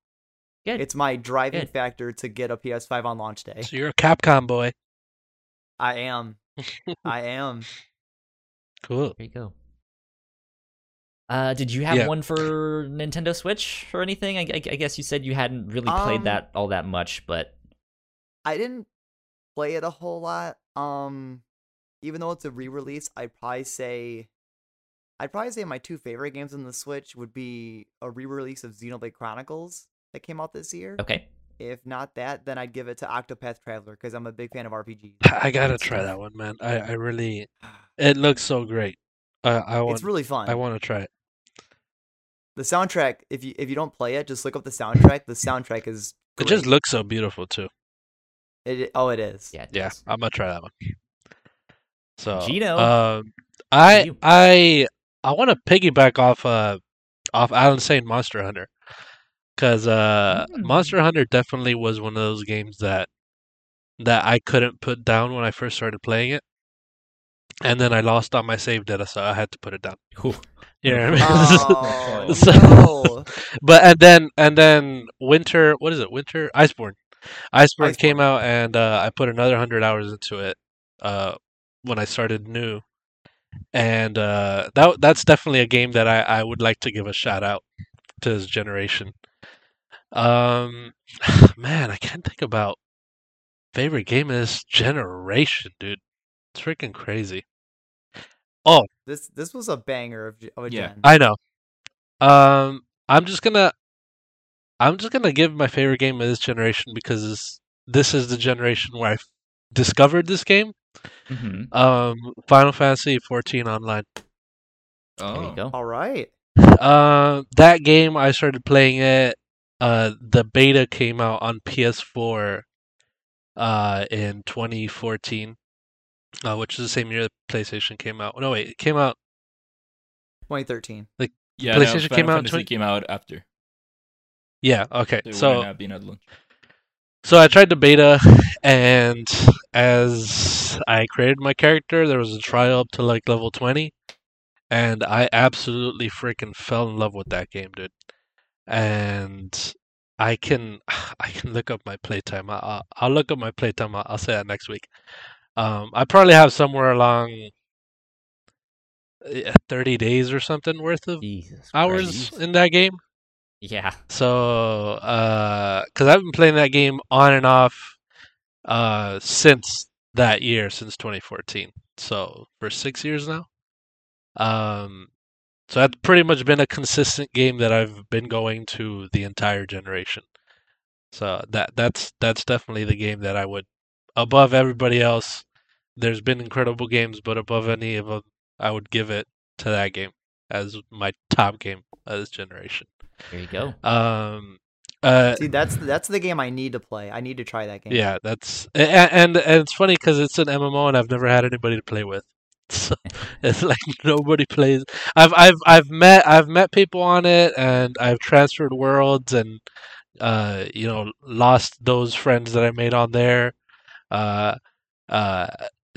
Good. It's my driving Good. factor to get a PS5 on launch day. So you're a Capcom boy. I am. I am. Cool. There you go. Uh, did you have Yeah. one for Nintendo Switch or anything? I, I, I guess you said you hadn't really played Um, that all that much, but I didn't play it a whole lot. Um, even though it's a re-release, I'd probably say, I'd probably say my two favorite games on the Switch would be a re-release of Xenoblade Chronicles that came out this year. okay. If not that, then I'd give it to Octopath Traveler because I'm a big fan of RPGs. I gotta try that one, man. I, I really, it looks so great. I I want It's really fun. I want to try it. the soundtrack. If you if you don't play it, just look up the soundtrack. The soundtrack is. It just looks so beautiful too. It, oh, it is. Yeah. It Yeah, does. I'm gonna try that one. So, Gino, um, I you. I I want to piggyback off uh off Alan saying Monster Hunter, because uh Mm. Monster Hunter definitely was one of those games that that I couldn't put down when I first started playing it, and then I lost all my save data, so I had to put it down. Ooh. You know what I mean? Oh, So- no. but and then and then Winter, what is it? Winter Iceborne. Iceborne, came out, and uh, I put another hundred hours into it uh, when I started new, and uh, that that's definitely a game that I, I would like to give a shout out to this generation. Um, man, I can't think about favorite game of this generation, dude. It's freaking crazy. Oh, this this was a banger of, of a Yeah. gen. I know. Um, I'm just gonna, I'm just gonna give my favorite game of this generation because this, this is the generation where I discovered this game. Mhm. Um, Final Fantasy 14 Online. Oh, There you go. All right. Uh, that game I started playing it. Uh, the beta came out on PS4. Uh, in 2014. Uh, which is the same year the PlayStation came out. No, wait, it came out 2013. Yeah, PlayStation no, Final came out Fantasy 20 came out after. Yeah, okay. So wouldn't have been at launch. So I tried the beta, and as I created my character, there was a trial up to like level 20, and I absolutely freaking fell in love with that game, dude. And I can I can look up my playtime. I- I'll, I'll look up my playtime. I'll, I'll say that next week. Um, I probably have somewhere along uh, 30 days or something worth of Jesus hours Christ. in that game. Yeah. So, uh, because I've been playing that game on and off, uh, since that year, since 2014. So for six years now. Um, so that's pretty much been a consistent game that I've been going to the entire generation. So that that's that's definitely the game that I would above everybody else. There's been incredible games, but above any of them, I would give it to that game as my top game of this generation. There you go. Um, uh, See, that's that's the game I need to play. I need to try that game. yeah, that's and and, and it's funny because it's an MMO and I've never had anybody to play with. So, it's like nobody plays. I've I've I've met I've met people on it, and I've transferred worlds, and uh, you know, lost those friends that I made on there. Uh, uh,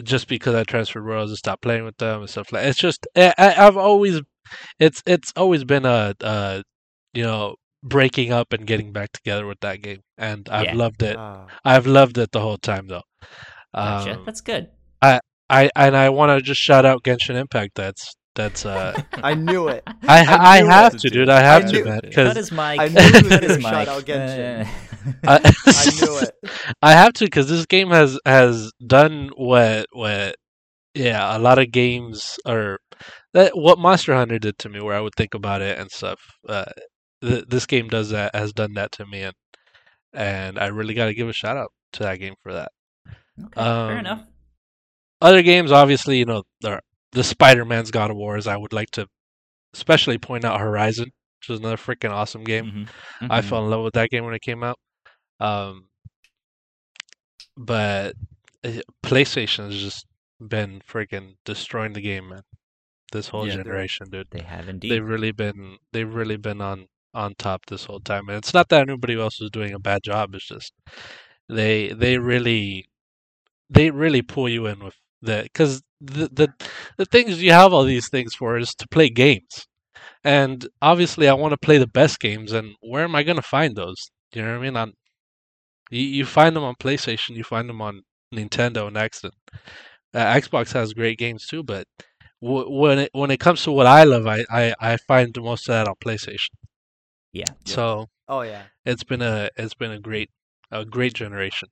just because I transferred worlds and stopped playing with them and stuff like. It's just I, I- I've always it's it's always been a, a you know breaking up and getting back together with that game, and I've Yeah. loved it. Ah. I've loved it the whole time though. Gotcha. Um, That's good. I I and I want to just shout out Genshin Impact. That's that's uh I knew it. I ha- I, I have it. to, dude. I have I to, knew- man, Cut Cut because his mic. I knew he was Cut gonna shout out Genshin. I, I knew it. I have to because this game has has done what what yeah a lot of games are that what Monster Hunter did to me where I would think about it and stuff. Uh, th- this game does that has done that to me and and I really got to give a shout out to that game for that. Okay, fair Um, enough. Other games, obviously, you know, the the Spider Man's God of War. Wars. I would like to especially point out Horizon, which is another freaking awesome game. Mhm. I Mhm. fell in love with that game when it came out. Um, but uh, PlayStation has just been freaking destroying the game, man. This whole Yeah. generation, dude. They have indeed. They've really been they've really been on on top this whole time, and it's not that anybody else is doing a bad job. It's just they they really they really pull you in with the because the the the things you have all these things for is to play games, and obviously I want to play the best games, and where am I gonna find those? You know what I mean? On you, you find them on PlayStation, you find them on Nintendo and X, and uh, Xbox has great games too, but when it when it comes to what I love, I, I, I find most of that on PlayStation. Yeah. So Oh yeah. it's been a it's been a great a great generation.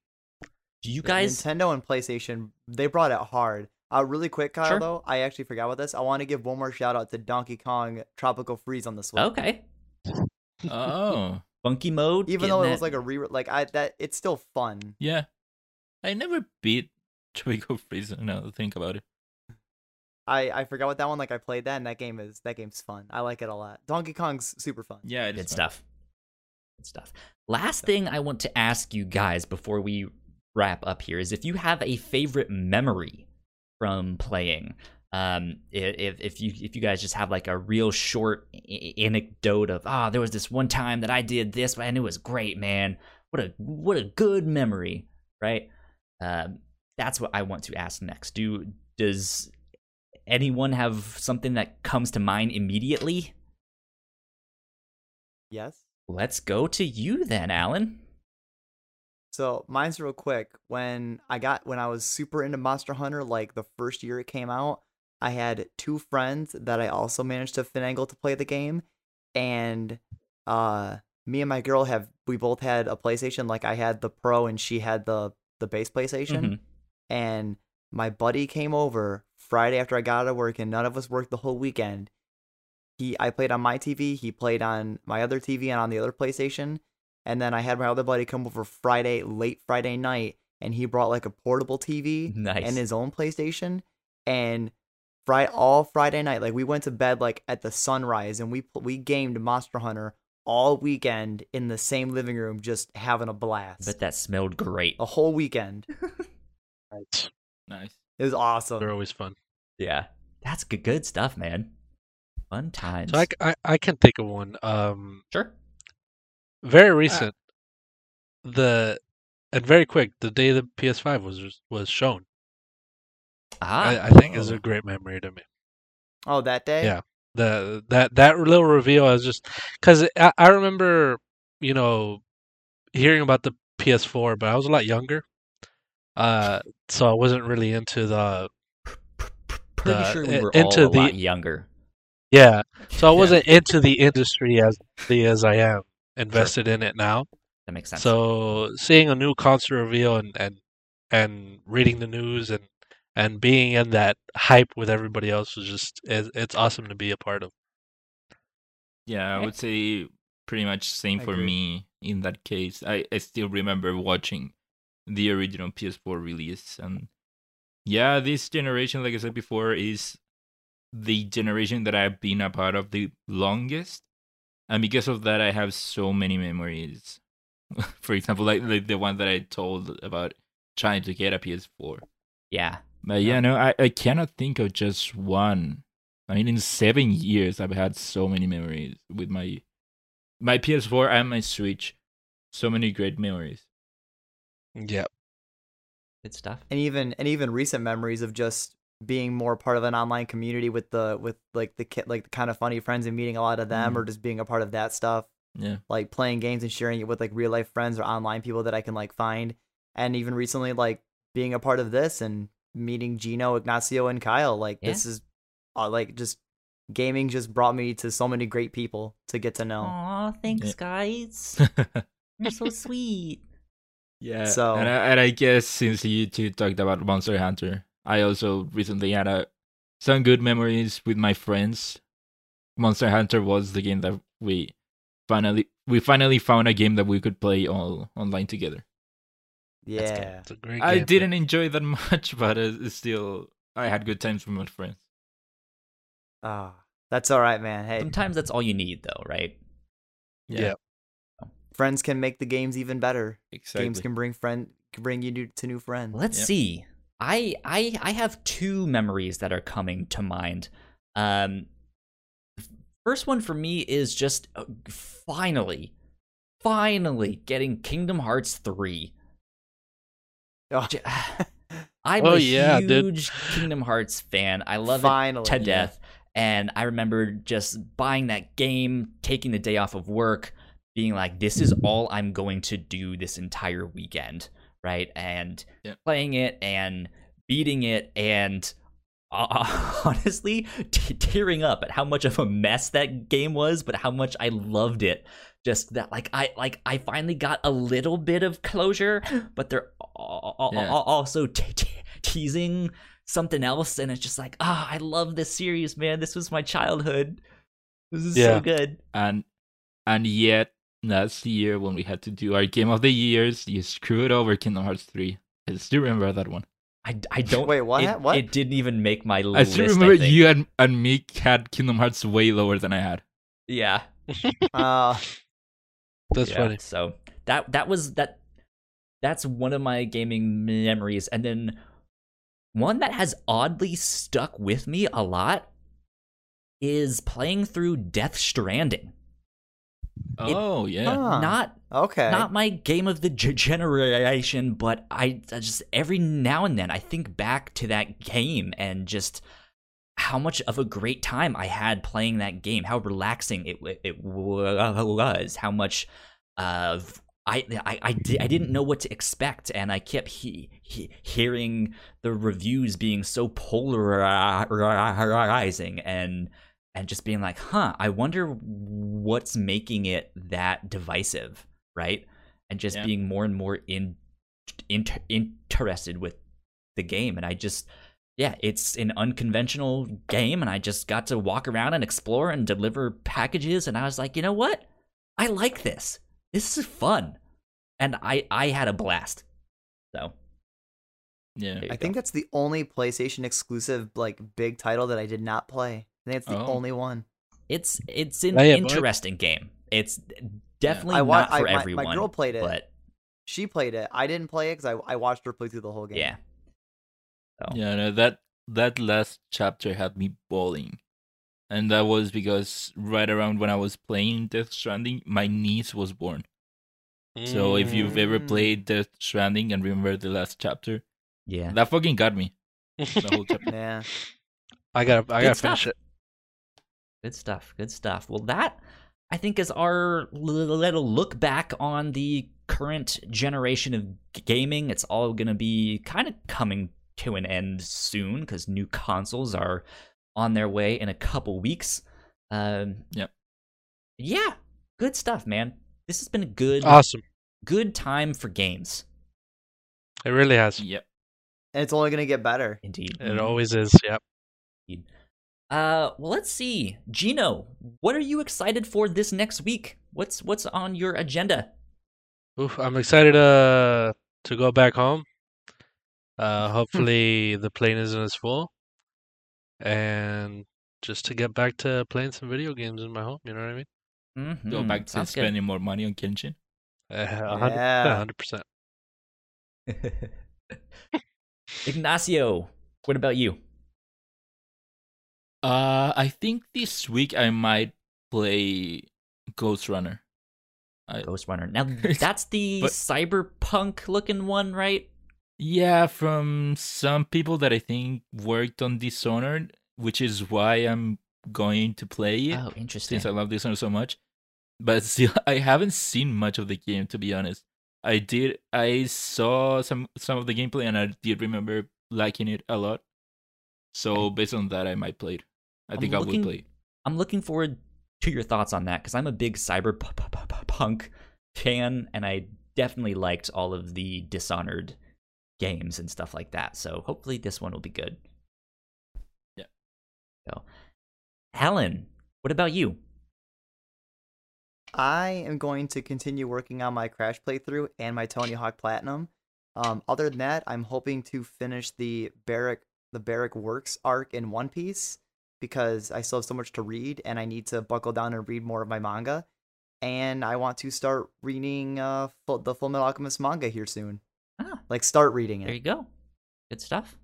Do you guys? Nintendo and PlayStation, they brought it hard. Uh, really quick, Kyle. Sure. Though I actually forgot about this. I want to give one more shout out to Donkey Kong Tropical Freeze on the Switch. Okay. Oh, Funky mode. Even though it that- was like a re like I that it's still fun. yeah. I never beat Tropical Freeze. Now that I think about it. I I forgot what that one like. I played that and that game is that game's fun. I like it a lot. Donkey Kong's super fun. Yeah, it Good is fun. stuff. Good stuff. Last thing I want to ask you guys before we wrap up here is if you have a favorite memory from playing. Um, if if you if you guys just have like a real short a- anecdote of ah, there was this one time that I did this and it was great, man. What a what a good memory, right? Um, that's what I want to ask next. Do does anyone have something that comes to mind immediately? Yes. Let's go to you then, Alan. So mine's real quick. When I got when I was super into Monster Hunter, like the first year it came out, I had two friends that I also managed to finagle to play the game, and uh, me and my girl have we both had a PlayStation. Like I had the Pro and she had the the base PlayStation, Mhm. and my buddy came over Friday after I got out of work, and none of us worked the whole weekend. He I played on my TV, he played on my other TV and on the other PlayStation. And then I had my other buddy come over Friday, late Friday night, and he brought like a portable TV Nice. and his own PlayStation. And Friday, all Friday night, like we went to bed like at the sunrise, and we we gamed Monster Hunter all weekend in the same living room, just having a blast. But that smelled great. a whole weekend. Right. Nice. It was awesome. They're always fun. Yeah. That's good, good stuff, man. Fun times. So I can think of one. Um, sure. very recent. The and very quick. The day the PS5 was was shown. Ah. I, I think is Oh. a great memory to me. Oh, that day? Yeah. The that that little reveal I was just because I, I remember you know hearing about the PS4, but I was a lot younger. Uh, so I wasn't really into the Pretty the- sure we were into all a lot the- younger. yeah. So I wasn't into the industry as as I am invested in it now. That makes sense. So seeing a new concert reveal and and and reading the news and and being in that hype with everybody else was just it, it's awesome to be a part of. Yeah, I would say pretty much same I for agree. me in that case. I, I still remember watching the original PS4 release and yeah, this generation, like I said before, is the generation that I've been a part of the longest. And because of that I have so many memories. for example, like, like the one that I told about trying to get a PS4. yeah. But yeah, no, I, I cannot think of just one. I mean, in seven years, I've had so many memories with my my PS4 and my Switch. So many great memories. Yep. Good stuff. and even and even recent memories of just being more part of an online community with the with like the kid like the Kinda Funny friends and meeting a lot of them Mhm. or just being a part of that stuff Yeah. like playing games and sharing it with like real life friends or online people that I can like find and even recently like being a part of this and meeting Gino, Ignacio and Kyle like Yeah. this is uh, like just gaming just brought me to so many great people to get to know. Aw, thanks, Yeah. guys. You're so sweet. Yeah. So- and I, and I guess since you two talked about Monster Hunter, I also recently had a some good memories with my friends. Monster Hunter was the game that we finally we finally found a game that we could play all online together. Yeah. It's a great I game. didn't enjoy that much, but uh, still, I had good times with my friends. Ah, that's all right, man. Hey, Sometimes that's all you need, though, right? Yeah. Friends can make the games even better. exactly. Games can bring friend can bring you new, to new friends. Let's Yep. see. I I I have two memories that are coming to mind. Um, first one for me is just uh, finally, finally getting Kingdom Hearts three. Oh. J- I'm Oh, a yeah, dude. huge Kingdom Hearts fan. I love it Finally, to yeah. death. And I remember just buying that game, taking the day off of work, being like, this is all I'm going to do this entire weekend, right? And Yep. playing it and beating it and uh, honestly t- tearing up at how much of a mess that game was, but how much I loved it. Just that, like I like I finally got a little bit of closure, but they're Yeah. al- also te- te- teasing something else, and it's just like, ah, I love this series, man. This was my childhood. This is Yeah. so good. and and yet last year when we had to do our game of the years, you screwed over Kingdom Hearts three. I still remember that one. I, I don't Wait, what? It, What? It didn't even make my list. I still remember think. you and and me had Kingdom Hearts way lower than I had. Yeah. Uh, That's yeah, funny. So that that was that. That's one of my gaming memories, and then one that has oddly stuck with me a lot is playing through Death Stranding. It- Oh yeah. Huh. Not okay. not my game of the generation, but I, I just every now and then I think back to that game and just how much of a great time I had playing that game, how relaxing it it was, how much of I I I, di- I didn't know what to expect, and I kept he, he, hearing the reviews being so polarizing and and just being like, huh, I wonder what's making it that divisive, right? And just Yeah. being more and more in, inter, interested with the game. And I just, yeah, it's an unconventional game. And I just got to walk around and explore and deliver packages. And I was like, you know what? I like this. This is fun. And I, I had a blast. So, Yeah. I go. think that's the only PlayStation exclusive like big title that I did not play. I think it's the Oh. only one. it's it's an Play it, bud. interesting game. It's definitely I wa- not for I- my- my girl played it. but She played it. I didn't play it because I I watched her play through the whole game. yeah, so, Yeah, no, that that last chapter had me bawling. And that was because right around when I was playing Death Stranding, my niece was born. So if you've ever Mm. played Death Stranding and remember the last chapter, yeah. that fucking got me. The whole chapter. Yeah. I gotta, I gotta stuff. finish it. Good stuff. Good stuff. Well, that I think is our little look back on the current generation of gaming. It's all going to be kind of coming to an end soon because new consoles are on their way in a couple weeks. Um, Yep. Yeah. Good stuff, man. This has been a good, Awesome. good time for games. It really has. Yep. And it's only gonna get better. Indeed. It always is. Yep. Uh, well, let's see, Gino. What are you excited for this next week? What's what's on your agenda? Oof, I'm excited uh, to go back home. Uh, hopefully the plane isn't as full, and just to get back to playing some video games in my home. You know what I mean? Mm-hmm. Go back to Sounds good. spending more money on Genshin. Uh, a hundred- Yeah. hundred percent. Ignacio, What about you? Uh, I think this week I might play Ghostrunner. I, Ghostrunner. Now that's the But- cyberpunk looking one, right? yeah, from some people that I think worked on Dishonored, which is why I'm going to play it Oh, interesting. since I love Dishonored so much. But still, I haven't seen much of the game to be honest. I did. I saw some some of the gameplay, and I did remember liking it a lot. So based on that, I might play it. I I'm think I looking- play. I'm looking forward to your thoughts on that because I'm a big cyberpunk fan, and I definitely liked all of the Dishonored games and stuff like that. So hopefully this one will be good. Yeah. So, Helen, what about you? I am going to continue working on my Crash playthrough and my Tony Hawk Platinum. Um, other than that, I'm hoping to finish the Baroque the Baroque Works arc in One Piece because I still have so much to read and I need to buckle down and read more of my manga. And I want to start reading uh, full, the Fullmetal Alchemist manga here soon. Ah, Like start reading it. there you go. Good stuff.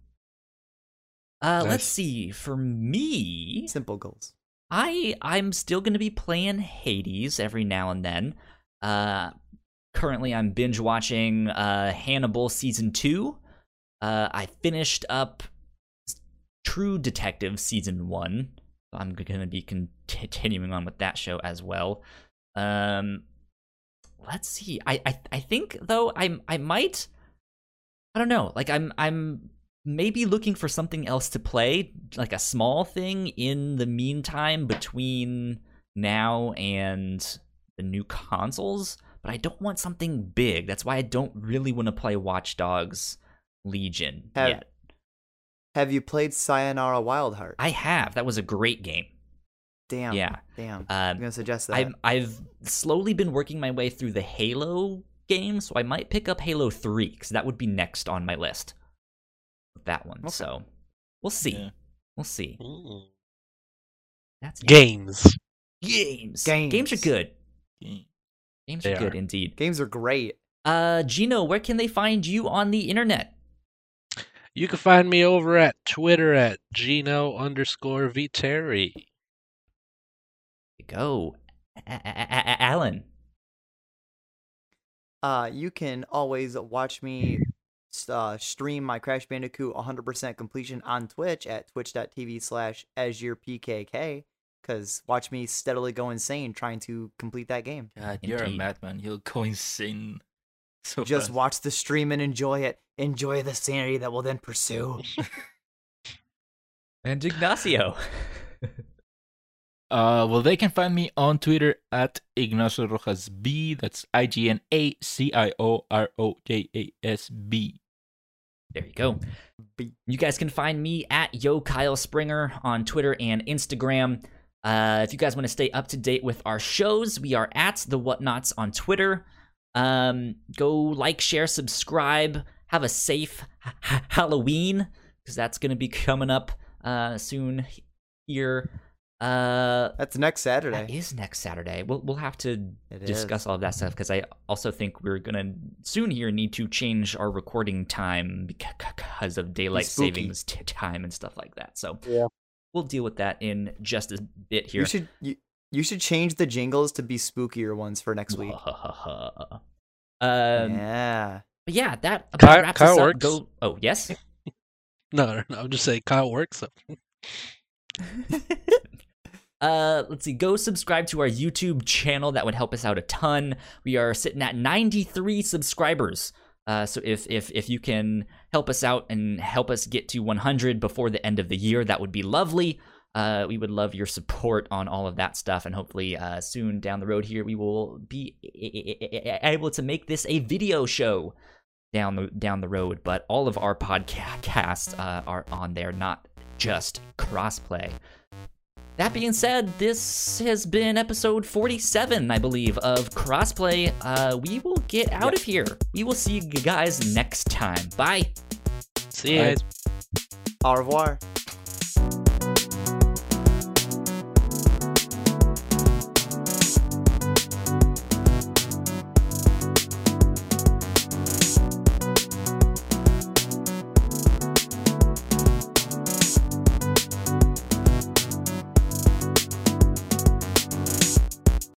Uh, let's see. For me, Simple goals. I I'm still gonna be playing Hades every now and then. Uh, currently I'm binge watching uh Hannibal season two. Uh, I finished up True Detective season one. I'm gonna be continuing on with that show as well. Um, let's see. I I I think though I I might. I don't know. Like I'm I'm maybe looking for something else to play, like a small thing in the meantime between now and the new consoles, but I don't want something big. That's why I don't really want to play Watch Dogs Legion Have- yet. Have you played Sayonara Wild Heart? I have. That was a great game. Damn. Yeah. Damn. I'm Um, gonna suggest that. I've I've slowly been working my way through the Halo games, so I might pick up Halo 3 cuz that would be next on my list. That one. Okay. So, we'll see. Yeah. We'll see. Mm. That's Games. games. Games Games. are good. Games They are good are. indeed. Games are great. Uh, Gino, where can they find you on the internet? You can find me over at Twitter at Gino underscore Viteri. You go, Alan. Uh, you can always watch me uh, stream my Crash Bandicoot 100% completion on Twitch at twitch.tv slash AzurePKK. Because watch me steadily go insane trying to complete that game. God, you're a madman. You'll go insane. So Just fast. watch the stream and enjoy it. Enjoy the sanity that we'll then pursue. And Ignacio. Uh, well, they can find me on Twitter at Ignacio Rojas B. That's I G N A C I O R O J A S B. There you go. Be- You guys can find me at Yo Kyle Springer on Twitter and Instagram. Uh, if you guys want to stay up to date with our shows, we are at the Whatnots on Twitter. Um, go like, share, subscribe. Have a safe h- h- Halloween because that's going to be coming up uh, soon here. Uh, That's next Saturday. is next Saturday. We'll we'll have to It discuss is. all of that stuff because I also think we're gonna soon here need to change our recording time because of daylight savings t- time and stuff like that. So Yeah. we'll deal with that in just a bit here. You should you, you should change the jingles to be spookier ones for next week. um, yeah. But yeah, that about Kyle- wraps Kyle us up. works. Go. Oh yes. No, no, no. I'm just saying Kyle works. Uh, let's see. Go subscribe to our YouTube channel. That would help us out a ton. We are sitting at 93 subscribers. Uh, so if if if you can help us out and help us get to 100 before the end of the year, that would be lovely. Uh, we would love your support on all of that stuff, and hopefully, uh, soon down the road here, we will be able to make this a video show down the down the road. But all of our podcasts uh, are on there, not just crossplay. That being said, this has been episode 47, I believe, of Crossplay. Uh, we will get out of here. We will see you guys next time. Bye. See you Bye. guys. Au revoir.